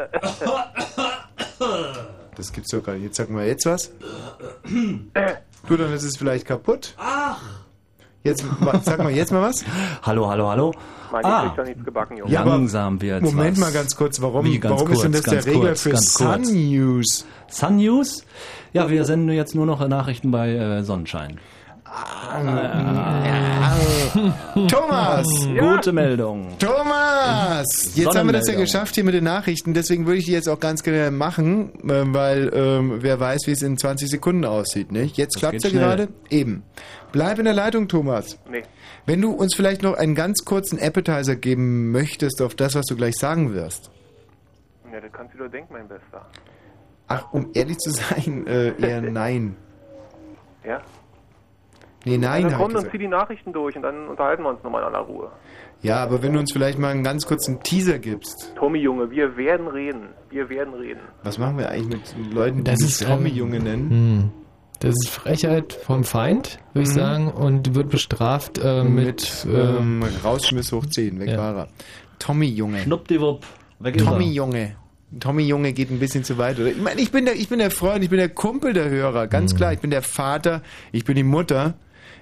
Das gibt's doch gar nicht. Jetzt sag mal jetzt was. Du, dann ist es vielleicht kaputt. Ach! Jetzt, sag mal jetzt mal was. Hallo, hallo, hallo. Mann, ihr kriegt doch nichts gebacken, Junge. Ja, Langsam wird's Moment was. mal ganz kurz. Warum, Wie, ganz warum ist denn das kurz, der Regler kurz, für ganz Sun kurz. News? Sun News? Ja, wir senden jetzt nur noch Nachrichten bei äh, Sonnenschein. Thomas! <laughs> Gute Meldung. Thomas! Jetzt haben wir das ja geschafft hier mit den Nachrichten, deswegen würde ich die jetzt auch ganz gerne machen, äh, weil ähm, wer weiß, wie es in 20 Sekunden aussieht, nicht? Jetzt Das klappt's ja gerade. Eben. Bleib in der Leitung, Thomas. Nee. Wenn du uns vielleicht noch einen ganz kurzen Appetizer geben möchtest auf das, was du gleich sagen wirst. Ja, das kannst du doch denken, mein Bester. Ach, um ehrlich zu sein, äh, eher <laughs> nein. Ja? Nee, nein, ja, dann hab komm gesagt. zieh die Nachrichten durch und dann unterhalten wir uns nochmal in aller Ruhe. Ja, aber wenn du uns vielleicht mal einen ganz kurzen Teaser gibst. Tommy Junge, wir werden reden. Wir werden reden. Was machen wir eigentlich mit Leuten, die Das sich ist, Tommy Junge nennen? Hm. Das ist Frechheit vom Feind, würde ich Mhm. sagen, und wird bestraft äh, mit, mit ähm, Rausschmiss hoch 10, weg ja. war er. Tommy Junge. Schnuppdiwupp, weg ist Tommy er. Junge. Tommy Junge geht ein bisschen zu weit, oder? Ich meine, ich bin der, ich bin der Freund, ich bin der Kumpel der Hörer, ganz klar. Ich bin der Vater, ich bin die Mutter.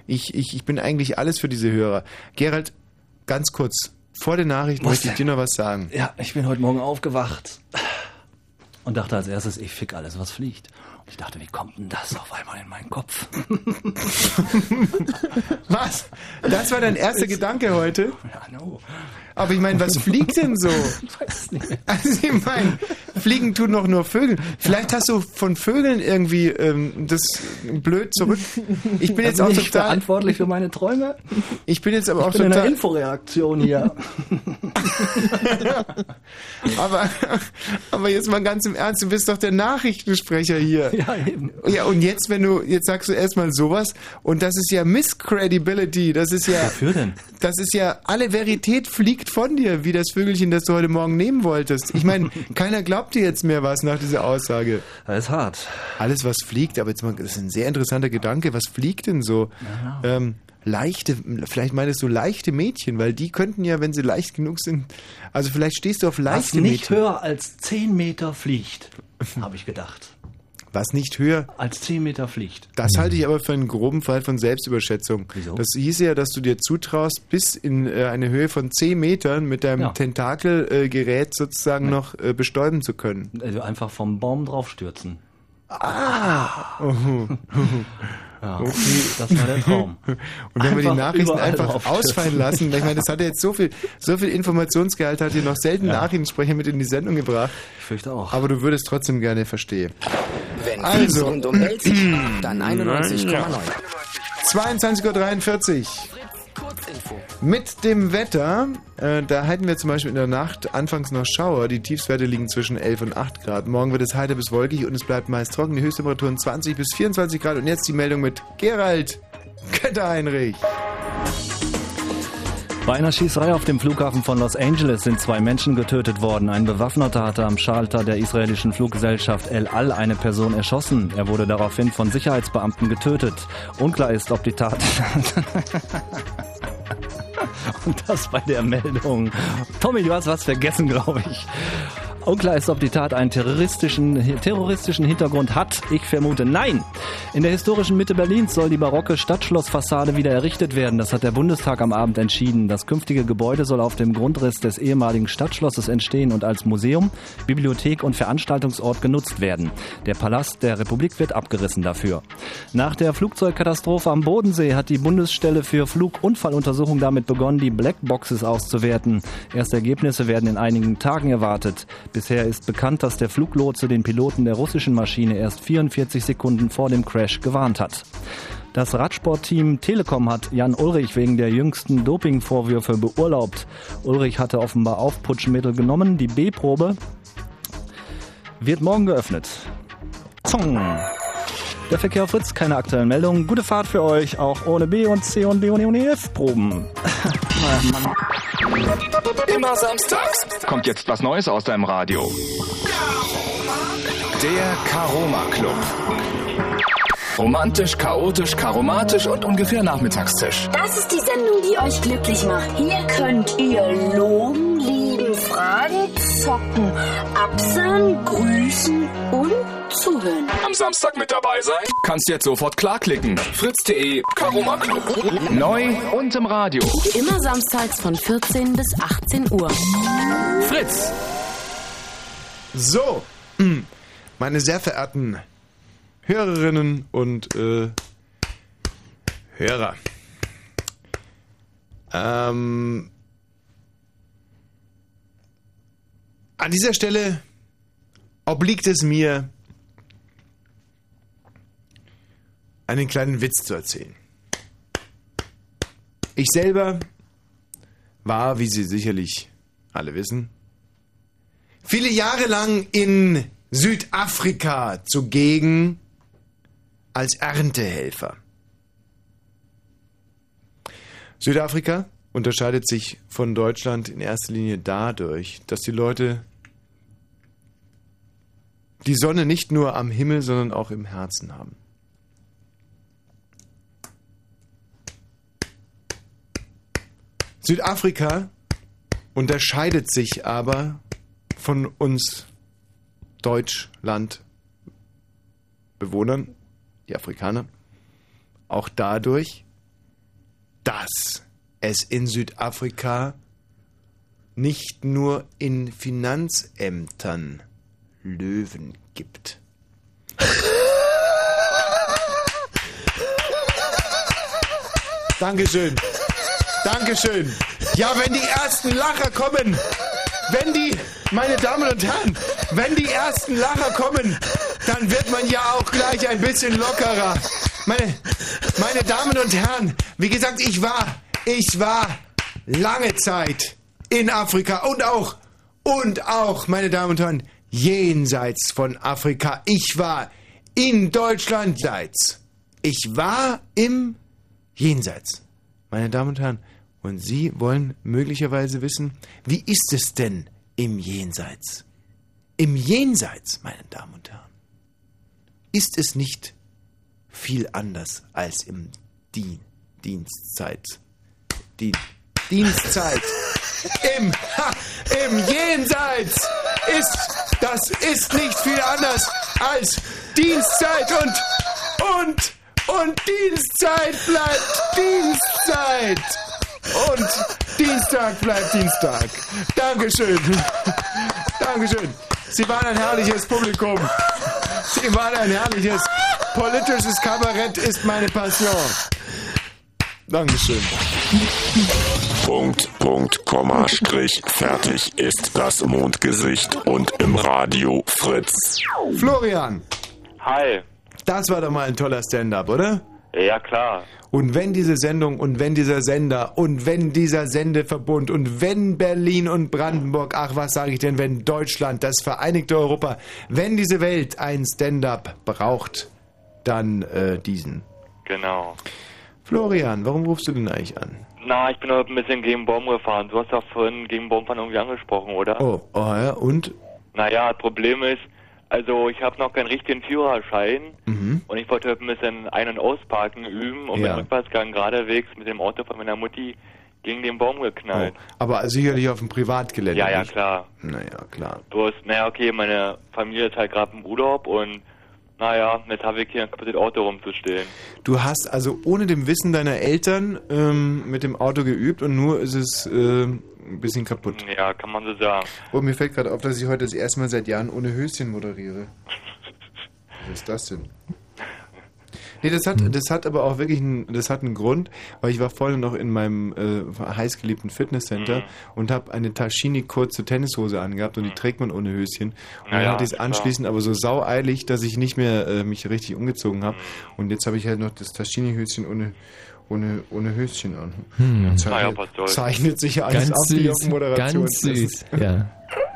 Ich, ich, ich bin eigentlich alles für diese Hörer. Gerald, ganz kurz, vor den Nachrichten Was möchte ich dir noch was sagen. Ja, ich bin heute Morgen aufgewacht und dachte als erstes, ich fick alles, was fliegt. Ich dachte, wie kommt denn das auf einmal in meinen Kopf? <laughs> Was? Das war dein erster Gedanke heute? Ja, no. Aber ich meine, was <laughs> fliegt denn so? Weiß nicht. Also ich meine, fliegen tun doch nur Vögel. Vielleicht hast du von Vögeln irgendwie ähm, das blöd zurück. Ich bin jetzt Also auch nicht total. verantwortlich für meine Träume. Ich bin jetzt aber auch Ich bin in einer total. Inforeaktion hier. <laughs> aber, aber jetzt mal ganz im Ernst, du bist doch der Nachrichtensprecher hier. Ja, eben. Ja, und jetzt, wenn du, jetzt sagst du erstmal sowas, und das ist ja Misscredibility, das ist ja, Wofür denn? das ist ja, alle Verität fliegt von dir, wie das Vögelchen, das du heute Morgen nehmen wolltest. Ich meine, <laughs> keiner glaubt dir jetzt mehr was nach dieser Aussage. Das ist hart. Alles, was fliegt, aber jetzt mal, das ist ein sehr interessanter Gedanke, was fliegt denn so? Ähm, leichte, vielleicht meinst du leichte Mädchen, weil die könnten ja, wenn sie leicht genug sind, also vielleicht stehst du auf Was leichte nicht Mädchen. höher als 10 Meter fliegt, <laughs> habe ich gedacht. Was nicht höher Als 10 Meter fliegt. Das halte ich aber für einen groben Fall von Selbstüberschätzung. Wieso? Das hieße ja, dass du dir zutraust, bis in äh, eine Höhe von 10 Metern mit deinem Ja. Tentakelgerät sozusagen noch äh, bestäuben zu können. Also einfach vom Baum draufstürzen. Ah! <laughs> Ja, Okay. Das war der Traum. <laughs> Und wenn wir die Nachrichten einfach ausfallen lassen, ich meine, das hat ja jetzt so viel, so viel Informationsgehalt, hat hier noch selten Nachrichtensprecher mit in die Sendung gebracht. Ich fürchte auch. Aber du würdest trotzdem gerne verstehen. Wenn Also. rund um macht, dann 91,9. 22.43 Uhr. Kurzinfo. Mit dem Wetter, äh, da halten wir zum Beispiel in der Nacht anfangs noch Schauer. Die Tiefstwerte liegen zwischen 11 und 8 Grad. Morgen wird es heiter bis wolkig und es bleibt meist trocken. Die Höchsttemperaturen 20 bis 24 Grad. Und jetzt die Meldung mit Gerald Kötter-Heinrich. Bei einer Schießerei auf dem Flughafen von Los Angeles sind zwei Menschen getötet worden. Ein Bewaffneter hatte am Schalter der israelischen Fluggesellschaft El Al eine Person erschossen. Er wurde daraufhin von Sicherheitsbeamten getötet. Unklar ist, ob die Tat... <laughs> Und <laughs> das bei der Meldung. Tommy, du hast was vergessen, glaube ich. Unklar ist, ob die Tat einen terroristischen, terroristischen Hintergrund hat. Ich vermute nein. In der historischen Mitte Berlins soll die barocke Stadtschlossfassade wieder errichtet werden. Das hat der Bundestag am Abend entschieden. Das künftige Gebäude soll auf dem Grundriss des ehemaligen Stadtschlosses entstehen und als Museum, Bibliothek und Veranstaltungsort genutzt werden. Der Palast der Republik wird abgerissen dafür. Nach der Flugzeugkatastrophe am Bodensee hat die Bundesstelle für Flugunfalluntersuchung damit begonnen, die Blackboxes auszuwerten. Erste Ergebnisse werden in einigen Tagen erwartet. Bisher ist bekannt, dass der Fluglotse den Piloten der russischen Maschine erst 44 Sekunden vor dem Crash gewarnt hat. Das Radsportteam Telekom hat Jan Ulrich wegen der jüngsten Dopingvorwürfe beurlaubt. Ulrich hatte offenbar Aufputschmittel genommen. Die B-Probe wird morgen geöffnet. Zong. Der Verkehr auf Fritz, keine aktuellen Meldungen. Gute Fahrt für euch, auch ohne B und C und D und E und F Proben. <laughs> Immer samstags kommt jetzt was Neues aus deinem Radio. Der Karoma Club. Romantisch, chaotisch, karomatisch und ungefähr Nachmittagstisch. Das ist die Sendung, die euch glücklich macht. Hier könnt ihr loben, lieben, fragen, zocken, absagen, grüßen und zuhören. Am Samstag mit dabei sein? Kannst jetzt sofort klarklicken. Fritz.de, Karoma Club. Neu und im Radio. Immer samstags von 14 bis 18 Uhr. Fritz. So, meine sehr verehrten Hörerinnen und äh, Hörer. Ähm, an dieser Stelle obliegt es mir, einen kleinen Witz zu erzählen. Ich selber war, wie Sie sicherlich alle wissen, viele Jahre lang in Südafrika zugegen als Erntehelfer. Südafrika unterscheidet sich von Deutschland in erster Linie dadurch, dass die Leute die Sonne nicht nur am Himmel, sondern auch im Herzen haben. Südafrika unterscheidet sich aber von uns Deutschlandbewohnern, die Afrikaner, auch dadurch, dass es in Südafrika nicht nur in Finanzämtern Löwen gibt. Dankeschön. Dankeschön. Ja, wenn die ersten Lacher kommen, wenn die, meine Damen und Herren, wenn die ersten Lacher kommen, dann wird man ja auch gleich ein bisschen lockerer. Meine, meine Damen und Herren, wie gesagt, ich war, ich war lange Zeit in Afrika und auch, und auch, meine Damen und Herren, jenseits von Afrika. Ich war in Deutschland jenseits. Ich war im Jenseits. Meine Damen und Herren, und Sie wollen möglicherweise wissen, wie ist es denn im Jenseits? Im Jenseits, meine Damen und Herren, ist es nicht viel anders als im Dien Dienstzeit. Dien Dienstzeit. <laughs> Im, ha, Im Jenseits ist, das ist nicht viel anders als Dienstzeit und, und, und Dienstzeit bleibt Dienstzeit. Und Dienstag bleibt Dienstag. Dankeschön. Dankeschön. Sie waren ein herrliches Publikum. Sie waren ein herrliches politisches Kabarett ist meine Passion. Dankeschön. Punkt, Punkt, Komma, Strich, fertig ist das Mondgesicht und im Radio Fritz. Florian, Hi. das war doch mal ein toller Stand-up, oder? Ja, klar. Und wenn diese Sendung und wenn dieser Sender und wenn dieser Sendeverbund und wenn Berlin und Brandenburg, ach was sage ich denn, wenn Deutschland, das vereinigte Europa, wenn diese Welt ein Stand-up braucht, dann äh, diesen. Genau. Florian, warum rufst du denn eigentlich an? Na, ich bin heute ein bisschen gegen Baum gefahren. Du hast doch vorhin gegen Baumfahren irgendwie angesprochen, oder? Oh, oh ja, und? Naja, das Problem ist, also ich habe noch keinen richtigen Führerschein Mhm. und ich wollte heute ein bisschen Ein- und Ausparken üben und Ja. beim Rückwärtsgang geradewegs mit dem Auto von meiner Mutti gegen den Baum geknallt. Aber sicherlich auf dem Privatgelände. ja, ja, nicht? klar. Naja, klar. Bloß, naja, okay, meine Familie ist halt gerade im Urlaub und naja, jetzt habe ich hier ein kaputtes Auto rumzustehen. Du hast also ohne dem Wissen deiner Eltern ähm, mit dem Auto geübt und nur ist es äh, ein bisschen kaputt. Ja, kann man so sagen. Oh, mir fällt gerade auf, dass ich heute das erste Mal seit Jahren ohne Höschen moderiere. <laughs> Was ist das denn? Nee, das hat, das hat aber auch wirklich einen, das hat einen Grund, weil ich war vorhin noch in meinem äh, heißgeliebten Fitnesscenter und habe eine Taschini kurze Tennishose angehabt und die trägt man ohne Höschen. Und dann Naja, hatte ich es klar. anschließend aber so saueilig, dass ich nicht mehr äh, mich richtig umgezogen habe. Und jetzt habe ich halt noch das Taschini-Höschen ohne, ohne, ohne Höschen an. Hm. Ja, zeichnet, soll's. zeichnet sich ja alles Ganz ab süß, auf Moderation. ganz süß, ja.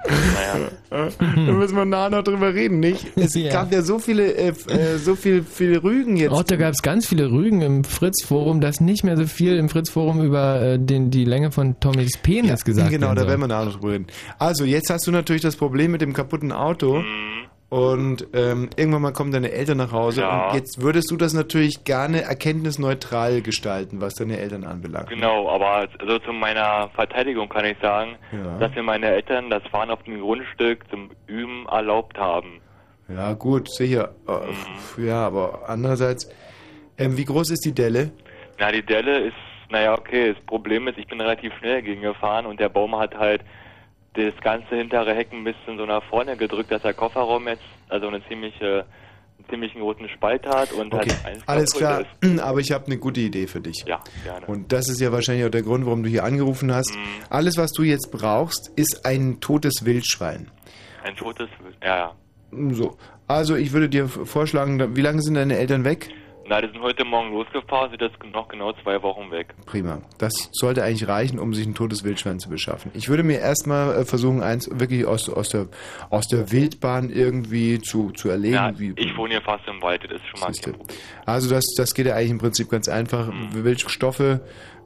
Naja. <laughs> Da müssen wir nachher noch drüber reden, nicht? Es Ja. gab ja so viele, äh, äh, so viel, viele Rügen jetzt. Auch da gab es ganz viele Rügen im Fritz-Forum, dass nicht mehr so viel im Fritz-Forum über äh, den, die Länge von Tommys Penis gesagt genau, werden da soll. werden wir nachher noch drüber reden. Also, jetzt hast du natürlich das Problem mit dem kaputten Auto. Mhm. Und ähm, irgendwann mal kommen deine Eltern nach Hause Ja. und jetzt würdest du das natürlich gerne erkenntnisneutral gestalten, was deine Eltern anbelangt. Genau, aber also zu meiner Verteidigung kann ich sagen, Ja. dass mir meine Eltern das Fahren auf dem Grundstück zum Üben erlaubt haben. Ja, gut, sicher. Äh, Ja, aber andererseits, ähm, wie groß ist die Delle? Na, die Delle ist, naja, okay, das Problem ist, ich bin relativ schnell gegengefahren und der Baum hat halt das ganze hintere Heck ein bisschen so nach vorne gedrückt, dass der Kofferraum jetzt also eine ziemliche, einen ziemlichen großen Spalt hat und Okay, halt eins alles klar. ist. Aber ich habe eine gute Idee für dich. Ja, gerne. Und das ist ja wahrscheinlich auch der Grund, warum du hier angerufen hast. Mhm. Alles, was du jetzt brauchst, ist ein totes Wildschwein. Ein totes, ja, ja. So. Also ich würde dir vorschlagen, wie lange sind deine Eltern weg? Na, die sind heute Morgen losgefahren, sind jetzt noch genau zwei Wochen weg. Prima. Das sollte eigentlich reichen, um sich ein totes Wildschwein zu beschaffen. Ich würde mir erstmal äh, versuchen, eins wirklich aus, aus, der, aus der Wildbahn irgendwie zu, zu erlegen. Ja, wie, ich wohne hier fast im Wald, das ist schon mal. Also das, das geht ja eigentlich im Prinzip ganz einfach. Mhm. Wildstoffe,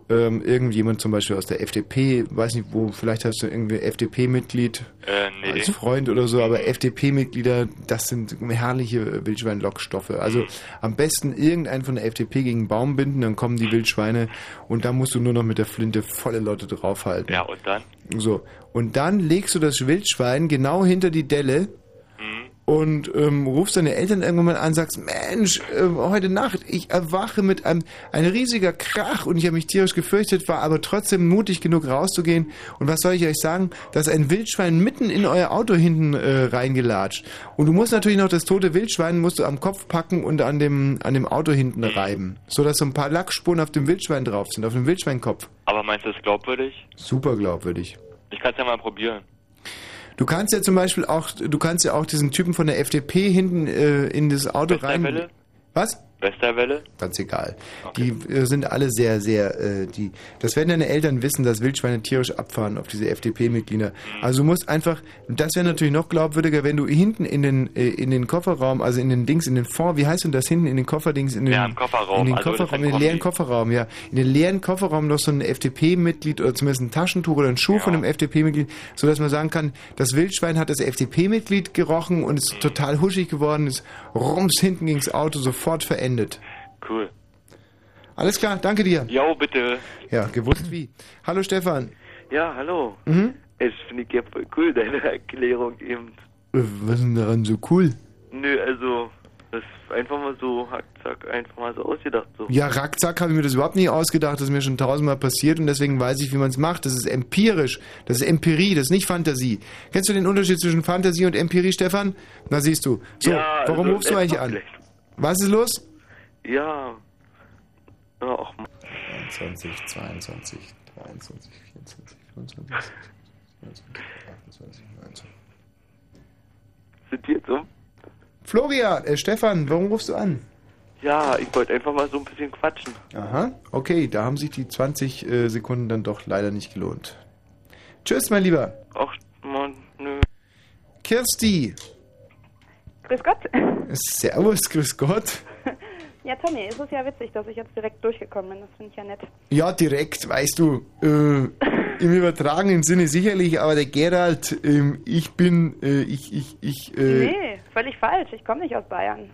ähm, irgendjemand zum Beispiel aus der FDP, weiß nicht wo, vielleicht hast du irgendwie FDP-Mitglied Äh, nee. als Freund oder so, aber FDP-Mitglieder, das sind herrliche Wildschweinlockstoffe. Also Mhm. am besten irgendeinen von der FDP gegen einen Baum binden, dann kommen die Wildschweine und da musst du nur noch mit der Flinte volle Leute draufhalten. Ja, und dann? So. Und dann legst du das Wildschwein genau hinter die Delle und ähm, rufst deine Eltern irgendwann mal an, sagst, Mensch, äh, heute Nacht, ich erwache mit einem ein riesiger Krach und ich habe mich tierisch gefürchtet, war aber trotzdem mutig genug rauszugehen. Und was soll ich euch sagen? Da ist ein Wildschwein mitten in euer Auto hinten äh, reingelatscht. Und du musst natürlich noch das tote Wildschwein musst du am Kopf packen und an dem an dem Auto hinten reiben, so dass so ein paar Lackspuren auf dem Wildschwein drauf sind, auf dem Wildschweinkopf. Aber meinst du das glaubwürdig? Super glaubwürdig. Ich kann es ja mal probieren. Du kannst ja zum Beispiel auch, du kannst ja auch diesen Typen von der FDP hinten äh, in das Auto rein. Was? Westerwelle? Ganz egal. Die äh, sind alle sehr, sehr, äh, die. Das werden deine Eltern wissen, dass Wildschweine tierisch abfahren auf diese FDP-Mitglieder. Also du musst einfach, das wäre natürlich noch glaubwürdiger, wenn du hinten in den äh, in den Kofferraum, also in den Dings, in den Fond, wie heißt denn das hinten in den Kofferdings, in den, Ja, im Kofferraum. in den Also das Kofferraum, in den leeren. Kofferraum, ja, in den leeren Kofferraum noch so ein FDP-Mitglied oder zumindest ein Taschentuch oder ein Schuh von einem FDP-Mitglied, so dass man sagen kann, das Wildschwein hat das FDP-Mitglied gerochen und ist total huschig geworden, ist rums hinten gegens Auto sofort verendet. Cool. Alles klar, danke dir. Jo, bitte. Ja, gewusst wie. Hallo Stefan. Ja, hallo. Mhm. Es finde ich ja voll cool, deine Erklärung eben. Äh, Was ist denn daran so cool? Nö, also, das ist einfach mal so, hack, zack, einfach mal so ausgedacht. So. Ja, rackzack habe ich mir das überhaupt nicht ausgedacht. Das ist mir schon tausendmal passiert und deswegen weiß ich, wie man es macht. Das ist empirisch. Das ist Empirie, das ist nicht Fantasie. Kennst du den Unterschied zwischen Fantasie und Empirie, Stefan? Na, siehst du. So, Ja, warum also, rufst du eigentlich an? Was ist los? Ja. Ja, ach, 21, 22, 23, 24, 25, 26, 28, 29. Sind die jetzt um? Florian, äh, Stefan, warum rufst du an? Ja, ich wollte einfach mal so ein bisschen quatschen. Aha, okay, da haben sich die 20 äh, Sekunden dann doch leider nicht gelohnt. Tschüss, mein Lieber. Ach, Mann, nö. Kirsti. Grüß Gott. Servus, grüß Gott. Ja, Tommy, es ist ja witzig, dass ich jetzt direkt durchgekommen bin. Das finde ich ja nett. Ja, direkt, weißt du, äh, im übertragenen Sinne sicherlich, aber der Gerald, ähm, ich bin, äh, ich, ich, ich, äh, nee, völlig falsch. Ich komme nicht aus Bayern.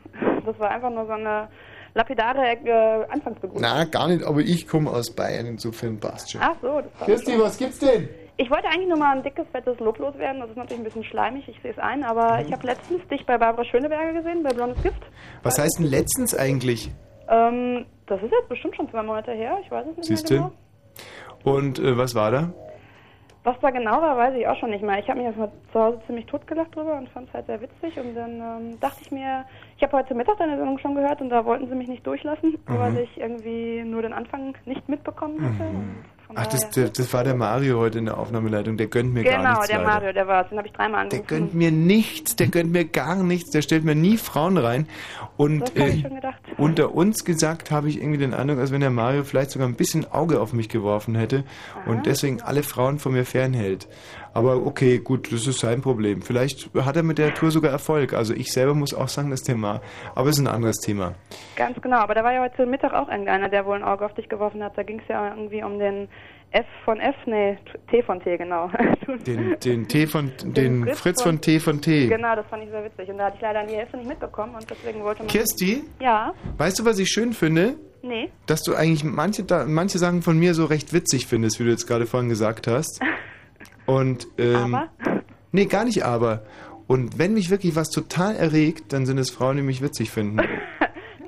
Das war einfach nur so eine lapidare äh, Anfangsbegrüßung. na, gar nicht, aber ich komme aus Bayern, insofern passt schon. Ach so, das war Kirsti, was gibt's denn? Ich wollte eigentlich nur mal ein dickes, fettes Lob loswerden. Das ist natürlich ein bisschen schleimig, ich sehe es ein, aber ich habe letztens dich bei Barbara Schöneberger gesehen, bei Blondes Gift. Was heißt denn letztens eigentlich? Ähm, das ist jetzt bestimmt schon zwei Monate her, ich weiß es nicht Siehst mehr du? genau. Und äh, was war da? Was da genau war, weiß ich auch schon nicht mehr. Ich habe mich einfach zu Hause ziemlich totgelacht drüber und fand es halt sehr witzig. Und dann ähm, dachte ich mir, ich habe heute Mittag deine Sendung schon gehört und da wollten sie mich nicht durchlassen, Mhm. weil ich irgendwie nur den Anfang nicht mitbekommen hatte. Von Ach, das, das, das war der Mario heute in der Aufnahmeleitung, der gönnt mir gar Genau, nichts. der leider. Mario, der war es. Den habe ich dreimal Der angerufen. gönnt mir nichts, der gönnt mir gar nichts, der stellt mir nie Frauen rein. Und äh, schon gedacht. unter uns gesagt habe ich irgendwie den Eindruck, als wenn der Mario vielleicht sogar ein bisschen Auge auf mich geworfen hätte und deswegen alle Frauen von mir fernhält. Aber okay, gut, das ist sein Problem. Vielleicht hat er mit der Tour sogar Erfolg. Also ich selber muss auch sagen, das Thema. Aber es ist ein anderes Thema. Ganz genau, aber da war ja heute Mittag auch irgendeiner, der wohl ein Auge auf dich geworfen hat. Da ging es ja irgendwie um den F von F, nee, T von T, genau. <laughs> Den, den T von, den Fritz Fritz von- von T von T. Genau, das fand ich sehr witzig. Und da hatte ich leider die Hälfte nicht mitbekommen und deswegen wollte man... Kirsti? Ja, Weißt du, was ich schön finde? nee. Dass du eigentlich manche, manche Sachen von mir so recht witzig findest, wie du jetzt gerade vorhin gesagt hast. <laughs> Und, ähm, Aber? Nee, gar nicht aber. Und wenn mich wirklich was total erregt, dann sind es Frauen, die mich witzig finden. <laughs>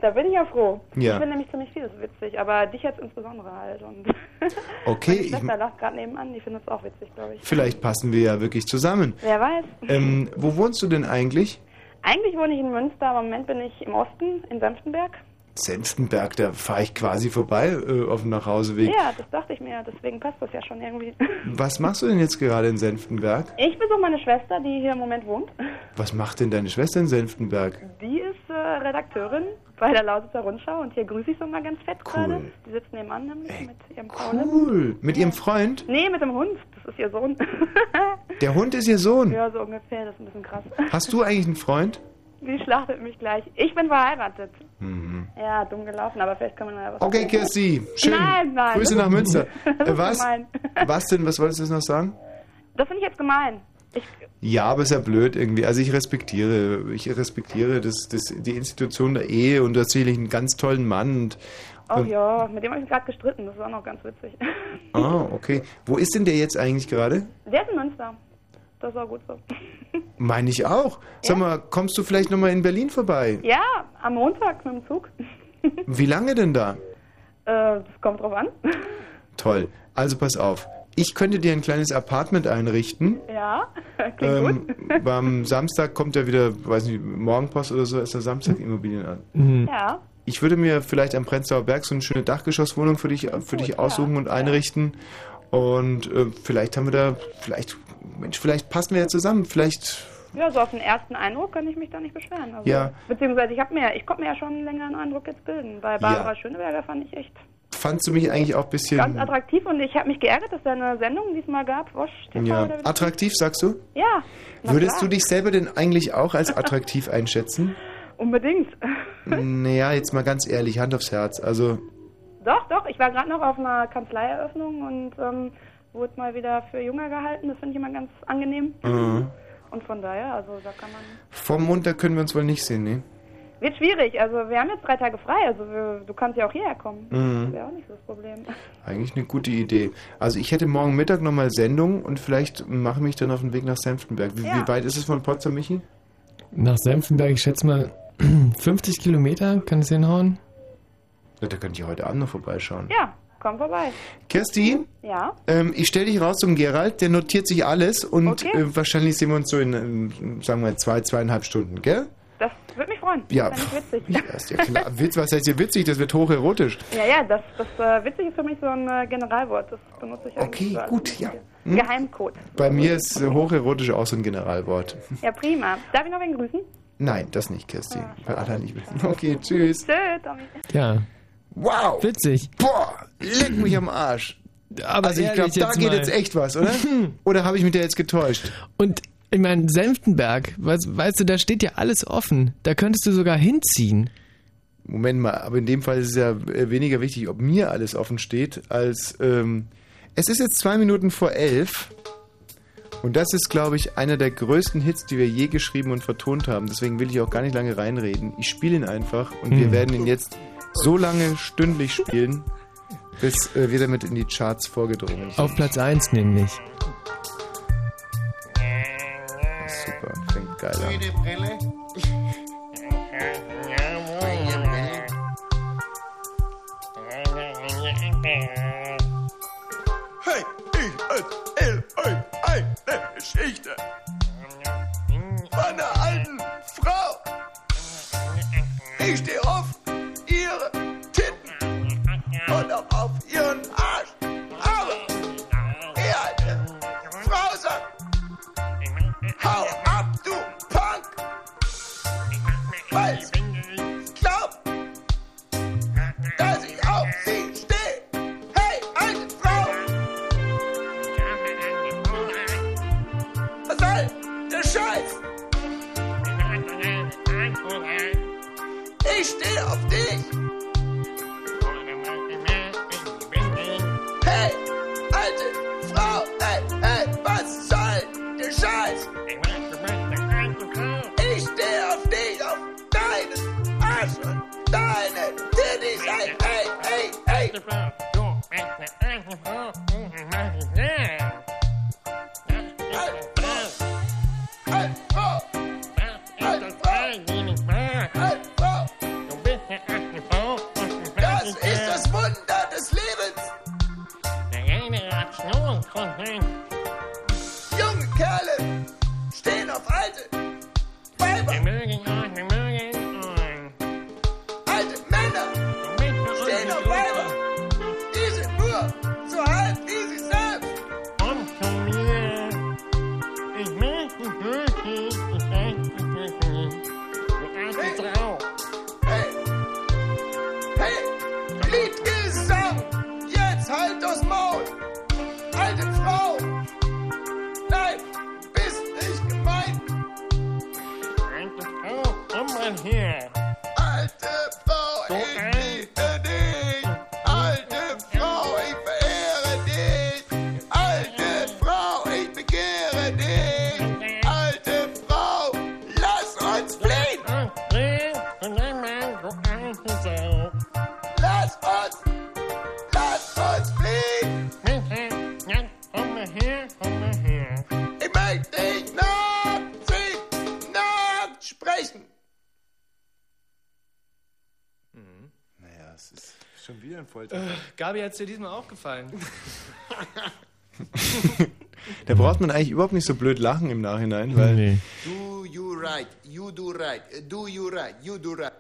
Da bin ich ja froh. Ja. Ich finde nämlich ziemlich vieles witzig, aber dich jetzt insbesondere halt. Und <laughs> Okay, meine ich, Schwester lacht gerade nebenan, die findet es auch witzig, glaube ich. vielleicht passen wir ja wirklich zusammen. Wer weiß. Ähm, wo wohnst du denn eigentlich? Eigentlich wohne ich in Münster, aber im Moment bin ich im Osten, in Senftenberg. Senftenberg, da fahre ich quasi vorbei äh, auf dem Nachhauseweg. Ja, das dachte ich mir, deswegen passt das ja schon irgendwie. <laughs> Was machst du denn jetzt gerade in Senftenberg? Ich besuche meine Schwester, die hier im Moment wohnt. Was macht denn deine Schwester in Senftenberg? Die ist äh, Redakteurin bei der Lausitzer Rundschau und hier grüße ich so mal ganz fett gerade. Die sitzt nebenan nämlich mit ihrem Paul. Cool. Mit ihrem Freund? Nee, mit dem Hund. Das ist ihr Sohn. <laughs> Der Hund ist ihr Sohn. ja, so ungefähr. Das ist ein bisschen krass. Hast du eigentlich einen Freund? Die schlachtet mich gleich. Ich bin verheiratet. Mhm. Ja, dumm gelaufen, aber vielleicht kann man ja was Okay, Kirsti, schön. Nein, nein. Grüße nach Münster. <laughs> Was? gemein. Was denn? Was wolltest du jetzt noch sagen? Das finde ich jetzt gemein. Ich, Ja, aber ist ja blöd irgendwie. Also ich respektiere, ich respektiere das, das, die Institution der Ehe und tatsächlich einen ganz tollen Mann. Und, oh ja, mit dem habe ich gerade gestritten. Das ist auch noch ganz witzig. Ah, okay. Wo ist denn der jetzt eigentlich gerade? Der ist in Münster. Das ist auch gut so. Meine ich auch. Sag mal, kommst du vielleicht nochmal in Berlin vorbei? Ja, am Montag mit dem Zug. <laughs> Wie lange denn da? Äh, das kommt drauf an. <laughs> Toll. Also pass auf. Ich könnte dir ein kleines Apartment einrichten. Ja, <laughs> klingt Ähm, am Samstag kommt ja wieder, weiß nicht, Morgenpost oder so, ist der Samstag Immobilien an. gut. Ja. Ich würde mir vielleicht am Prenzlauer Berg so eine schöne Dachgeschosswohnung für dich, für dich aussuchen und einrichten. Und äh, vielleicht haben wir da, vielleicht, Mensch, vielleicht passen wir ja zusammen. Vielleicht, Ja, so auf den ersten Eindruck kann ich mich da nicht beschweren. Also, Ja. Beziehungsweise ich habe mir, ich konnte mir ja schon einen längeren Eindruck jetzt bilden. Bei Barbara Ja. Schöneberger fand ich echt fandst du mich eigentlich auch ein bisschen ganz attraktiv und ich habe mich geärgert, dass es eine Sendung diesmal gab. Wosch TV ja, attraktiv, sagst du? Ja, Würdest klar. du dich selber denn eigentlich auch als attraktiv einschätzen? <laughs> Unbedingt. naja, jetzt mal ganz ehrlich, Hand aufs Herz. Also, Doch, doch, ich war gerade noch auf einer Kanzleieröffnung und ähm, wurde mal wieder für Jünger gehalten. Das finde ich immer ganz angenehm. äh, Und von daher, also da kann man. vom Mund, da können wir uns wohl nicht sehen, ne? Wird schwierig, also wir haben jetzt drei Tage frei, also wir, du kannst ja auch hierher kommen. Mhm. Das wäre auch nicht so das Problem. <laughs> Eigentlich eine gute Idee. Also ich hätte morgen Mittag nochmal Sendung und vielleicht mache ich mich dann auf den Weg nach Senftenberg. Wie, Ja. wie weit ist es von Potsdam, Michi? Nach Senftenberg, ich schätze mal <clears throat> 50 Kilometer, kann es hinhauen? Ja, da könnte ich heute Abend noch vorbeischauen. Ja, komm vorbei. Kirsti, Ja, ähm, ich stelle dich raus zum Gerald, der notiert sich alles und Okay. äh, wahrscheinlich sehen wir uns so in, ähm, sagen wir, zwei, zweieinhalb Stunden, gell? das würde mich freuen. Ja, Das ist witzig. Ja, ist ja klar. <laughs> Witz, was heißt hier witzig? Das wird hocherotisch. Ja, ja, das, das äh, witzig ist für mich so ein äh, Generalwort. Das benutze ich eigentlich Okay, gut, ja. Hm? Geheimcode. Bei mir ist äh, hocherotisch auch so ein Generalwort. Ja, prima. Darf ich noch wen grüßen? Nein, das nicht, Kirsty. Weil alle nicht wissen. Okay, tschüss. Tschö, Tommy. Ja. Wow. Witzig. Boah, leck mich am Arsch. Aber also ich glaube, da geht mal. jetzt echt was, oder? <laughs> oder habe ich mich da jetzt getäuscht? Und ich meine, Senftenberg, was, weißt du, da steht ja alles offen. Da könntest du sogar hinziehen. Moment mal, aber in dem Fall ist es ja äh, weniger wichtig, ob mir alles offen steht, als ähm, es ist jetzt zwei Minuten vor elf. Und das ist, glaube ich, einer der größten Hits, die wir je geschrieben und vertont haben. Deswegen will ich auch gar nicht lange reinreden. Ich spiele ihn einfach und wir Hm. werden ihn jetzt so lange stündlich spielen, bis äh, wir damit in die Charts vorgedrungen sind. Auf Platz 1 nämlich. Super, fängt geil an. Brille. Hey, ich erzähl euch eine Geschichte von einer alten Frau. Ich stehe Gabi, hat es dir diesmal auch gefallen? <laughs> Da braucht man eigentlich überhaupt nicht so blöd lachen im Nachhinein, weil Nee. Do you right, you do right, do you right, you do right.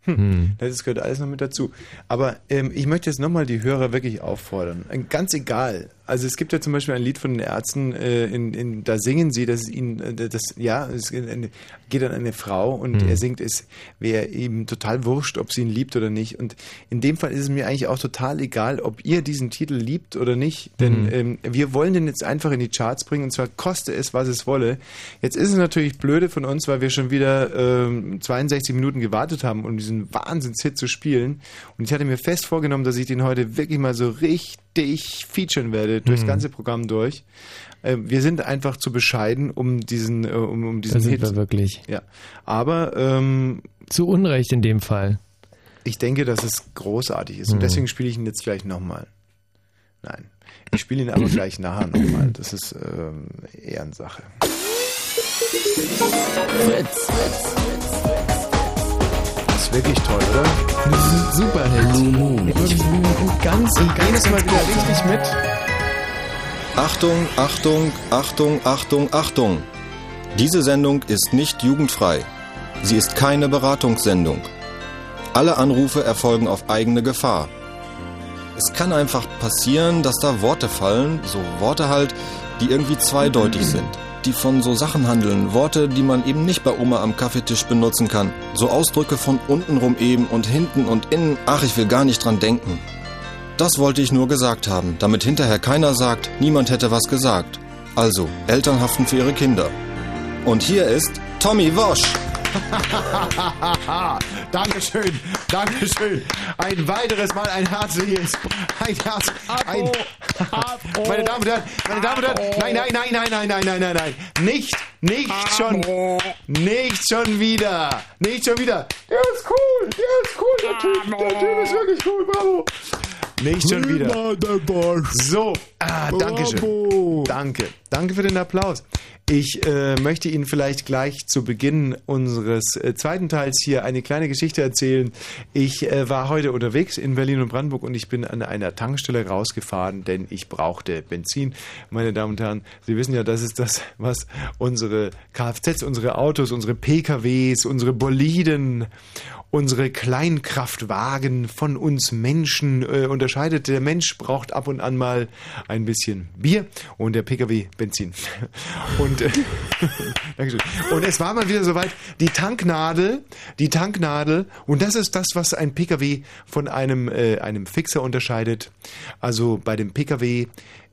Hm. Das gehört alles noch mit dazu. Aber ähm, ich möchte jetzt nochmal die Hörer wirklich auffordern. Ganz egal. Also es gibt ja zum Beispiel ein Lied von den Ärzten, äh, in, in, da singen sie, dass ihnen, äh, das, ja, es geht an eine- Frau und Hm. er singt, es wäre ihm total wurscht, ob sie ihn liebt oder nicht. Und in dem Fall ist es mir eigentlich auch total egal, ob ihr diesen Titel liebt oder nicht. Denn Hm. ähm, wir wollen den jetzt einfach in die Charts bringen und zwar koste es, was es wolle. Jetzt ist es natürlich blöde von uns, weil wir schon wieder ähm, 62 Minuten gewartet haben, um diesen Wahnsinnshit zu spielen. Und ich hatte mir fest vorgenommen, dass ich den heute wirklich mal so richtig featuren werde, durchs Hm. ganze Programm durch. Ähm, wir sind einfach zu bescheiden, um diesen, äh, um, um diesen Da sind Hit. wir wirklich. Ja. Aber ähm, Zu Unrecht in dem Fall. ich denke, dass es großartig ist. Und Mhm. deswegen spiele ich ihn jetzt gleich nochmal. Nein. Ich spiele ihn aber gleich nachher nochmal. Das ist ähm, Ehrensache. Fritz. Das ist wirklich toll, oder? Das ist ein Superheld. Wirklich ein ganz, ganz Mal wieder richtig mit. Achtung, Achtung, Achtung, Achtung, Achtung. Diese Sendung ist nicht jugendfrei. Sie ist keine Beratungssendung. Alle Anrufe erfolgen auf eigene Gefahr. Es kann einfach passieren, dass da Worte fallen, so Worte halt, die irgendwie zweideutig <clears throat> sind. Die von so Sachen handeln. Worte, die man eben nicht bei Oma am Kaffeetisch benutzen kann. So Ausdrücke von untenrum eben und hinten und innen. Ach, ich will gar nicht dran denken. Das wollte ich nur gesagt haben, damit hinterher keiner sagt, niemand hätte was gesagt. Also, Eltern haften für ihre Kinder. Und hier ist Tommy Wosch. <laughs> Dankeschön, Dankeschön. Ein weiteres Mal ein herzliches, ein Herz, ein, meine Damen und Herren, meine Damen und Herren, nein, nein, nein, nein, nein, nein, nein, nein, nein, nicht, nicht schon, nicht schon wieder, nicht schon wieder. Der ist cool, der ist cool, der Typ, der Typ ist wirklich cool, bravo. Nicht schon wieder. So, ah, danke schön. Danke. Danke für den Applaus. Ich äh, möchte Ihnen vielleicht gleich zu Beginn unseres äh, zweiten Teils hier eine kleine Geschichte erzählen. Ich äh, war heute unterwegs in Berlin und Brandenburg und ich bin an einer Tankstelle rausgefahren, denn ich brauchte Benzin. Meine Damen und Herren, Sie wissen ja, das ist das, was unsere Kfz, unsere Autos, unsere PKWs, unsere Boliden unsere Kleinkraftwagen von uns Menschen äh, unterscheidet. Der Mensch braucht ab und an mal ein bisschen Bier und der Pkw Benzin. <laughs> Und, äh, <laughs> Dankeschön. und es war mal wieder soweit, die Tanknadel, die Tanknadel, und das ist das, was ein Pkw von einem, äh, einem Fixer unterscheidet. Also bei dem Pkw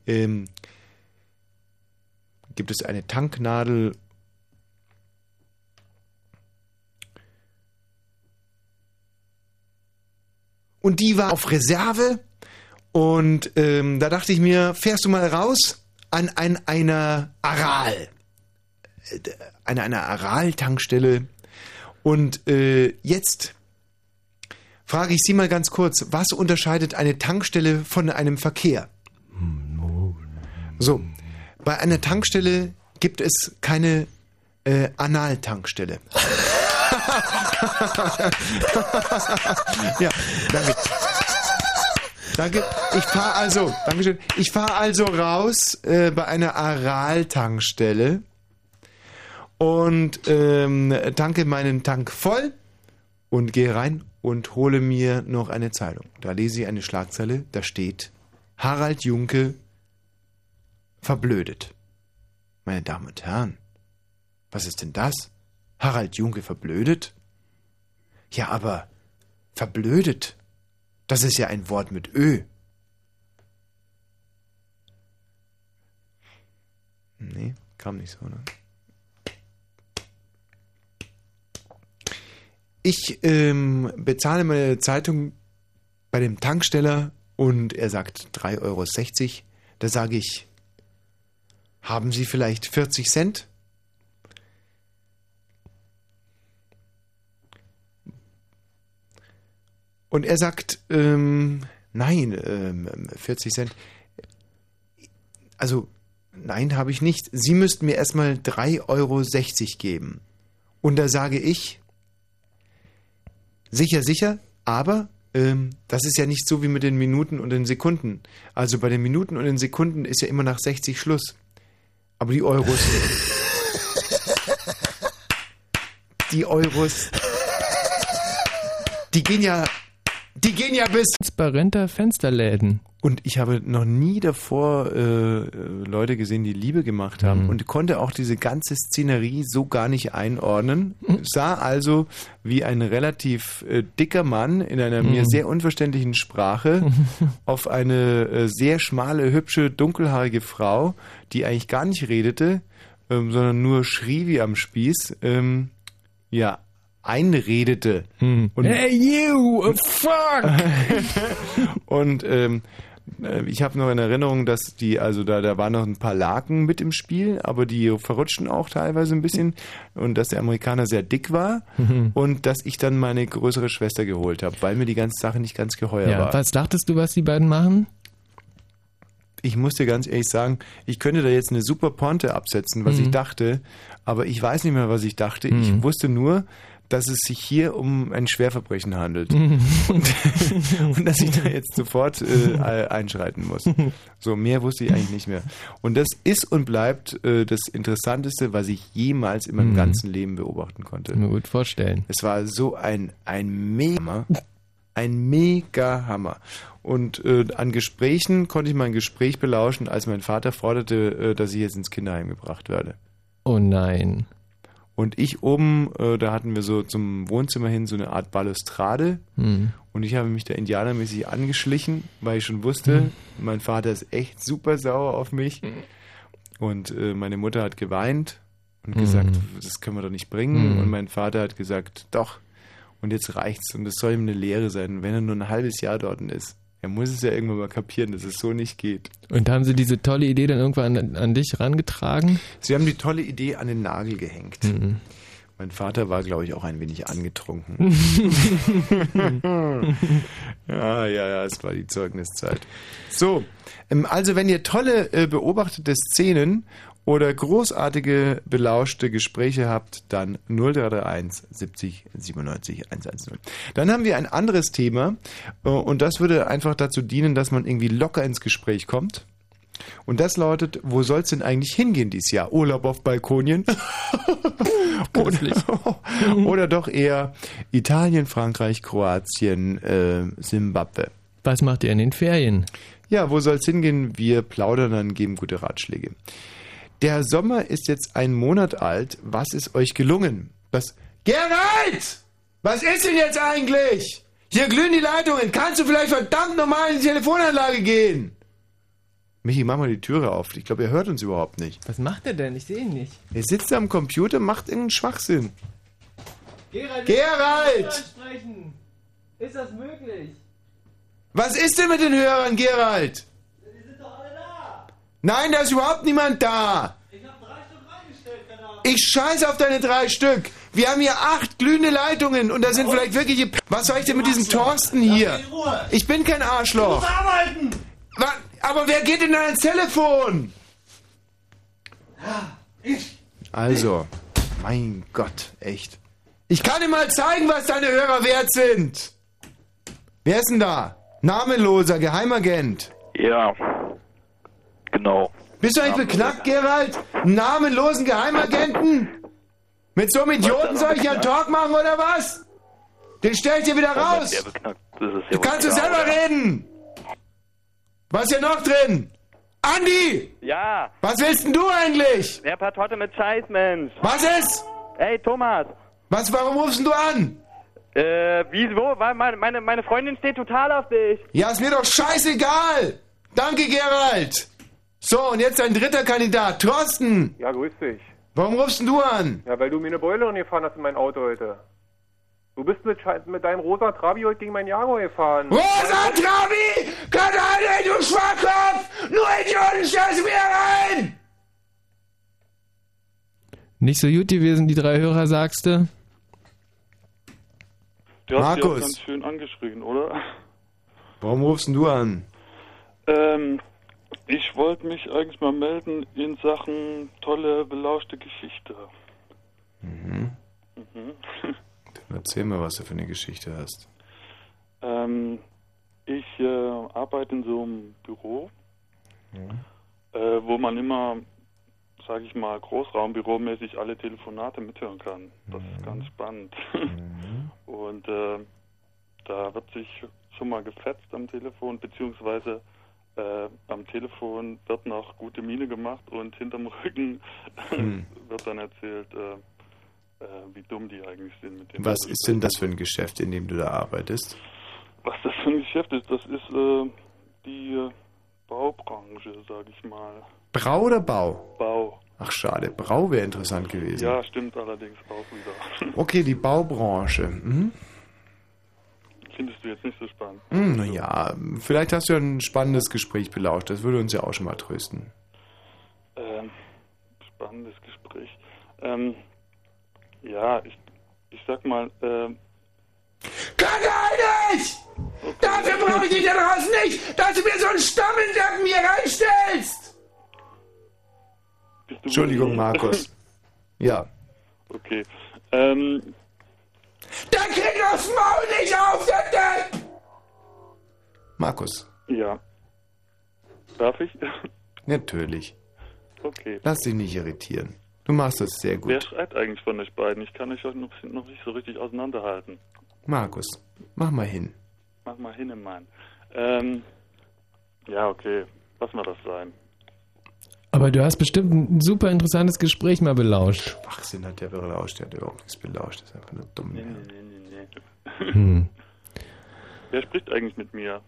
ähm, gibt es eine Tanknadel und die war auf Reserve. Und ähm, da dachte ich mir, fährst du mal raus an, an einer Aral. Äh, An einer Aral-Tankstelle. Und äh, jetzt frage ich Sie mal ganz kurz, was unterscheidet eine Tankstelle von einem Verkehr? So, bei einer Tankstelle gibt es keine äh, Analtankstelle. Ja, danke. Danke. Ich fahre also, Dankeschön. Ich fahre also raus äh, bei einer Aral-Tankstelle und ähm, tanke meinen Tank voll und gehe rein und hole mir noch eine Zeitung. Da lese ich eine Schlagzeile, da steht Harald Junke verblödet. Meine Damen und Herren, was ist denn das? Harald Junke verblödet? Ja, aber verblödet, das ist ja ein Wort mit Ö. Nee, kam nicht so, ne? Ich ähm, bezahle meine Zeitung bei dem Tanksteller und er sagt 3,60 Euro. Da sage ich, haben Sie vielleicht 40 Cent? Und er sagt, ähm, nein, ähm, 40 Cent. Also, nein, habe ich nicht. Sie müssten mir erstmal 3,60 Euro geben. Und da sage ich, sicher, sicher, aber ähm, das ist ja nicht so wie mit den Minuten und den Sekunden. Also bei den Minuten und den Sekunden ist ja immer nach 60 Schluss. Aber die Euros. <laughs> die Euros. Die gehen ja die gehen ja bis. Transparenter Fensterläden. Und ich habe noch nie davor äh, Leute gesehen, die Liebe gemacht haben Mhm. und konnte auch diese ganze Szenerie so gar nicht einordnen. Mhm. Sah also wie ein relativ äh, dicker Mann in einer mir Mhm. sehr unverständlichen Sprache <laughs> auf eine äh, sehr schmale, hübsche, dunkelhaarige Frau, die eigentlich gar nicht redete, ähm, sondern nur schrie wie am Spieß. Ähm, ja, einredete. Und Hey you, fuck! <laughs> und ähm, äh, ich habe noch in Erinnerung, dass die, also da, da waren noch ein paar Laken mit im Spiel, aber die verrutschten auch teilweise ein bisschen und dass der Amerikaner sehr dick war Mhm. und dass ich dann meine größere Schwester geholt habe, weil mir die ganze Sache nicht ganz geheuer Ja, war. was dachtest du, was die beiden machen? Ich muss dir ganz ehrlich sagen, ich könnte da jetzt eine super Ponte absetzen, was Mhm. ich dachte, aber ich weiß nicht mehr, was ich dachte. Ich Mhm. wusste nur, dass es sich hier um ein Schwerverbrechen handelt. <laughs> Mhm. Und, <laughs> und dass ich da jetzt sofort äh, einschreiten muss. So, mehr wusste ich eigentlich nicht mehr. Und das ist und bleibt äh, das Interessanteste, was ich jemals in meinem Mhm. ganzen Leben beobachten konnte. Kann mir gut vorstellen. Es war so ein, ein Mega, ein mega Hammer. Und äh, an Gesprächen konnte ich mein Gespräch belauschen, als mein Vater forderte, äh, dass ich jetzt ins Kinderheim gebracht werde. Oh nein. Und ich oben, äh, da hatten wir so zum Wohnzimmer hin so eine Art Balustrade. Hm. Und ich habe mich da indianermäßig angeschlichen, weil ich schon wusste, Hm. mein Vater ist echt super sauer auf mich. Und äh, meine Mutter hat geweint und gesagt, Hm. das können wir doch nicht bringen. Hm. Und mein Vater hat gesagt, doch. Und jetzt reicht's. Und das soll ihm eine Lehre sein. Wenn er nur ein halbes Jahr dort ist, er muss es ja irgendwann mal kapieren, dass es so nicht geht. Und haben sie diese tolle Idee dann irgendwann an, an dich rangetragen? Sie haben die tolle Idee an den Nagel gehängt. Mhm. Mein Vater war, glaube ich, auch ein wenig angetrunken. <laughs> ja, ja, ja, es war die Zeugniszeit. So, ähm, also wenn ihr tolle äh, beobachtete Szenen oder großartige belauschte Gespräche habt, dann 0331 70 97 110. Dann haben wir ein anderes Thema äh, und das würde einfach dazu dienen, dass man irgendwie locker ins Gespräch kommt. Und das lautet, wo soll's denn eigentlich hingehen dieses Jahr? Urlaub auf Balkonien? <laughs> oder, <laughs> oder doch eher Italien, Frankreich, Kroatien, äh, Simbabwe. Was macht ihr in den Ferien? Ja, wo soll's hingehen? Wir plaudern dann, geben gute Ratschläge. Der Sommer ist jetzt ein Monat alt. Was ist euch gelungen? Das Gerald! Was ist denn jetzt eigentlich? Hier glühen die Leitungen. Kannst du vielleicht verdammt normal in die Telefonanlage gehen? Michi, mach mal die Türe auf. Ich glaube, er hört uns überhaupt nicht. Was macht er denn? Ich sehe ihn nicht. Er sitzt da am Computer, macht irgendeinen Schwachsinn. Gerald! Gerald! Sprechen. Ist das möglich? Was ist denn mit den Hörern, Gerald? Nein, da ist überhaupt niemand da. Ich scheiße auf deine drei Stück. Wir haben hier acht glühende Leitungen und da sind vielleicht wirkliche... P Was soll ich denn mit diesem Thorsten hier? Ich bin kein Arschloch. arbeiten! Wa- Aber wer geht denn da ans Telefon? Also, mein Gott, echt. Ich kann dir mal zeigen, was deine Hörer wert sind. Wer ist denn da? Namenloser Geheimagent. Ja. Genau. Bist du eigentlich beknackt, Gerald? Einen Namenlosen Geheimagenten? Mit so einem Idioten soll ich ja einen Talk machen oder was? Den stell ich dir wieder raus. Ist ja Du kannst du selber reden. Was ist hier noch drin? Andi! Ja. Was willst denn du eigentlich? Der Patotte mit Scheiß, Mensch. Was ist? Hey, Thomas. Was, warum rufst denn du an? Äh, wieso? Weil meine, meine, meine Freundin steht total auf dich. Ja, ist mir doch scheißegal. Danke, Gerald. So, und jetzt ein dritter Kandidat, Thorsten. Ja, grüß dich. Warum rufst denn du an? Ja, weil du mir eine Boilerin gefahren hast in mein Auto heute. Du bist mit, mit deinem rosa Trabi heute gegen mein Jaguar gefahren. Rosa Trabi! Kanal, du Schwachkopf! Nur Idioten du mir rein! Nicht so gut gewesen, die drei Hörer, sagst du? Du hast dich auch Markus. ganz schön angeschrien, oder? Warum rufst denn du an? Ähm, ich wollte mich eigentlich mal melden in Sachen tolle, belauschte Geschichte. Mhm. Mhm. <laughs> Dann erzähl mir, was du für eine Geschichte hast. ähm, ich äh, arbeite in so einem Büro, Mhm. äh, wo man immer, sage ich mal, Großraumbüromäßig alle Telefonate mithören kann. Das ist ganz spannend. <laughs> Und äh, da wird sich schon mal gefetzt am Telefon, beziehungsweise äh, am Telefon wird noch gute Miene gemacht und hinterm <laughs> Rücken Hm. wird dann erzählt, äh, äh, wie dumm die eigentlich sind. Mit dem Was ist denn das für ein Geschäft, in dem du da arbeitest? Was das für ein Geschäft ist, das ist äh, die Baubranche, sage ich mal. Brau oder Bau? Bau. Ach schade, Brau wäre interessant gewesen. Ja, stimmt allerdings auch wieder. <laughs> Okay, die Baubranche. Mhm. Findest du jetzt nicht so spannend? Hm, naja, vielleicht hast du ja ein spannendes Gespräch belauscht. Das würde uns ja auch schon mal trösten. Ähm, spannendes Gespräch. Ähm, ja, ich, ich sag mal, ähm, Kann nicht! Dafür brauche ich dich da draußen nicht, dass du mir so einen Stammelsack mir reinstellst! Entschuldigung, Markus. <laughs> Ja. okay. Ähm, Dann krieg das Maul nicht auf, der Depp! Markus, ja. Darf ich? <laughs> natürlich. Okay. Lass dich nicht irritieren. Du machst das sehr Wer gut. schreit eigentlich von euch beiden? Ich kann euch noch, noch nicht so richtig auseinanderhalten. Markus, mach mal hin. Mach mal hin im Mann. Ähm, ja, okay. Lass mal das sein. Aber du hast bestimmt ein super interessantes Gespräch mal belauscht. Schwachsinn hat der belauscht, der hat überhaupt nichts belauscht. Das ist einfach nur dumm. Nee, nee, nee, nee, nee. Hm. Wer spricht eigentlich mit mir?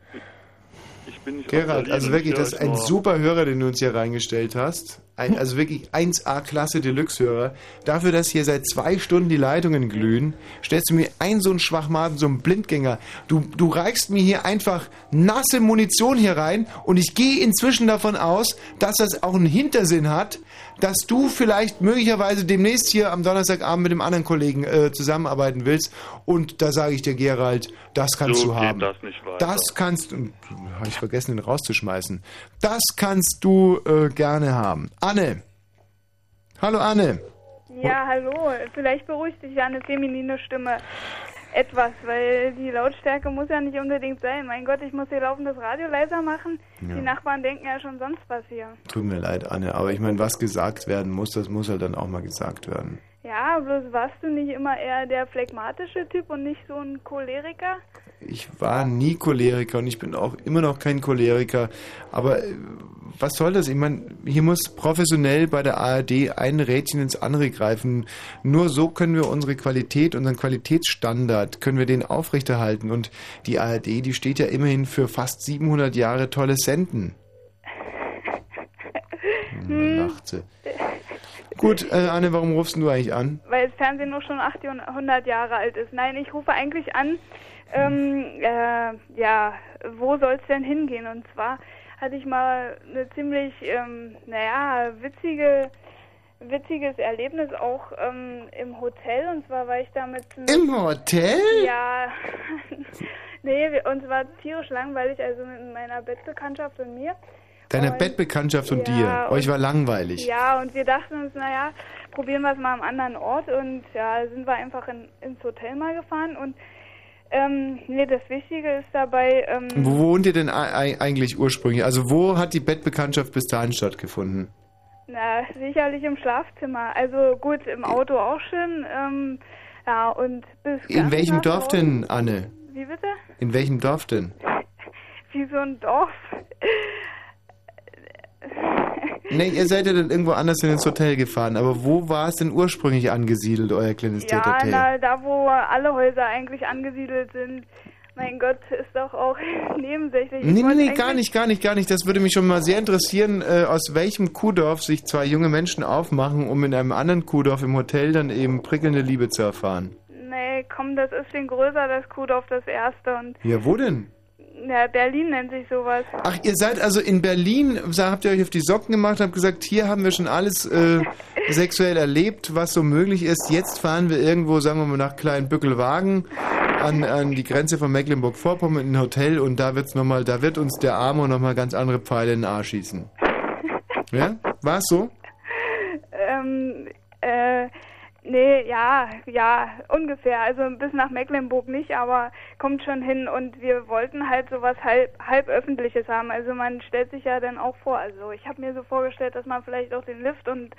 Ich bin nicht Gerald, also wirklich, ich das ist ein super Hörer, den du uns hier reingestellt hast. Ein, also wirklich 1A-Klasse Deluxe-Hörer. Dafür, dass hier seit zwei Stunden die Leitungen glühen, stellst du mir einen so einen Schwachmaten, so einen Blindgänger. Du, du reichst mir hier einfach nasse Munition hier rein und ich gehe inzwischen davon aus, dass das auch einen Hintersinn hat, dass du vielleicht möglicherweise demnächst hier am Donnerstagabend mit dem anderen Kollegen äh, zusammenarbeiten willst. Und da sage ich dir, Gerald, das kannst So du geht haben. das nicht weiter. Das kannst du. Habe ich vergessen, den rauszuschmeißen. Das kannst du äh, gerne haben. Anne. Hallo Anne. Ja, hallo. Vielleicht beruhigt dich ja eine feminine Stimme etwas, weil die Lautstärke muss ja nicht unbedingt sein. Mein Gott, ich muss hier laufend das Radio leiser machen. Ja. Die Nachbarn denken ja schon sonst was hier. Tut mir leid, Anne, aber ich meine, was gesagt werden muss, das muss halt dann auch mal gesagt werden. Ja, bloß warst du nicht immer eher der phlegmatische Typ und nicht so ein Choleriker? Ich war nie Choleriker und ich bin auch immer noch kein Choleriker. Aber äh, was soll das? Ich meine, hier muss professionell bei der ARD ein Rädchen ins andere greifen. Nur so können wir unsere Qualität, unseren Qualitätsstandard, können wir den aufrechterhalten. Und die ARD, die steht ja immerhin für fast 700 Jahre tolles Senden. Hm, lacht sie. Gut, äh, Anne, warum rufst du eigentlich an? Weil das Fernsehen nur schon 800 Jahre alt ist. Nein, ich rufe eigentlich an, ähm, äh, ja, wo soll es denn hingehen? Und zwar hatte ich mal eine ziemlich, ähm, naja, witzige, witziges Erlebnis auch ähm, im Hotel. Und zwar war ich da mit... Im Hotel? Ja, <laughs> nee, wir- uns war tierisch langweilig, also mit meiner Bettbekanntschaft und mir. Deiner Und- Bettbekanntschaft und Ja, dir. Euch und- war langweilig. Ja, und wir dachten uns, naja, probieren wir es mal am anderen Ort und ja, sind wir einfach in, ins Hotel mal gefahren und ähm, nee, das Wichtige ist dabei, ähm, Wo wohnt ihr denn ei- ei- eigentlich ursprünglich? Also wo hat die Bettbekanntschaft bis dahin stattgefunden? na, sicherlich im Schlafzimmer. Also gut, im Auto auch schön, ähm, ja, und bis In welchem Dorf denn, Anne? Wie bitte? In welchem Dorf denn? <laughs> Wie so ein Dorf. <laughs> Ne, ihr seid ja dann irgendwo anders in ins Hotel gefahren, aber wo war es denn ursprünglich angesiedelt, euer kleines Ja, Hotel? na, da wo alle Häuser eigentlich angesiedelt sind. Mein Gott, ist doch auch <laughs> nebensächlich. Ich Nee, nee, nee, gar nicht, gar nicht, gar nicht. Das würde mich schon mal sehr interessieren, äh, aus welchem Kuhdorf sich zwei junge Menschen aufmachen, um in einem anderen Kuhdorf im Hotel dann eben prickelnde Liebe zu erfahren. Nee, komm, das ist viel größer, das Kuhdorf, das erste. Und Ja, wo denn? Ja, Berlin nennt sich sowas. Ach, ihr seid also in Berlin, habt ihr euch auf die Socken gemacht, habt gesagt, hier haben wir schon alles äh, <laughs> sexuell erlebt, was so möglich ist. Jetzt fahren wir irgendwo, sagen wir mal, nach Kleinbückelwagen an, an die Grenze von Mecklenburg-Vorpommern in ein Hotel und da wird's noch mal, da wird uns der Arme nochmal ganz andere Pfeile in den Arsch schießen. <laughs> Ja? War's so? Ähm, äh, nee, ja, ja, ungefähr. Also bis nach Mecklenburg nicht, aber kommt schon hin. Und wir wollten halt sowas halb, halb öffentliches haben. Also man stellt sich ja dann auch vor. Also ich habe mir so vorgestellt, dass man vielleicht auch den Lift und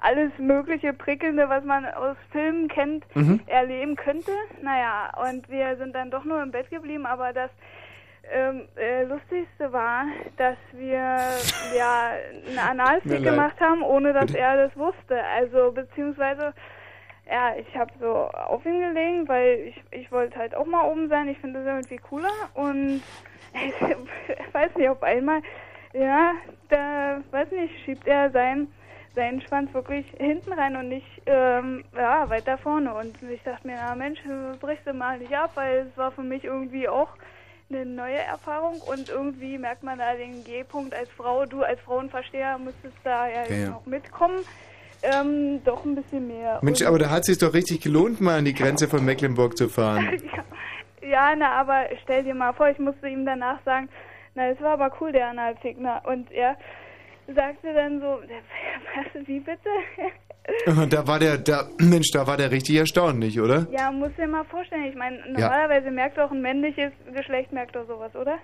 alles mögliche Prickelnde, was man aus Filmen kennt, Mhm. erleben könnte. Naja, und wir sind dann doch nur im Bett geblieben, aber das ähm, äh, Lustigste war, dass wir ja einen leid. gemacht haben, ohne dass er das wusste. Also beziehungsweise ja, ich habe so auf ihn gelegen, weil ich, ich wollte halt auch mal oben sein. Ich finde das irgendwie cooler und ich <laughs> weiß nicht, auf einmal, ja, da, weiß nicht, schiebt er sein, seinen Schwanz wirklich hinten rein und nicht, ähm, ja, weiter vorne. Und ich dachte mir, na Mensch, brichst du mal nicht ab, weil es war für mich irgendwie auch eine neue Erfahrung und irgendwie merkt man da den G-Punkt als Frau. Du als Frauenversteher müsstest da ja, Ja, ja. noch mitkommen. Ähm, doch ein bisschen mehr. Mensch, aber da hat es sich doch richtig gelohnt, mal an die Grenze von Mecklenburg zu fahren. <laughs> Ja, na, aber stell dir mal vor, ich musste ihm danach sagen, na, es war aber cool, der Analfick, na, und er sagte dann so, was, wie bitte? <laughs> Da war der, da, Mensch, da war der richtig erstaunlich, oder? ja, musst dir mal vorstellen, ich meine, normalerweise merkt doch ein männliches Geschlecht, merkt doch sowas, oder?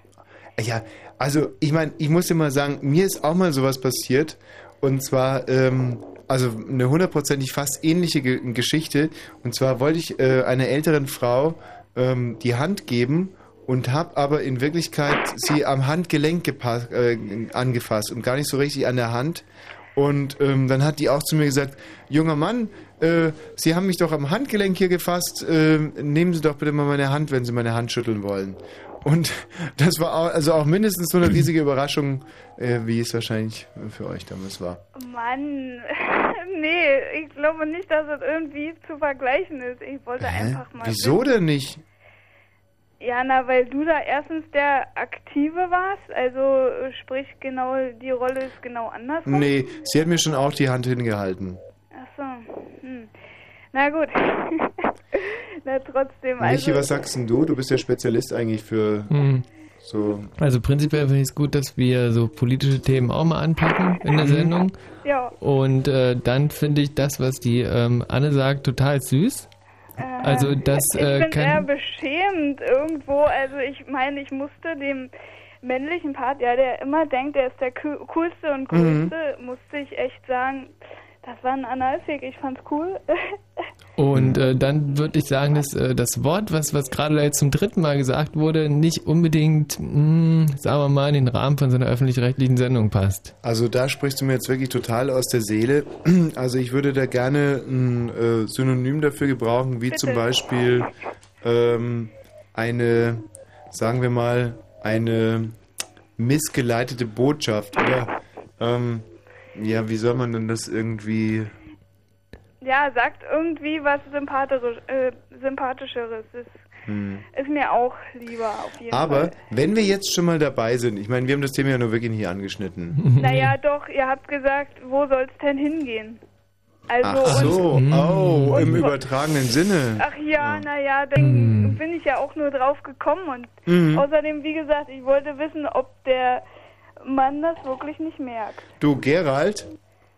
Ja, also ich meine, ich muss dir mal sagen, mir ist auch mal sowas passiert. Und zwar, ähm, also eine hundertprozentig fast ähnliche Ge Geschichte. Und zwar wollte ich äh, einer älteren Frau ähm, die Hand geben und habe aber in Wirklichkeit sie am Handgelenk äh, angefasst und gar nicht so richtig an der Hand. Und ähm, dann hat die auch zu mir gesagt, junger Mann, äh, Sie haben mich doch am Handgelenk hier gefasst, äh, nehmen Sie doch bitte mal meine Hand, wenn Sie meine Hand schütteln wollen. Und das war auch, also auch mindestens so eine <clears throat> riesige Überraschung, äh, wie es wahrscheinlich für euch damals war. Mann, <laughs> nee, ich glaube nicht, dass es irgendwie zu vergleichen ist. Ich wollte einfach mal. Wieso denn nicht? Ja, na, weil du da erstens der Aktive warst, also sprich genau, die Rolle ist genau andersrum. Nee, sie hat mir schon auch die Hand hingehalten. Ach so, hm. Na gut. <laughs> na trotzdem, Michi, also... was sagst denn du? Du bist ja Spezialist eigentlich für Hm. so. Also prinzipiell finde ich es gut, dass wir so politische Themen auch mal anpacken in der Mhm. Sendung. Ja. Und äh, dann finde ich das, was die ähm, Anne sagt, total süß. Also das ich äh, bin eher kann... beschämend irgendwo. Also ich meine, ich musste dem männlichen Part, ja, der immer denkt, er ist der coo- coolste und Mhm. größte, musste ich echt sagen, das war ein Analfick. Ich fand's cool. <laughs> Und äh, dann würde ich sagen, dass äh, das Wort, was, was gerade jetzt zum dritten Mal gesagt wurde, nicht unbedingt, mh, sagen wir mal, in den Rahmen von so einer öffentlich-rechtlichen Sendung passt. Also da sprichst du mir jetzt wirklich total aus der Seele. <clears throat> Also ich würde da gerne ein äh, Synonym dafür gebrauchen, wie Bitte. zum Beispiel ähm, eine, sagen wir mal, eine missgeleitete Botschaft. Oder ähm, ja, wie soll man denn das irgendwie... ja, sagt irgendwie was äh, sympathischeres. Ist, Hm. ist mir auch lieber auf jeden Aber Fall. wenn wir jetzt schon mal dabei sind, ich meine, wir haben das Thema ja nur wirklich hier angeschnitten. <laughs> Naja, doch, ihr habt gesagt, wo soll's denn hingehen? Also Ach so, und, oh, im und- übertragenen Sinne. Ach ja, naja, dann bin ich ja auch nur drauf gekommen und Mhm. außerdem, wie gesagt, ich wollte wissen, ob der Mann das wirklich nicht merkt. Du, Gerald,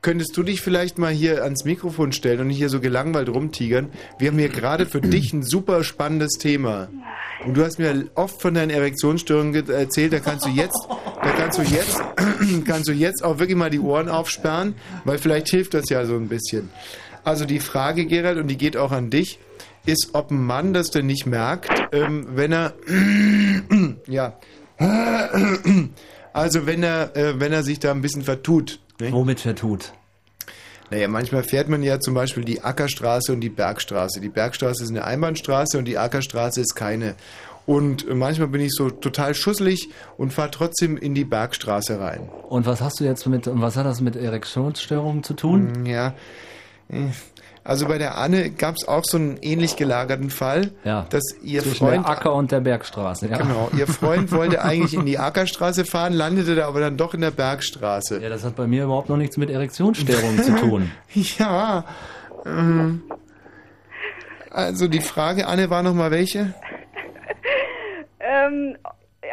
könntest du dich vielleicht mal hier ans Mikrofon stellen und nicht hier so gelangweilt rumtigern? Wir haben hier gerade für dich ein super spannendes Thema. Und du hast mir oft von deinen Erektionsstörungen ge- erzählt, da kannst du jetzt, da kannst du jetzt, <clears throat> kannst du jetzt auch wirklich mal die Ohren aufsperren, weil vielleicht hilft das ja so ein bisschen. Also die Frage, Gerald, und die geht auch an dich, ist, ob ein Mann das denn nicht merkt, ähm, wenn er, <clears throat> ja, <clears throat> also wenn er, äh, wenn er sich da ein bisschen vertut. Ne? Womit vertut? Naja, manchmal fährt man ja zum Beispiel die Ackerstraße und die Bergstraße. Die Bergstraße ist eine Einbahnstraße und die Ackerstraße ist keine. Und äh, manchmal bin ich so total schusselig und fahre trotzdem in die Bergstraße rein. Und was hast du jetzt mit, und was hat das mit Erektionsstörungen zu tun? Ja. Also bei der Anne gab es auch so einen ähnlich gelagerten Fall, Ja. dass ihr Zwischen Freund der Acker und der Bergstraße. Ja. Genau, ihr <laughs> Freund wollte eigentlich in die Ackerstraße fahren, landete da aber dann doch in der Bergstraße. Ja, das hat bei mir überhaupt noch nichts mit Erektionsstörungen zu tun. <laughs> Ja. ähm, Also die Frage, Anne, war nochmal welche? Ähm,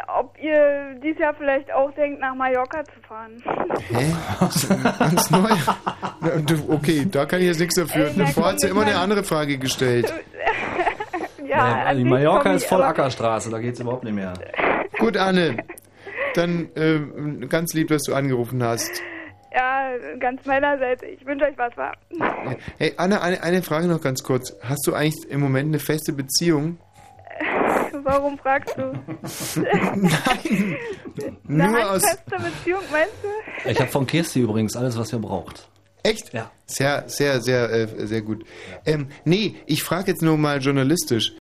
ob ihr dies Jahr vielleicht auch denkt, nach Mallorca zu fahren. Hä? <laughs> Ganz neu? Okay, da kann ich jetzt nichts dafür. Ey, na Davor komm, hat sie ich immer eine andere Frage gestellt. <laughs> ja, die Mallorca ist voll Ackerstraße, da geht's überhaupt nicht mehr. <laughs> Gut, Anne. Dann äh, ganz lieb, dass du angerufen hast. Ja, ganz meinerseits. Ich wünsche euch was, wa? Hey, Anne, eine, eine Frage noch ganz kurz. Hast du eigentlich im Moment eine feste Beziehung? Warum fragst du? Nein! Eine Nur aus. Beziehung, meinst du? Ich habe von Kirsti übrigens alles, was ihr braucht. Echt? Ja. Sehr, sehr, sehr, äh, sehr gut. Ähm, nee, ich frage jetzt nur mal journalistisch.